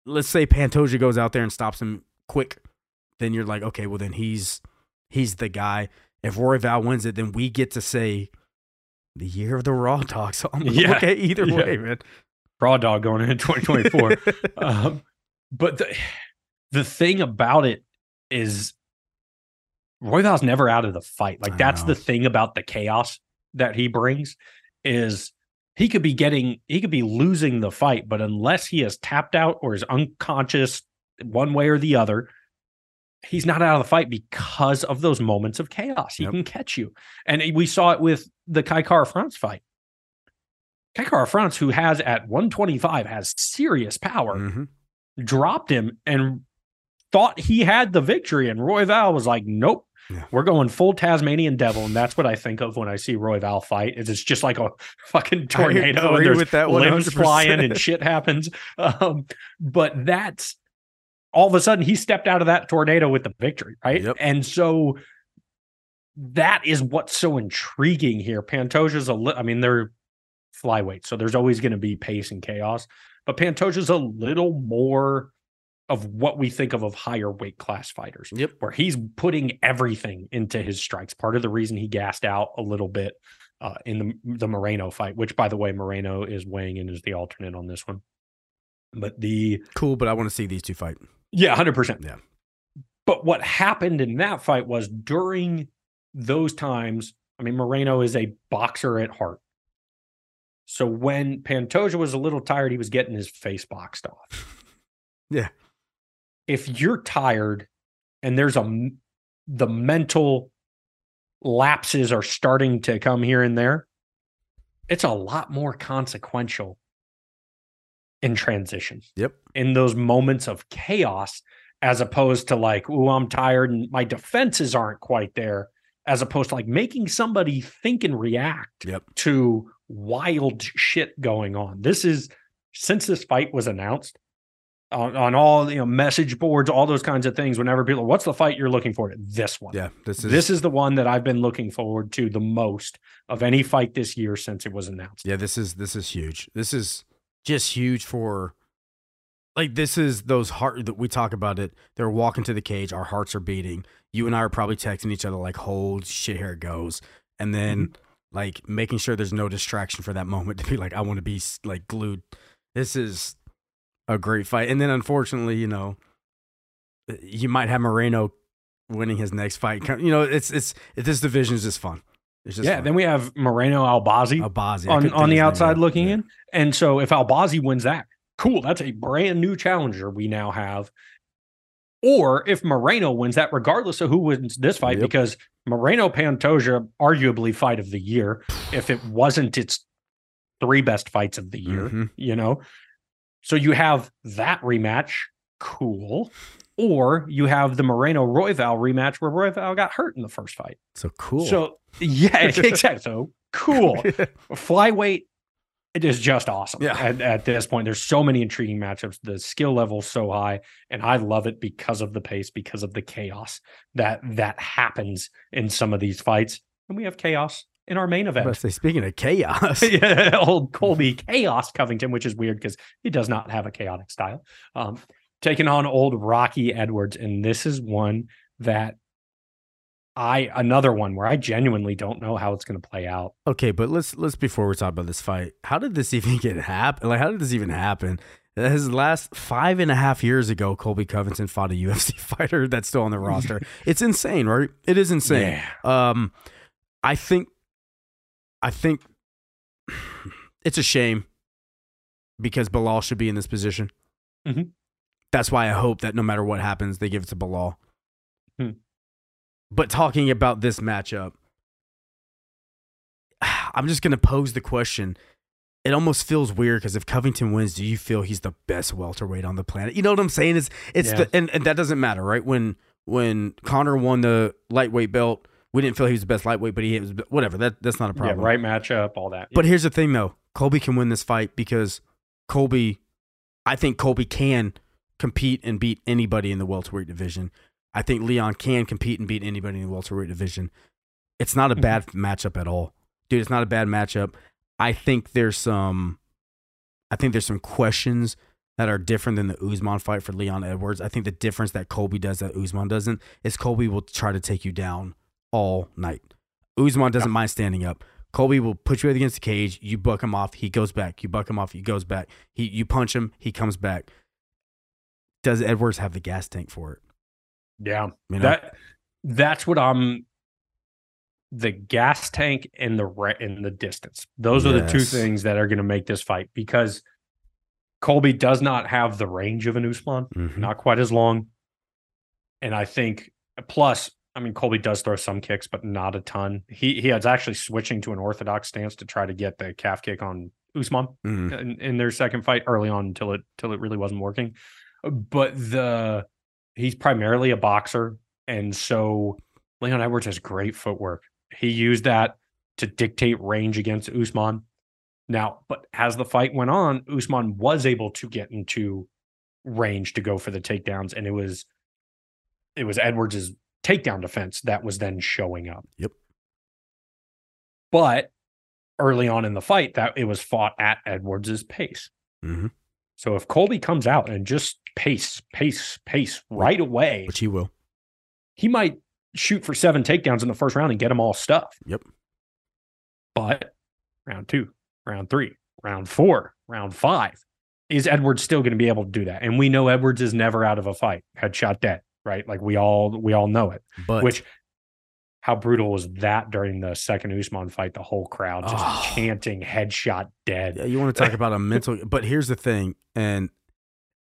B: let's say Pantoja goes out there and stops him quick, then you're like, okay, well then he's he's the guy. If Royval wins it, then we get to say the year of the Raw talks. So I'm
A: Yeah.
B: okay either
A: Yeah.
B: way, man.
A: Raw Dawg going into 2024. um, but the the thing about it is Royval's never out of the fight. Like that's the thing about the chaos that he brings is he could be getting he could be losing the fight, but unless he is tapped out or is unconscious one way or the other, he's not out of the fight because of those moments of chaos. He
B: Yep.
A: can catch you. And we saw it with the Kai Kara France fight. Kai Kara France, who has at 125 has serious power,
B: Mhm.
A: dropped him and thought he had the victory. And Royval was like, nope.
B: Yeah.
A: We're going full Tasmanian devil, and that's what I think of when I see Royval fight. Is it's just like a fucking tornado, and there's
B: with that
A: limbs
B: 100%.
A: flying and shit happens. Um, but that's all of a sudden he stepped out of that tornado with the victory, right?
B: Yep.
A: And so that is what's so intriguing here. Pantoja's a li- I mean, they're flyweight, so there's always going to be pace and chaos. But Pantoja's a little more of what we think of of higher weight class fighters,
B: Yep.
A: where he's putting everything into his strikes. Part of the reason he gassed out a little bit uh, in the the Moreno fight, which by the way, Moreno is weighing in as the alternate on this one. But the
B: Cool, but I want to see these two fight.
A: yeah, hundred percent.
B: Yeah.
A: But what happened in that fight was during those times. I mean, Moreno is a boxer at heart. So when Pantoja was a little tired, he was getting his face boxed off.
B: Yeah.
A: If you're tired and there's a the mental lapses are starting to come here and there, it's a lot more consequential in transition
B: Yep.
A: in those moments of chaos as opposed to like, oh, I'm tired and my defenses aren't quite there, as opposed to like making somebody think and react
B: Yep.
A: to wild shit going on. This is since this fight was announced on, on all you know message boards, all those kinds of things. Whenever people, what's the fight you're looking for? This one.
B: Yeah. This is
A: This is the one that I've been looking forward to the most of any fight this year since it was announced.
B: Yeah, this is this is huge. This is just huge for like this is those heart that we talk about it. They're walking to the cage, our hearts are beating. You and I are probably texting each other like, "Hold shit, here it goes," and then mm-hmm. Like making sure there's no distraction for that moment to be like, "I want to be like glued." This is a great fight, and then unfortunately, you know, you might have Moreno winning his next fight. You know, it's it's this division is just fun. It's just
A: yeah.
B: fun.
A: Then we have Moreno Albazi.
B: Abazi I
A: on, on the outside looking
B: Yeah.
A: in. And so if Albazi wins that, cool. That's a brand new challenger we now have. Or if Moreno wins that, regardless of who wins this fight,
B: Yep.
A: because Moreno Pantoja, arguably fight of the year, if it wasn't its three best fights of the year,
B: Mhm.
A: you know? So you have that rematch, cool. Or you have the Moreno Royval rematch where Royval got hurt in the first fight.
B: So cool.
A: So yeah, exactly. So cool flyweight it is just awesome.
B: Yeah.
A: at, at this point there's so many intriguing matchups. The skill level so high and i love it because of the pace because of the chaos that that happens in some of these fights. And we have chaos in our main
B: I was about
A: event.
B: say, speaking of chaos,
A: yeah, old colby chaos covington which is weird because he does not have a chaotic style. Um taking on old rocky edwards and this is one that I another one where I genuinely don't know how it's going to play out.
B: Okay, but let's let's before we talk about this fight, how did this even get happen? Like, how did this even happen? His last five and a half years ago, Colby Covington fought a UFC fighter that's still on the roster. It's insane, right? It is insane.
A: Yeah.
B: Um, I think, I think it's a shame because Belal should be in this position.
A: Mhm.
B: That's why I hope that no matter what happens, they give it to Belal.
A: Hmm.
B: But talking about this matchup, I'm just going to pose the question. It almost feels weird because if Covington wins, do you feel he's the best welterweight on the planet? You know what I'm saying? It's it's
A: Yeah.
B: the and, and that doesn't matter, right? When when Conor won the lightweight belt, we didn't feel he was the best lightweight, but he was whatever. That that's not a problem.
A: Yeah, right matchup, all that.
B: But here's the thing, though. Colby can win this fight because Colby, I think Colby can compete and beat anybody in the welterweight division. I think Leon can compete and beat anybody in the welterweight division. It's not a
A: Mhm.
B: bad matchup at all, dude. It's not a bad matchup. I think there's some, I think there's some questions that are different than the Usman fight for Leon Edwards. I think the difference that Colby does that Usman doesn't is Colby will try to take you down all night. Usman doesn't mind standing up. Colby will put you against the cage. You buck him off. He goes back. You buck him off. He goes back. He you punch him. He comes back. Does Edwards have the gas tank for it?
A: Yeah,
B: You know?
A: that that's what I'm. The gas tank and the re- and the distance. Those are the two things that are going to make this fight because Colby does not have the range of an Usman,
B: Mhm.
A: not quite as long. And I think plus, I mean, Colby does throw some kicks, but not a ton. He he is actually switching to an orthodox stance to try to get the calf kick on Usman.
B: Mhm.
A: in, in their second fight early on until it till it really wasn't working. But the he's primarily a boxer, and so Leon Edwards has great footwork. He used that to dictate range against Usman. Now, but as the fight went on, Usman was able to get into range to go for the takedowns, and it was it was Edwards's takedown defense that was then showing up.
B: Yep.
A: But early on in the fight, that it was fought at Edwards's pace.
B: Mhm.
A: So if Colby comes out and just pace, pace, pace right away,
B: Which he will.
A: he might shoot for seven takedowns in the first round and get them all stuffed.
B: Yep.
A: But round two, round three, round four, round five, is Edwards still going to be able to do that? And we know Edwards is never out of a fight, headshot dead, right? Like we all we all know it.
B: But
A: Which how brutal was that during the second Usman fight? The whole crowd just
B: Oh.
A: chanting headshot dead.
B: Yeah, you want to talk about a mental. But here's the thing, and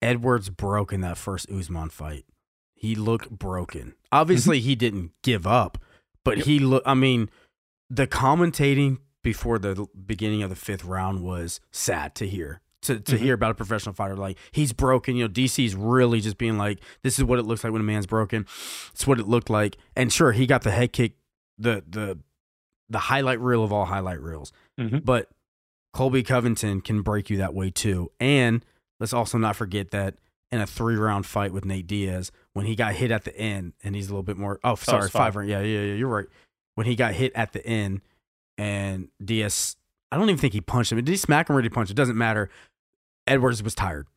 B: Edwards broke in that first Usman fight. He looked broken. Obviously, mm-hmm. he didn't give up, but
A: Yep.
B: he look. I mean, the commentating before the beginning of the fifth round was sad to hear. To, to
A: Mhm.
B: hear about a professional fighter like he's broken, you know, DC's really just being like, this is what it looks like when a man's broken. It's what it looked like, and sure, he got the head kick, the the the highlight reel of all highlight reels.
A: Mhm.
B: But Colby Covington can break you that way too. And let's also not forget that in a three round fight with Nate Diaz, when he got hit at the end, and he's a little bit more. Oh, sorry, five
A: five.
B: round. Yeah, yeah, yeah. You're right. When he got hit at the end, and Diaz, I don't even think he punched him. Did he smack him or did he punch? It doesn't matter. Edwards was tired.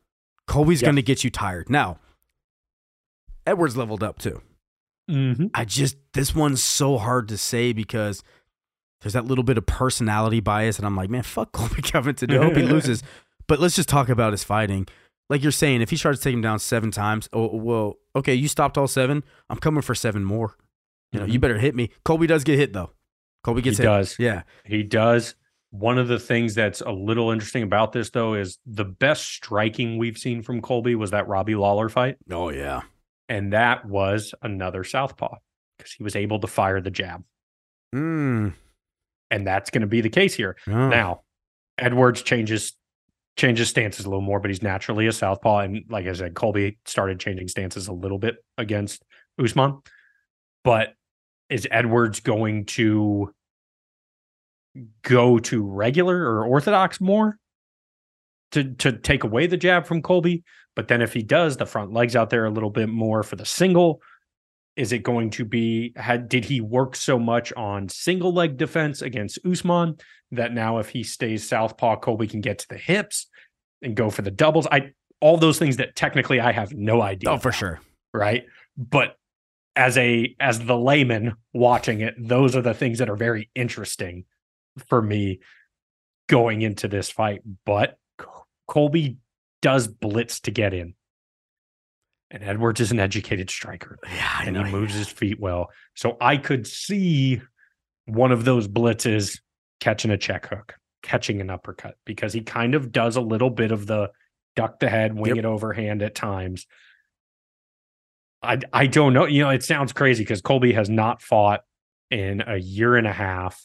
B: Colby's
A: Yeah.
B: going to get you tired. Now, Edwards leveled up too.
A: Mhm.
B: I just this one's so hard to say because there's that little bit of personality bias, and I'm like, man, fuck Colby Covington. I hope he loses. But let's just talk about his fighting. Like you're saying, if he tries to take him down seven times, oh well, okay, you stopped all seven. I'm coming for seven more. You know, you
A: Mhm.
B: better hit me. Colby does get hit though. Colby
A: He
B: gets hit.
A: does.
B: Yeah.
A: He does. One of the things that's a little interesting about this, though, is the best striking we've seen from Colby was that Robbie Lawler fight.
B: Oh yeah.
A: And that was another southpaw because he was able to fire the jab.
B: Mm.
A: And that's going to be the case here.
B: Oh.
A: Now, Edwards changes changes stances a little more, but he's naturally a southpaw. And like I said, Colby started changing stances a little bit against Usman. But is Edwards going to go to regular or orthodox more to to take away the jab from Colby? But then if he does, the front legs out there a little bit more for the single. Is it going to be had did he work so much on single leg defense against Usman that now if he stays southpaw, Colby can get to the hips and go for the doubles? I all those things that technically I have no idea.
B: Oh, for sure.
A: Right. But as a as the layman watching it, those are the things that are very interesting for me going into this fight. But Colby does blitz to get in. And Edwards is an educated striker.
B: Yeah, I
A: and he moves his feet well. So I could see one of those blitzes catching a check hook, catching an uppercut, because he kind of does a little bit of the duck the head, wing
B: Yep.
A: it overhand at times. I I don't know. You know, it sounds crazy because Colby has not fought in a year and a half,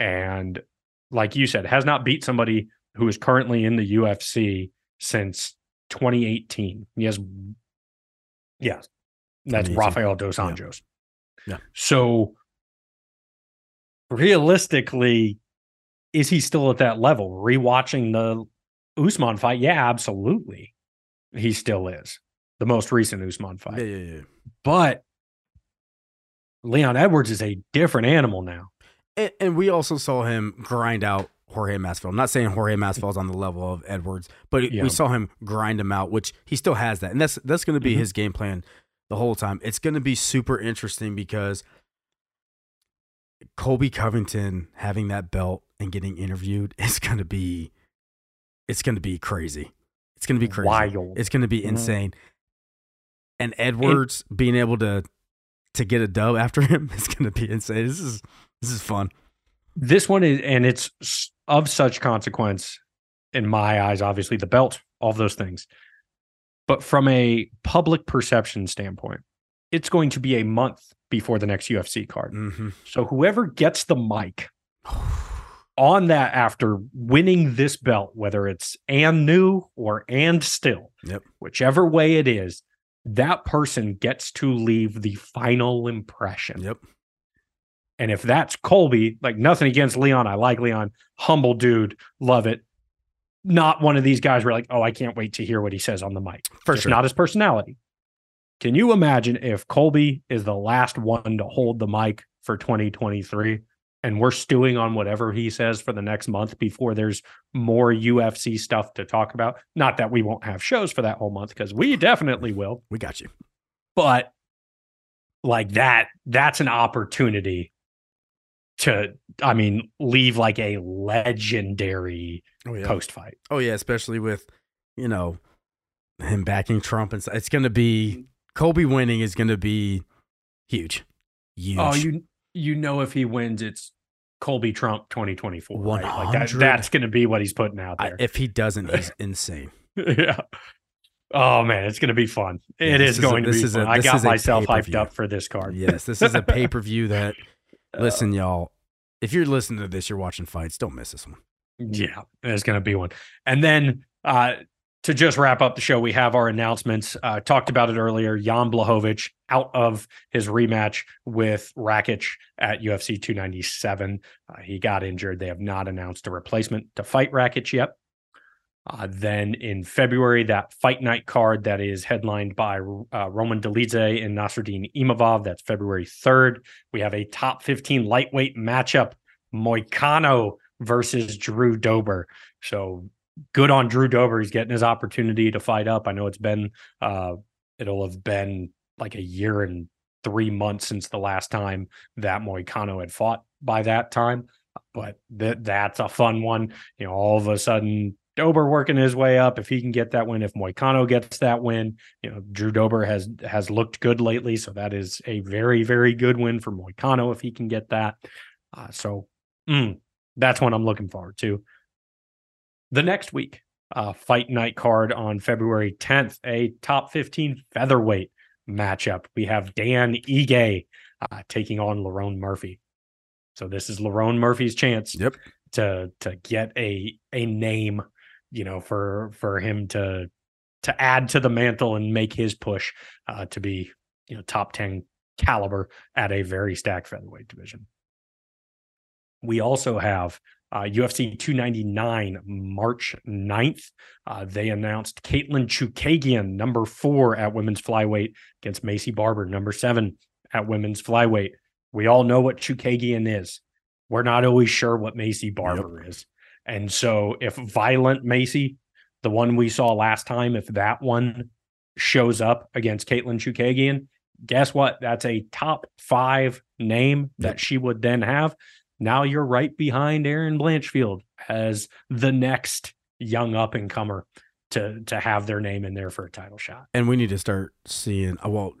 A: and like you said, has not beat somebody who is currently in the UFC since 2018. He has, yes, that's Rafael dos Anjos.
B: Yeah.
A: So realistically, is he still at that level? Rewatching the Usman fight, yeah, absolutely, he still is the most recent Usman fight.
B: Yeah, yeah, yeah.
A: But Leon Edwards is a different animal now.
B: And, and we also saw him grind out Jorge Masvidal. I'm not saying Jorge Masvidal's on the level of Edwards, but
A: Yeah.
B: we saw him grind him out, which he still has that, and that's that's going to be
A: Mhm.
B: his game plan the whole time. It's going to be super interesting because Colby Covington having that belt and getting interviewed is going to be it's going to be crazy. It's going to be crazy.
A: Wild.
B: It's going to be
A: Mhm.
B: insane. And Edwards being able to to get a dub after him is going to be insane. This is this is fun.
A: this one is and it's of such consequence in my eyes obviously the belt all of those things but from a public perception standpoint it's going to be a month before the next UFC card
B: Mm-hmm.
A: so whoever gets the mic on that after winning this belt whether it's and new or and still
B: Yep.
A: whichever way it is that person gets to leave the final impression
B: Yep.
A: And if that's Colby, like nothing against Leon, I like Leon, humble dude, love it. Not one of these guys where like, oh, I can't wait to hear what he says on the mic.
B: For
A: Just
B: sure.
A: not his personality. Can you imagine if Colby is the last one to hold the mic for 2023 and we're stewing on whatever he says for the next month before there's more UFC stuff to talk about? Not that we won't have shows for that whole month because we definitely will
B: we got you.
A: but like that that's an opportunity to i mean leave like a legendary
B: Oh yeah.
A: post fight
B: Oh yeah, especially with you know him backing Trump and it's going to be Kobe winning is going to be huge. Oh, huge.
A: oh you you know if he wins it's colby trump 2024 right? like that,
B: 100.
A: that's going to be what he's putting out
B: I-
A: there
B: if he doesn't, he's insane.
A: yeah oh man it's going to be fun
B: Yeah,
A: It is
B: is a-
A: going to be
B: is a-
A: i got myself hyped up for this card
B: Yes, this is a pay per view that. Listen, y'all. If you're listening to this, you're watching fights. Don't miss this one.
A: Yeah, there's going to be one. And then uh, to just wrap up the show, we have our announcements. Uh, talked about it earlier. Jan Blachowicz out of his rematch with Rakic at UFC 297. Uh, he got injured. They have not announced a replacement to fight Rakic yet. Uh, then in February, that fight night card that is headlined by uh, Roman Dolidze and Nasruddin Imavov. That's February 3rd. We have a top 15 lightweight matchup. Moicano versus Drew Dober. So good on Drew Dober. He's getting his opportunity to fight up. I know it's been uh it'll have been like a year and three months since the last time that Moicano had fought by that time. But that that's a fun one. You know, all of a sudden Dober working his way up. If he can get that win, if Moicano gets that win, you know, Drew Dober has has looked good lately. So that is a very, very good win for Moicano if he can get that. Uh, so mm, that's one I'm looking forward to. The next week, uh, fight night card on February 10th, a top 15 featherweight matchup. We have Dan Ige uh, taking on Lerone Murphy. So this is Lerone Murphy's chance
B: Yep.
A: to to get a a name, you know, for for him to to add to the mantle and make his push uh, to be you know top 10 caliber at a very stacked featherweight division. We also have uh, UFC 299 March 9th. Uh, they announced Caitlin Chookagian, number four at women's flyweight, against Maycee Barber, number seven at women's flyweight. We all know what Chookagian is. We're not always sure what Maycee Barber is. And so if Violent Maycee, the one we saw last time, if that one shows up against Caitlin Chookagian, guess what? That's a top five name that
B: Yep.
A: she would then have. Now you're right behind Erin Blanchfield as the next young up and comer to to have their name in there for a title shot.
B: And we need to start seeing. uh, Well,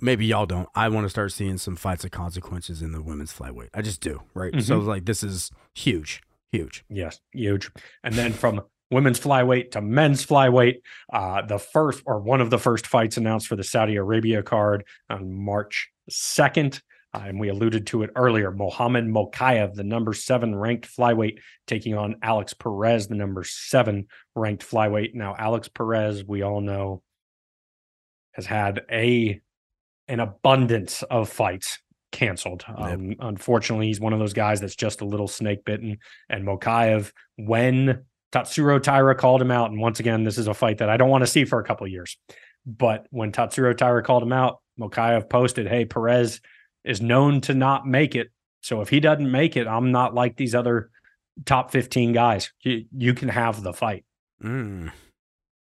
B: maybe y'all don't. I want to start seeing some fights of consequences in the women's flyweight. I just do. Right. So like this is huge, huge.
A: Yes, huge. And then from women's flyweight to men's flyweight, uh, the first or one of the first fights announced for the Saudi Arabia card on March 2nd. Uh, and we alluded to it earlier. Muhammad Mokaev, the number seven ranked flyweight, taking on Alex Perez, the number seven ranked flyweight. Now, Alex Perez, we all know, has had a an abundance of fights canceled. Um, Unfortunately, he's one of those guys that's just a little snake bitten. And Mokaev, when Tatsuro Taira called him out, and once again, this is a fight that I don't want to see for a couple of years. But when Tatsuro Taira called him out, Mokaev posted, Hey, Perez is known to not make it. So if he doesn't make it, I'm not like these other top 15 guys. You, you can have the fight.
B: Mm.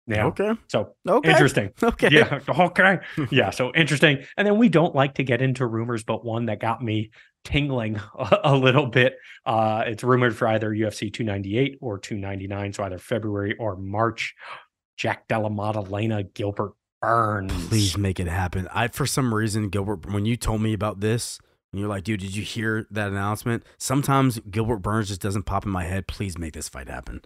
A: Yeah.
B: Okay.
A: So
B: Okay.
A: interesting.
B: Okay.
A: Yeah. Okay. Yeah. So interesting. And then we don't like to get into rumors, but one that got me tingling a, a little bit. Uh, it's rumored for either UFC 298 or 299. So either February or March. Jack Della Maddalena, Gilbert Burns.
B: Please make it happen. I for some reason Gilbert when you told me about this, and you're like, dude, did you hear that announcement? Sometimes Gilbert Burns just doesn't pop in my head. Please make this fight happen.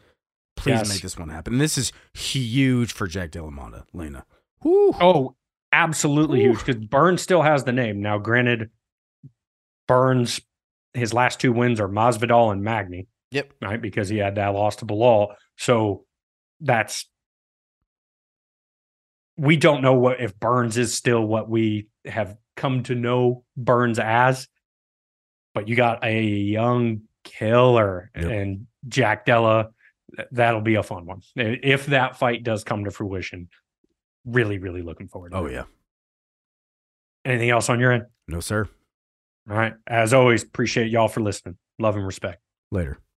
B: Please
A: Yes.
B: make this one happen. This is huge for Jack Delamata, Lena. Whew.
A: Oh, absolutely
B: Ooh.
A: huge because Burns still has the name. Now, granted, Burns, his last two wins are Masvidal and Magny.
B: Yep.
A: Right. Because he had that loss to Belal. So that's, we don't know what if Burns is still what we have come to know Burns as, but you got a young killer
B: Yep.
A: and Jack Della. Th- That'll be a fun one. If that fight does come to fruition, really, really looking forward to
B: Oh
A: it.
B: yeah.
A: Anything else on your end?
B: No, sir.
A: All right. As always, appreciate y'all for listening. Love and respect.
B: Later.